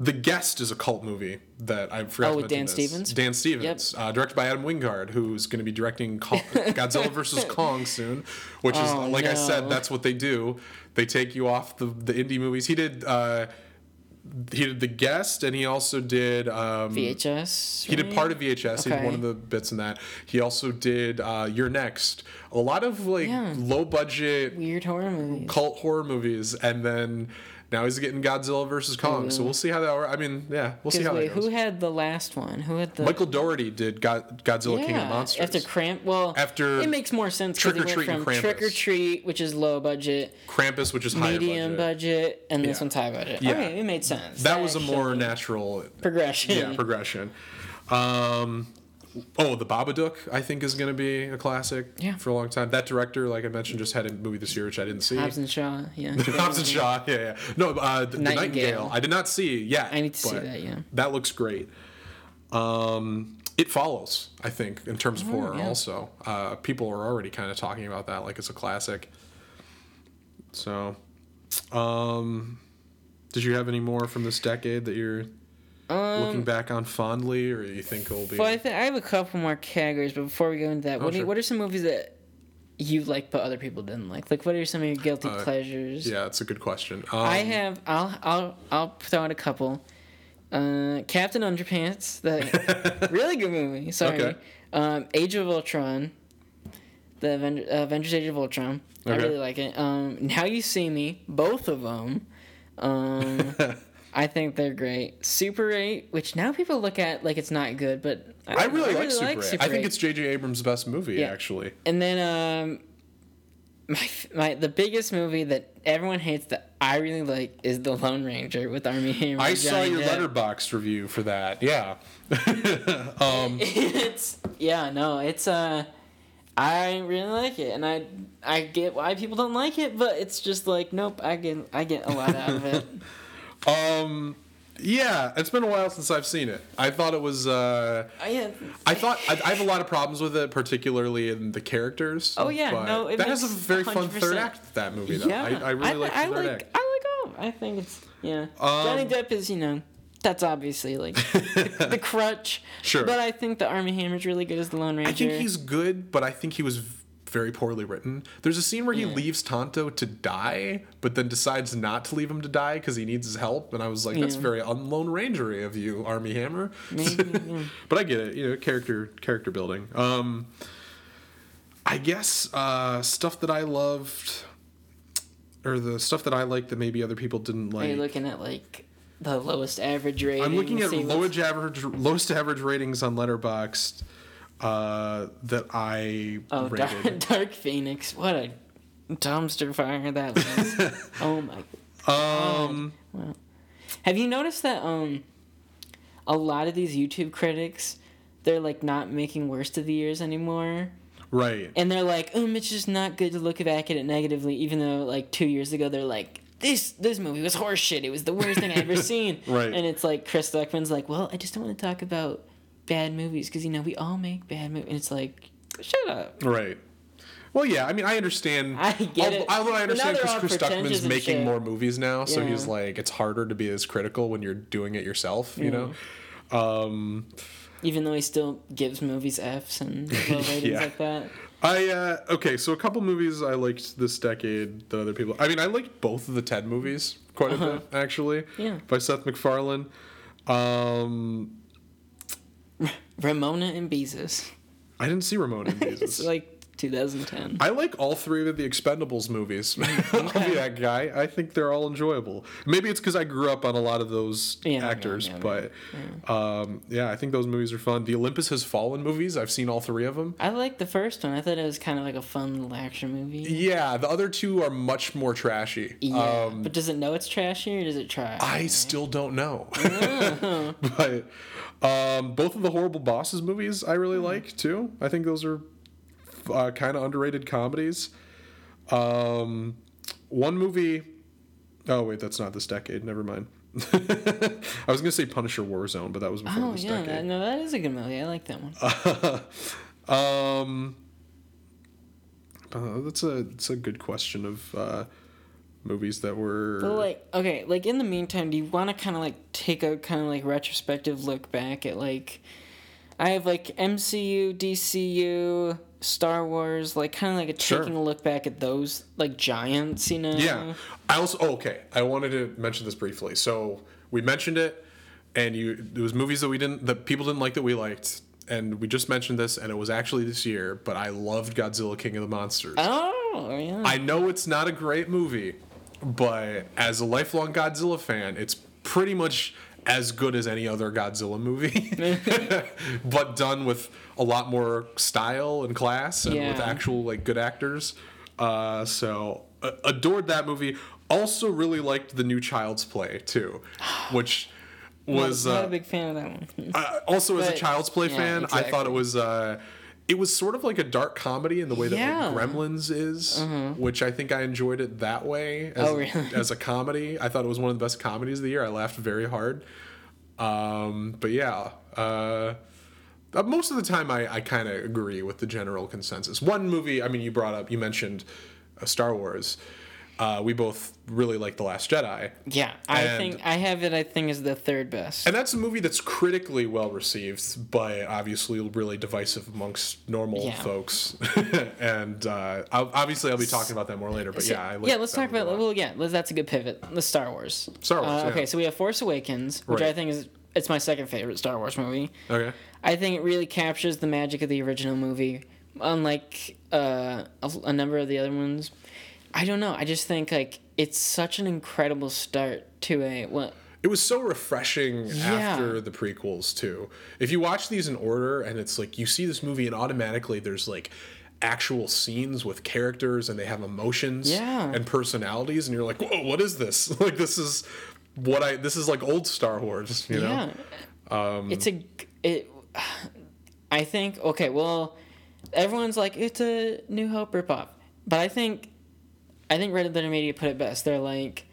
Speaker 1: The Guest is a cult movie that I forgot
Speaker 2: Oh, with Dan
Speaker 1: this.
Speaker 2: Stevens?
Speaker 1: Dan Stevens, uh, directed by Adam Wingard, who's going to be directing Kong, [laughs] Godzilla vs Kong soon. Which is,
Speaker 2: Oh,
Speaker 1: like I said, that's what they do. They take you off the the indie movies. He did. Uh, he did The Guest, and he also did. Um,
Speaker 2: VHS.
Speaker 1: he did part of VHS. He did one of the bits in that. He also did uh, You're Next. A lot of like
Speaker 2: Yeah.
Speaker 1: low budget
Speaker 2: weird horror movies.
Speaker 1: cult horror movies, and then now he's getting Godzilla versus Kong. So we'll see how that. I mean, yeah, we'll see how
Speaker 2: wait,
Speaker 1: that goes.
Speaker 2: who had the last one? Who had the
Speaker 1: Michael Dougherty did Go- Godzilla King of
Speaker 2: Yeah,
Speaker 1: Monsters.
Speaker 2: After Cramp, well,
Speaker 1: After
Speaker 2: it makes more sense because
Speaker 1: Trick
Speaker 2: it
Speaker 1: or
Speaker 2: went
Speaker 1: Treat and
Speaker 2: from Trick or Treat, which is low budget,
Speaker 1: Krampus, which is
Speaker 2: medium budget. and this
Speaker 1: Yeah.
Speaker 2: one's high budget.
Speaker 1: Yeah.
Speaker 2: Okay, it made sense.
Speaker 1: That was a more natural
Speaker 2: progression.
Speaker 1: yeah, progression. Um, oh, the Babadook, I think, is going to be a classic
Speaker 2: Yeah.
Speaker 1: for a long time. That director, like I mentioned, just had a movie this year which I didn't see.
Speaker 2: Hobbs and Shaw. Yeah. [laughs]
Speaker 1: Hobbs and Shaw, yeah, yeah. No, uh, the, the
Speaker 2: Nightingale.
Speaker 1: Nightingale. I did not see yet.
Speaker 2: I need to see that, yeah.
Speaker 1: That looks great. Um, it follows, I think, in terms of horror.
Speaker 2: Oh, yeah.
Speaker 1: Also, uh, people are already kind of talking about that like it's a classic. So, um, did you have any more from this decade that you're looking back on fondly, or you think will be?
Speaker 2: Um, Well, I, think I have a couple more categories, but before we go into that, what, are,
Speaker 1: Oh,
Speaker 2: what are some movies that you like but other people didn't like? Like, what are some of your guilty
Speaker 1: Uh,
Speaker 2: pleasures?
Speaker 1: yeah, it's a good question. Um,
Speaker 2: I have. I'll. I'll. I'll throw out a couple. Uh, Captain Underpants, the [laughs] really good movie. Sorry.
Speaker 1: Okay.
Speaker 2: Um, Age of Ultron, the Aven- uh, Avengers: Age of Ultron.
Speaker 1: Okay.
Speaker 2: I really like it. Um, Now You See Me, both of them. Um, [laughs] I think they're great. Super 8, which now people look at like it's not good, but
Speaker 1: I
Speaker 2: don't know,
Speaker 1: really like Super 8.
Speaker 2: Super
Speaker 1: I think
Speaker 2: 8.
Speaker 1: it's J.J. Abrams' best movie,
Speaker 2: Yeah.
Speaker 1: actually.
Speaker 2: And then um, my my the biggest movie that everyone hates that I really like is The Lone Ranger with Armie Hammer.
Speaker 1: I saw your
Speaker 2: Depp.
Speaker 1: Letterboxd review for that. Yeah. [laughs] um, [laughs]
Speaker 2: it's yeah no it's uh I really like it and I I get why people don't like it but it's just like nope I get I get a lot out of it. [laughs]
Speaker 1: um, yeah, it's been a while since I've seen it. I thought it was. Uh,
Speaker 2: I,
Speaker 1: I thought I, I have a lot of problems with it, particularly in the characters.
Speaker 2: Oh, yeah, no, it
Speaker 1: that has a very fun
Speaker 2: 100%.
Speaker 1: third act. That movie, though.
Speaker 2: yeah
Speaker 1: I, I really like the
Speaker 2: I
Speaker 1: third
Speaker 2: like
Speaker 1: act.
Speaker 2: I like all I think it's yeah
Speaker 1: Um,
Speaker 2: Johnny Depp is you know that's obviously like the, [laughs] the crutch
Speaker 1: Sure.
Speaker 2: but I think the Armie Hammer's really good as the Lone Ranger.
Speaker 1: I think he's good, but I think he was very poorly written. There's a scene where he
Speaker 2: Yeah.
Speaker 1: leaves Tonto to die, but then decides not to leave him to die because he needs his help. And I was like, that's
Speaker 2: Yeah.
Speaker 1: very unlone rangery of you, Armie Hammer. [laughs]
Speaker 2: Yeah.
Speaker 1: but I get it, you know, character character building. Um, I guess uh, stuff that I loved, or the stuff that I liked that maybe other people didn't
Speaker 2: Are you
Speaker 1: like.
Speaker 2: looking at like the lowest average rating?
Speaker 1: I'm looking at lowest average, lowest average ratings on Letterboxd uh, that I
Speaker 2: Oh,
Speaker 1: rated.
Speaker 2: Dark, [laughs] Dark Phoenix. What a dumpster fire that was. [laughs] oh my.
Speaker 1: Um,
Speaker 2: Have you noticed that um a lot of these YouTube critics they're like not making worst of the years anymore?
Speaker 1: right.
Speaker 2: And they're like, um, it's just not good to look back at it negatively, even though like two years ago they're like, this this movie was horseshit. It was the worst thing I ever [laughs] seen.
Speaker 1: Right.
Speaker 2: And it's like Chris Stuckmann's like, well, I just don't want to talk about bad movies because you know we all make bad movies. And it's like, shut up.
Speaker 1: Right. Well, yeah. I mean, I understand.
Speaker 2: I get it.
Speaker 1: Although I understand because Chris
Speaker 2: Stuckmann's
Speaker 1: making
Speaker 2: shit.
Speaker 1: more movies now, so he's like, it's harder to be as critical when you're doing it yourself. You know. Um,
Speaker 2: Even though he still gives movies Fs and [laughs] low ratings
Speaker 1: Yeah.
Speaker 2: like that.
Speaker 1: I uh, okay. So a couple movies I liked this decade that other people. I mean, I liked both of the Ted movies quite a bit actually.
Speaker 2: Uh-huh. Yeah.
Speaker 1: By Seth MacFarlane. Um,
Speaker 2: Ramona and Beezus.
Speaker 1: I didn't see Ramona and [laughs]
Speaker 2: It's like 2010.
Speaker 1: I like all three of the Expendables movies. [laughs] I'll be that guy. I think they're all enjoyable. Maybe it's because I grew up on a lot of those
Speaker 2: Yeah, yeah,
Speaker 1: actors,
Speaker 2: yeah,
Speaker 1: but um, yeah, I think those movies are fun. The Olympus Has Fallen movies, I've seen all three of them.
Speaker 2: I like the first one. I thought it was kind of like a fun little action movie.
Speaker 1: Yeah, the other two are much more trashy.
Speaker 2: Yeah.
Speaker 1: Um,
Speaker 2: but does it know it's trashy or does it try?
Speaker 1: I still don't know.
Speaker 2: Oh. [laughs]
Speaker 1: but um, both of the Horrible Bosses movies I
Speaker 2: Hmm.
Speaker 1: really like too. I think those are uh, kind of underrated comedies. Um, one movie. Oh wait, that's not this decade. Never mind. [laughs] I was gonna say Punisher Warzone, but that was before
Speaker 2: oh
Speaker 1: this
Speaker 2: yeah, that,
Speaker 1: decade.
Speaker 2: no, that is a good movie. I like that one. [laughs]
Speaker 1: um, uh, that's a that's a good question of uh, movies that were.
Speaker 2: But like, okay, like in the meantime, do you want to kind of like take a kind of like retrospective look back at like, I have like MCU, DCU, Star Wars, like kind of like a
Speaker 1: Sure.
Speaker 2: taking a look back at those like giants, you know?
Speaker 1: Yeah. I also oh, okay. I wanted to mention this briefly. So we mentioned it, and you it was movies that we didn't that people didn't like that we liked, and we just mentioned this, and it was actually this year. But I loved Godzilla King of the Monsters.
Speaker 2: Oh yeah.
Speaker 1: I know it's not a great movie, but as a lifelong Godzilla fan, it's pretty much as good as any other Godzilla movie, [laughs] [laughs] but done with a lot more style and class and with actual like good actors. Uh, so uh, adored that movie. Also, really liked the new Child's Play too, [gasps] which was
Speaker 2: not
Speaker 1: uh,
Speaker 2: a big fan of that one.
Speaker 1: uh, also as a Child's Play
Speaker 2: yeah,
Speaker 1: fan, I thought it was uh, it was sort of like a dark comedy in the way that
Speaker 2: Yeah. Mm-hmm.
Speaker 1: like Gremlins is, which I think I enjoyed it that way as,
Speaker 2: Oh, really? [laughs]
Speaker 1: as a comedy. I thought it was one of the best comedies of the year. I laughed very hard. Um, but yeah, uh, uh, most of the time I, I kind of agree with the general consensus. One movie, I mean, you brought up, you mentioned uh, Star Wars. Uh, we both really like The Last Jedi.
Speaker 2: Yeah, I
Speaker 1: and-
Speaker 2: think I have it. I think is the third best.
Speaker 1: And that's a movie that's critically well received, but obviously really divisive amongst normal
Speaker 2: Yeah.
Speaker 1: folks. [laughs] and uh, obviously, I'll be talking about that more later. But
Speaker 2: So-
Speaker 1: yeah, I like
Speaker 2: yeah. Let's talk about. Well, yeah. That's a good pivot. The Star Wars.
Speaker 1: Star Wars,
Speaker 2: Uh,
Speaker 1: yeah.
Speaker 2: Okay, so we have Force Awakens, which
Speaker 1: Right.
Speaker 2: I think is it's my second favorite Star Wars movie.
Speaker 1: Okay.
Speaker 2: I think it really captures the magic of the original movie, unlike uh, a, a number of the other ones. I don't know. I just think like it's such an incredible start to a well.
Speaker 1: It was so refreshing
Speaker 2: Yeah.
Speaker 1: after the prequels too. If you watch these in order, and it's like you see this movie, and automatically there's like actual scenes with characters, and they have emotions
Speaker 2: Yeah.
Speaker 1: and personalities, and you're like, whoa, what is this? [laughs] like this is what I this is like old Star Wars, you know?
Speaker 2: Yeah.
Speaker 1: Um,
Speaker 2: it's a it. [sighs] I think okay. Well, everyone's like it's a New Hope ripoff, but I think, I think Red Letter Media put it best. They're like,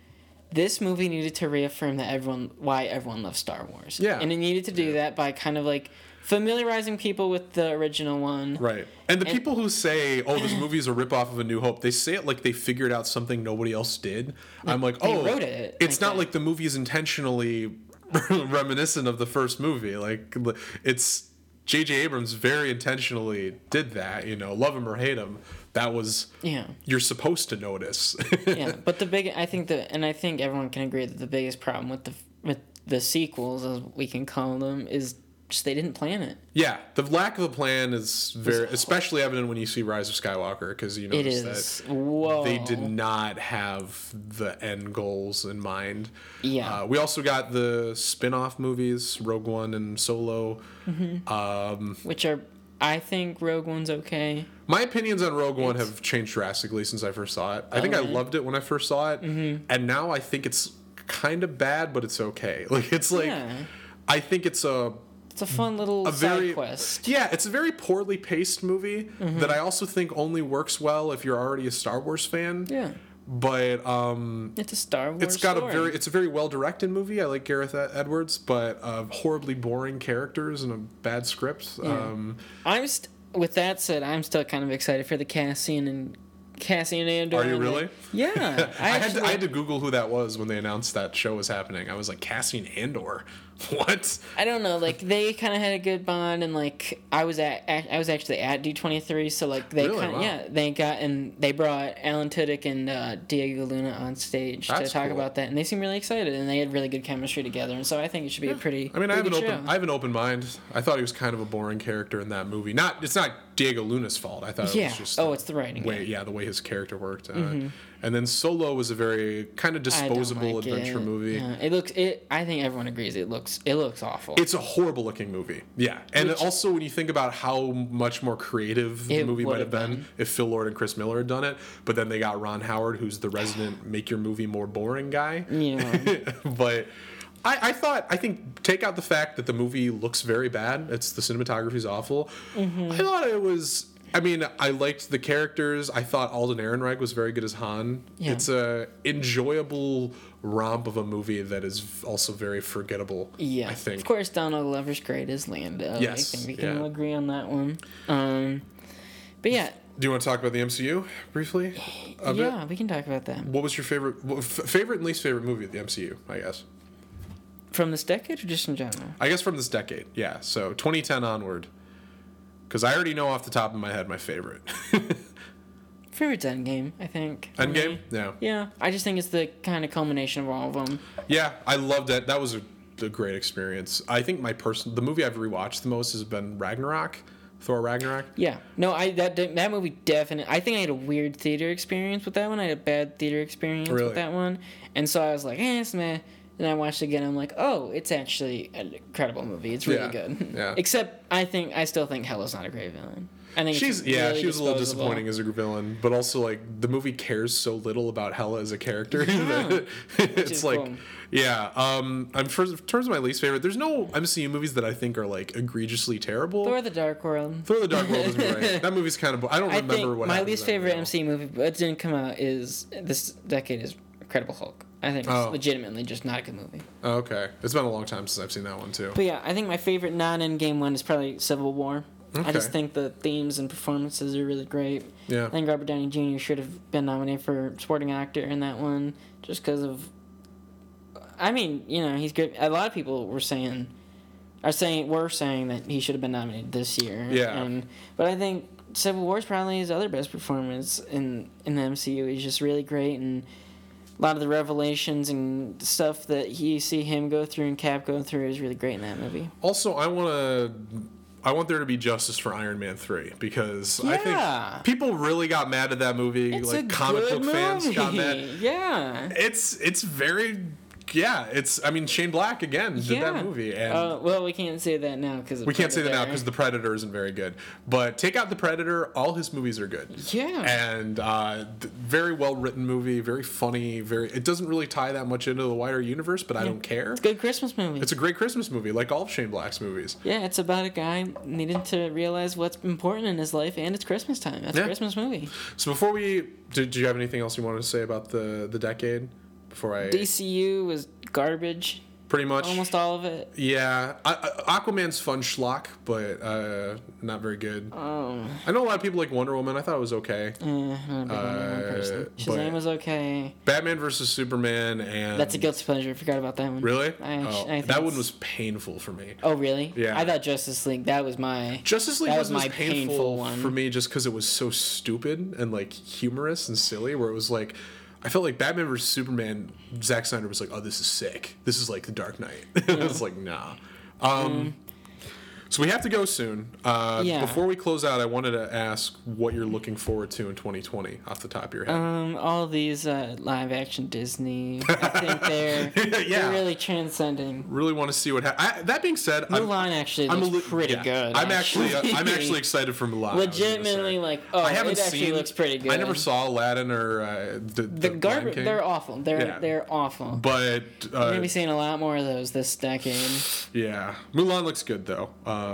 Speaker 2: this movie needed to reaffirm that everyone why everyone loves Star Wars.
Speaker 1: Yeah.
Speaker 2: and it needed to do that by kind of like familiarizing people with the original one.
Speaker 1: Right. And the people who say, "Oh, this movie is a ripoff of A New Hope," they say it like they figured out something nobody else did. I'm like, "Oh,
Speaker 2: wrote it
Speaker 1: it's
Speaker 2: like
Speaker 1: not
Speaker 2: that."
Speaker 1: like the movie is intentionally [laughs] reminiscent of the first movie. Like it's J.J. Abrams very intentionally did that. You know, love him or hate him, that was
Speaker 2: Yeah.
Speaker 1: you're supposed to notice. [laughs]
Speaker 2: yeah, but the big I think the and I think everyone can agree that the biggest problem with the with the sequels, as we can call them, is just they didn't plan it.
Speaker 1: yeah, the lack of a plan is very, especially evident when you see Rise of Skywalker because you
Speaker 2: It
Speaker 1: notice
Speaker 2: is
Speaker 1: that
Speaker 2: whoa.
Speaker 1: they did not have the end goals in mind.
Speaker 2: Yeah.
Speaker 1: Uh, we also got the spin-off movies, Rogue One and Solo.
Speaker 2: which are I think Rogue One's okay.
Speaker 1: My opinions on Rogue One have changed drastically since I first saw it. I think I loved it when I first saw it, mm-hmm. and now I think it's kind of bad, but it's okay. [laughs] Like it's like
Speaker 2: Yeah.
Speaker 1: I think it's a
Speaker 2: It's a fun little
Speaker 1: a
Speaker 2: side
Speaker 1: very
Speaker 2: quest.
Speaker 1: yeah, it's a very poorly paced movie mm-hmm. that I also think only works well if you're already a Star Wars fan.
Speaker 2: Yeah.
Speaker 1: But um,
Speaker 2: It's a Star Wars.
Speaker 1: it's got
Speaker 2: story.
Speaker 1: a very it's a very well directed movie. I like Gareth Edwards, but uh, horribly boring characters and a bad script. Um,
Speaker 2: I'm st- with that said, I'm still kind of excited for the Cassian and Cassian Andor.
Speaker 1: Are you really?
Speaker 2: Yeah. [laughs]
Speaker 1: I, had to, I had to Google who that was when they announced that show was happening. I was like Cassian Andor, [laughs] what?
Speaker 2: I don't know, like they kind of had a good bond, and like I was at, I was actually at D twenty three, so like they
Speaker 1: Really?
Speaker 2: kind of
Speaker 1: Wow.
Speaker 2: yeah they got and they brought Alan Tudyk and uh, Diego Luna on stage
Speaker 1: That's
Speaker 2: to talk
Speaker 1: cool.
Speaker 2: about that, and they seemed really excited, and they had really good chemistry together, and so I think it should be a pretty.
Speaker 1: I mean, I have an
Speaker 2: pretty
Speaker 1: open. I have an open mind. I thought he was kind of a boring character in that movie. Not it's not Diego Luna's fault. I thought it
Speaker 2: Yeah.
Speaker 1: was just
Speaker 2: Oh, it's the writing,
Speaker 1: Way,
Speaker 2: yeah.
Speaker 1: yeah, the way his character worked. Uh, And then Solo was a very kind of disposable
Speaker 2: like
Speaker 1: adventure
Speaker 2: it.
Speaker 1: movie.
Speaker 2: Yeah, it looks it. I think everyone agrees it looks it looks awful.
Speaker 1: It's a horrible looking movie. Yeah. And
Speaker 2: Which-
Speaker 1: also when you think about how much more creative the movie might have been,
Speaker 2: been.
Speaker 1: if Phil Lord and Chris Miller had done it, but then they got Ron Howard, who's the resident [sighs] make your movie more boring guy.
Speaker 2: know, [laughs]
Speaker 1: but I, I thought I think take out the fact that the movie looks very bad. It's the cinematography's awful.
Speaker 2: Mm-hmm.
Speaker 1: I thought it was. I mean, I liked the characters. I thought Alden Ehrenreich was very good as Han.
Speaker 2: Yeah.
Speaker 1: It's a enjoyable romp of a movie that is also very forgettable.
Speaker 2: yeah.
Speaker 1: I think.
Speaker 2: Of course, Donald Glover's great as Lando.
Speaker 1: Yes,
Speaker 2: I think we can
Speaker 1: yeah.
Speaker 2: agree on that one. Um, but yeah,
Speaker 1: Do you want to talk about the MCU briefly? A bit?
Speaker 2: yeah, we can talk about that.
Speaker 1: What was your favorite, favorite and least favorite movie of the MCU? I guess.
Speaker 2: From this decade or just in general?
Speaker 1: I guess from this decade. Yeah. So 2010 onward. Because I already know off the top of my head my favorite. [laughs]
Speaker 2: Favorite's Endgame, I think.
Speaker 1: Endgame.
Speaker 2: me.
Speaker 1: Yeah.
Speaker 2: Yeah, I just think it's the kind of culmination of all of them.
Speaker 1: Yeah, I loved it. That was a, a great experience. I think my person, the movie I've rewatched the most has been Ragnarok, Thor Ragnarok.
Speaker 2: Yeah, no, I that that movie definitely. I think I had a weird theater experience with that one. I had a bad theater experience
Speaker 1: Really?
Speaker 2: with that one, and so I was like, eh, it's meh. Then I watched it again. I'm like, oh, it's actually an incredible movie. It's really
Speaker 1: Yeah,
Speaker 2: good. [laughs]
Speaker 1: yeah.
Speaker 2: Except I think I still think Hela's not a great villain. I think
Speaker 1: She's
Speaker 2: it's
Speaker 1: yeah,
Speaker 2: really
Speaker 1: she was a little
Speaker 2: disposable.
Speaker 1: disappointing as a villain, but also like the movie cares so little about Hela as a character. [laughs] That it's
Speaker 2: is
Speaker 1: like,
Speaker 2: cool.
Speaker 1: yeah. Um, I'm for, in terms of my least favorite. There's no MCU movies that I think are like egregiously terrible.
Speaker 2: Thor: The Dark World.
Speaker 1: Thor: The Dark World is [laughs] great. That movie's kind of. bo- I don't
Speaker 2: I
Speaker 1: remember
Speaker 2: think
Speaker 1: what.
Speaker 2: my least
Speaker 1: in that
Speaker 2: favorite
Speaker 1: movie.
Speaker 2: MCU movie, but it didn't come out, is this decade is Incredible Hulk. I think it's
Speaker 1: Oh.
Speaker 2: legitimately just not a good movie.
Speaker 1: Oh, okay, it's been a long time since I've seen that one too.
Speaker 2: But yeah, I think my favorite non-endgame one is probably Civil War. I just think the themes and performances are really great.
Speaker 1: Yeah.
Speaker 2: I think Robert Downey Jr. should have been nominated for supporting actor in that one, just because of. I mean, you know, he's good. A lot of people were saying, are saying, were saying that he should have been nominated this year.
Speaker 1: Yeah.
Speaker 2: And but I think Civil War is probably his other best performance in in the MCU. He's just really great and. A lot of the revelations and stuff that you see him go through and Cap go through is really great in that movie.
Speaker 1: Also, I want to. I want there to be justice for Iron Man three because I think people really got mad at that movie.
Speaker 2: It's
Speaker 1: like comic book fans got mad. [laughs]
Speaker 2: Yeah.
Speaker 1: It's it's very yeah. It's I mean Shane Black again did
Speaker 2: yeah.
Speaker 1: that movie and.
Speaker 2: Uh, well, we can't say that now because
Speaker 1: we can't say that now because the Predator isn't very good. But take out the Predator, all his movies are good.
Speaker 2: Yeah.
Speaker 1: And uh, very well written movie, very funny. Very. It doesn't really tie that much into the wider universe, but I don't care.
Speaker 2: It's a good Christmas movie.
Speaker 1: It's a great Christmas movie, like all of Shane Black's movies.
Speaker 2: yeah, it's about a guy needing to realize what's important in his life, and it's Christmas time. That's
Speaker 1: Yeah.
Speaker 2: a Christmas movie.
Speaker 1: So before we, did, do you have anything else you wanted to say about the the decade? Before I,
Speaker 2: DCU was garbage,
Speaker 1: pretty much.
Speaker 2: almost all of it.
Speaker 1: Yeah, I, Aquaman's fun schlock, but uh, not very good.
Speaker 2: Um,
Speaker 1: I know a lot of people like Wonder Woman. I thought it was okay.
Speaker 2: not a big Wonder Woman person.
Speaker 1: Uh,
Speaker 2: was okay.
Speaker 1: Batman versus Superman and
Speaker 2: That's a guilty pleasure. I forgot about that one.
Speaker 1: Really?
Speaker 2: I
Speaker 1: oh,
Speaker 2: I
Speaker 1: that one was painful for me.
Speaker 2: Oh, really?
Speaker 1: Yeah.
Speaker 2: I thought Justice League. That was my.
Speaker 1: Justice League
Speaker 2: That
Speaker 1: was,
Speaker 2: was my
Speaker 1: painful,
Speaker 2: painful one.
Speaker 1: for me just because it was so stupid and like humorous and silly. Where it was like, I felt like Batman versus Superman. Zack Snyder was like, "Oh, this is sick. This is like the Dark Knight." [laughs] I was like, nah. Um, So we have to go soon. Uh,
Speaker 2: Yeah.
Speaker 1: Before we close out, I wanted to ask what you're looking forward to in 2020 off the top of your head.
Speaker 2: Um, all these uh, live action Disney. I think they're [laughs]
Speaker 1: Yeah.
Speaker 2: they're really transcending.
Speaker 1: really want to see what happens. That being said, I'm-
Speaker 2: Mulan actually
Speaker 1: I'm
Speaker 2: looks
Speaker 1: li-
Speaker 2: pretty
Speaker 1: yeah.
Speaker 2: good.
Speaker 1: I'm actually, uh, I'm actually excited for Mulan. I was gonna
Speaker 2: legitimately like. Oh,
Speaker 1: I haven't
Speaker 2: it actually
Speaker 1: seen.
Speaker 2: looks pretty good.
Speaker 1: I never saw Aladdin or uh, the,
Speaker 2: the
Speaker 1: the.
Speaker 2: They're awful. They're
Speaker 1: Yeah.
Speaker 2: they're awful.
Speaker 1: but
Speaker 2: We're
Speaker 1: uh,
Speaker 2: gonna be seeing a lot more of those this decade. [sighs]
Speaker 1: yeah, Mulan looks good though. Um,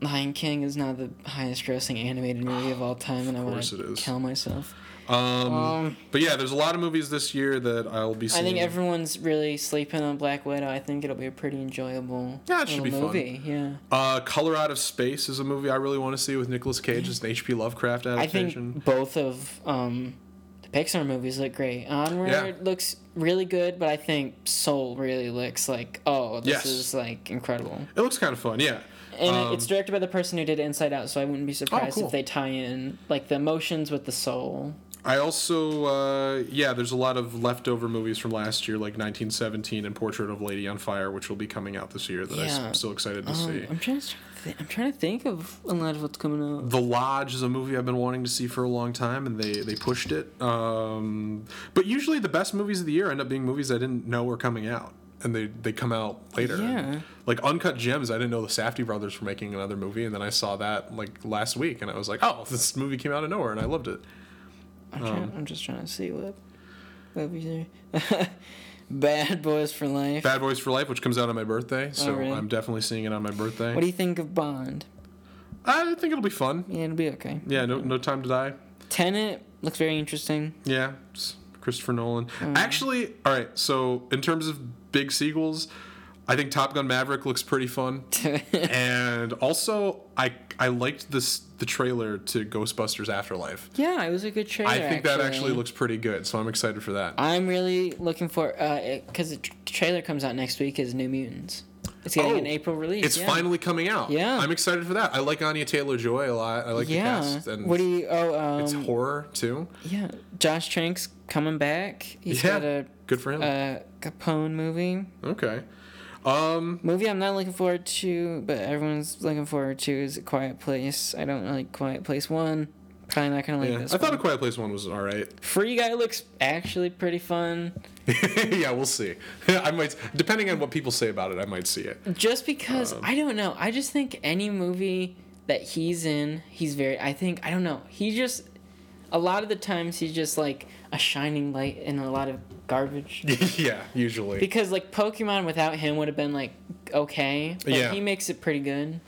Speaker 2: Lion King is now the highest grossing animated movie of all time, and I want to kill myself.
Speaker 1: um,
Speaker 2: Um,
Speaker 1: but yeah, there's a lot of movies this year that I'll be
Speaker 2: I think everyone's really sleeping on Black Widow. I think it'll be a pretty enjoyable
Speaker 1: Yeah, it should be fun.
Speaker 2: movie. Yeah.
Speaker 1: uh, Color Out of Space is a movie I really want to see with Nicolas Cage. It's an H.P. Lovecraft adaptation.
Speaker 2: I think both of um, the Pixar movies look great. Onward
Speaker 1: Yeah.
Speaker 2: looks really good, but I think Soul really looks like oh, this
Speaker 1: Yes.
Speaker 2: is like incredible.
Speaker 1: it looks kind of fun. Yeah.
Speaker 2: And
Speaker 1: Um,
Speaker 2: it's directed by the person who did Inside Out, so I wouldn't be surprised
Speaker 1: cool.
Speaker 2: if they tie in like the emotions with the soul.
Speaker 1: I also, uh, yeah, there's a lot of leftover movies from last year, like 1917 and Portrait of a Lady on Fire, which will be coming out this year that
Speaker 2: Yeah.
Speaker 1: I'm still excited to
Speaker 2: Um,
Speaker 1: see.
Speaker 2: I'm trying to th- I'm trying to think of a lot of what's coming out.
Speaker 1: The Lodge is a movie I've been wanting to see for a long time, and they, they pushed it. Um, but usually the best movies of the year end up being movies I didn't know were coming out, and they, they come out later.
Speaker 2: Yeah.
Speaker 1: Like Uncut Gems, I didn't know the Safdie brothers were making another movie, and then I saw that like last week, and I was like, oh, this movie came out of nowhere, and I loved it.
Speaker 2: I'm,
Speaker 1: Um,
Speaker 2: trying, I'm just trying to see what movies [laughs] are. Bad Boys for Life.
Speaker 1: Bad Boys for Life, which comes out on my birthday, so
Speaker 2: Oh, really?
Speaker 1: I'm definitely seeing it on my birthday.
Speaker 2: What do you think of Bond?
Speaker 1: I think it'll be fun.
Speaker 2: Yeah, it'll be okay.
Speaker 1: Yeah, no, no time to die.
Speaker 2: Tenet looks very interesting.
Speaker 1: Yeah, it's Christopher Nolan.
Speaker 2: Mm.
Speaker 1: Actually, all right. So in terms of big sequels, I think Top Gun Maverick looks pretty fun, [laughs] and also I I liked this the trailer to Ghostbusters Afterlife.
Speaker 2: yeah, it was a good trailer.
Speaker 1: I think that actually looks pretty good, so I'm excited for that.
Speaker 2: I'm really looking for uh, because the trailer comes out next week. Is New Mutants? It's getting
Speaker 1: Oh,
Speaker 2: an April release.
Speaker 1: It's
Speaker 2: yeah.
Speaker 1: finally coming out.
Speaker 2: Yeah.
Speaker 1: I'm excited for that. I like Anya Taylor Joy a lot. I like
Speaker 2: Yeah.
Speaker 1: the cast, and
Speaker 2: what do you? Oh, um,
Speaker 1: it's horror too.
Speaker 2: yeah. Josh Trank's coming back. He's
Speaker 1: yeah,
Speaker 2: got a
Speaker 1: good for him.
Speaker 2: uh, Capone movie.
Speaker 1: okay. Um,
Speaker 2: Movie I'm not looking forward to, but everyone's looking forward to is A Quiet Place. I don't like Quiet Place One. Probably not gonna like
Speaker 1: yeah,
Speaker 2: this.
Speaker 1: I thought a Quiet Place one was all right.
Speaker 2: Free Guy looks actually pretty fun. [laughs]
Speaker 1: yeah, we'll see. [laughs] I might, depending on what people say about it, I might see it.
Speaker 2: Just because
Speaker 1: Um,
Speaker 2: I don't know. I just think any movie that he's in, he's very. I think I don't know. He just a lot of the times he's just like a shining light in a lot of garbage. [laughs]
Speaker 1: yeah, usually.
Speaker 2: because like Pokemon without him would have been like okay, but
Speaker 1: Yeah.
Speaker 2: he makes it pretty good.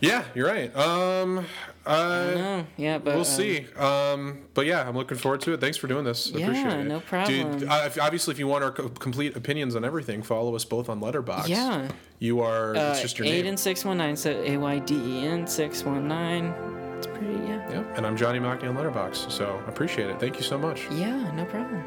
Speaker 1: yeah, you're right. Um, uh,
Speaker 2: yeah, but
Speaker 1: we'll
Speaker 2: um,
Speaker 1: see. Um, but yeah, I'm looking forward to it. Thanks for doing this. I
Speaker 2: Yeah,
Speaker 1: appreciate it.
Speaker 2: no problem.
Speaker 1: Dude, uh, if- obviously, if you want our co- complete opinions on everything, follow us both on Letterboxd.
Speaker 2: Yeah.
Speaker 1: You are.
Speaker 2: Uh,
Speaker 1: it's just your name.
Speaker 2: Ayden six one nine, so A Y D E N six one nine. It's pretty, yeah.
Speaker 1: Yeah, and I'm Johnny Mockney on Letterboxd. So I appreciate it. Thank you so much.
Speaker 2: Yeah, no problem.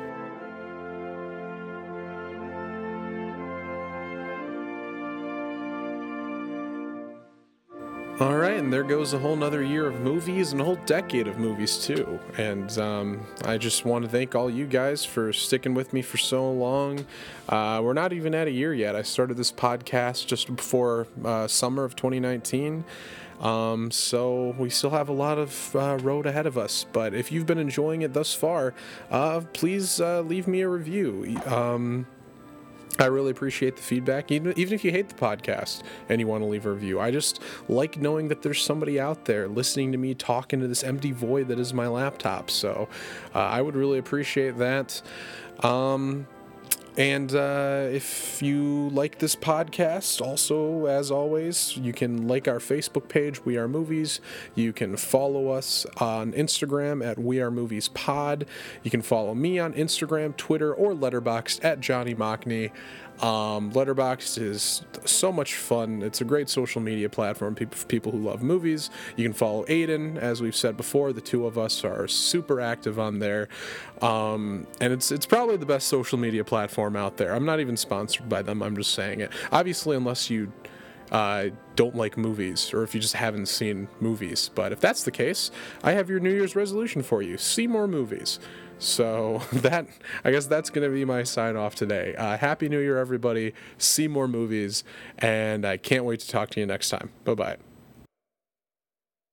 Speaker 1: All right, and there goes a whole nother year of movies and a whole decade of movies too. And um, I just want to thank all you guys for sticking with me for so long. Uh, we're not even at a year yet. I started this podcast just before uh, summer of 2019. Um, so we still have a lot of uh, road ahead of us. But if you've been enjoying it thus far, uh, please uh, leave me a review. Um, I really appreciate the feedback, even, even if you hate the podcast and you want to leave a review. I just like knowing that there's somebody out there listening to me talk into this empty void that is my laptop. So uh, I would really appreciate that. Um, and uh, if you like this podcast, also, as always, you can like our Facebook page, We Are Movies. You can follow us on Instagram at We Are Movies Pod. You can follow me on Instagram, Twitter, or Letterboxd at Johnny Mockney. Um, Letterboxd is so much fun. It's a great social media platform for people who love movies. You can follow Ayden, as we've said before. The two of us are super active on there, um, and it's it's probably the best social media platform out there. I'm not even sponsored by them. I'm just saying it. Obviously, unless you uh, don't like movies or if you just haven't seen movies. But if that's the case, I have your New Year's resolution for you: see more movies. So [laughs] that I guess that's gonna be my sign off today. Uh, Happy New Year, everybody! See more movies, and I can't wait to talk to you next time. Bye bye.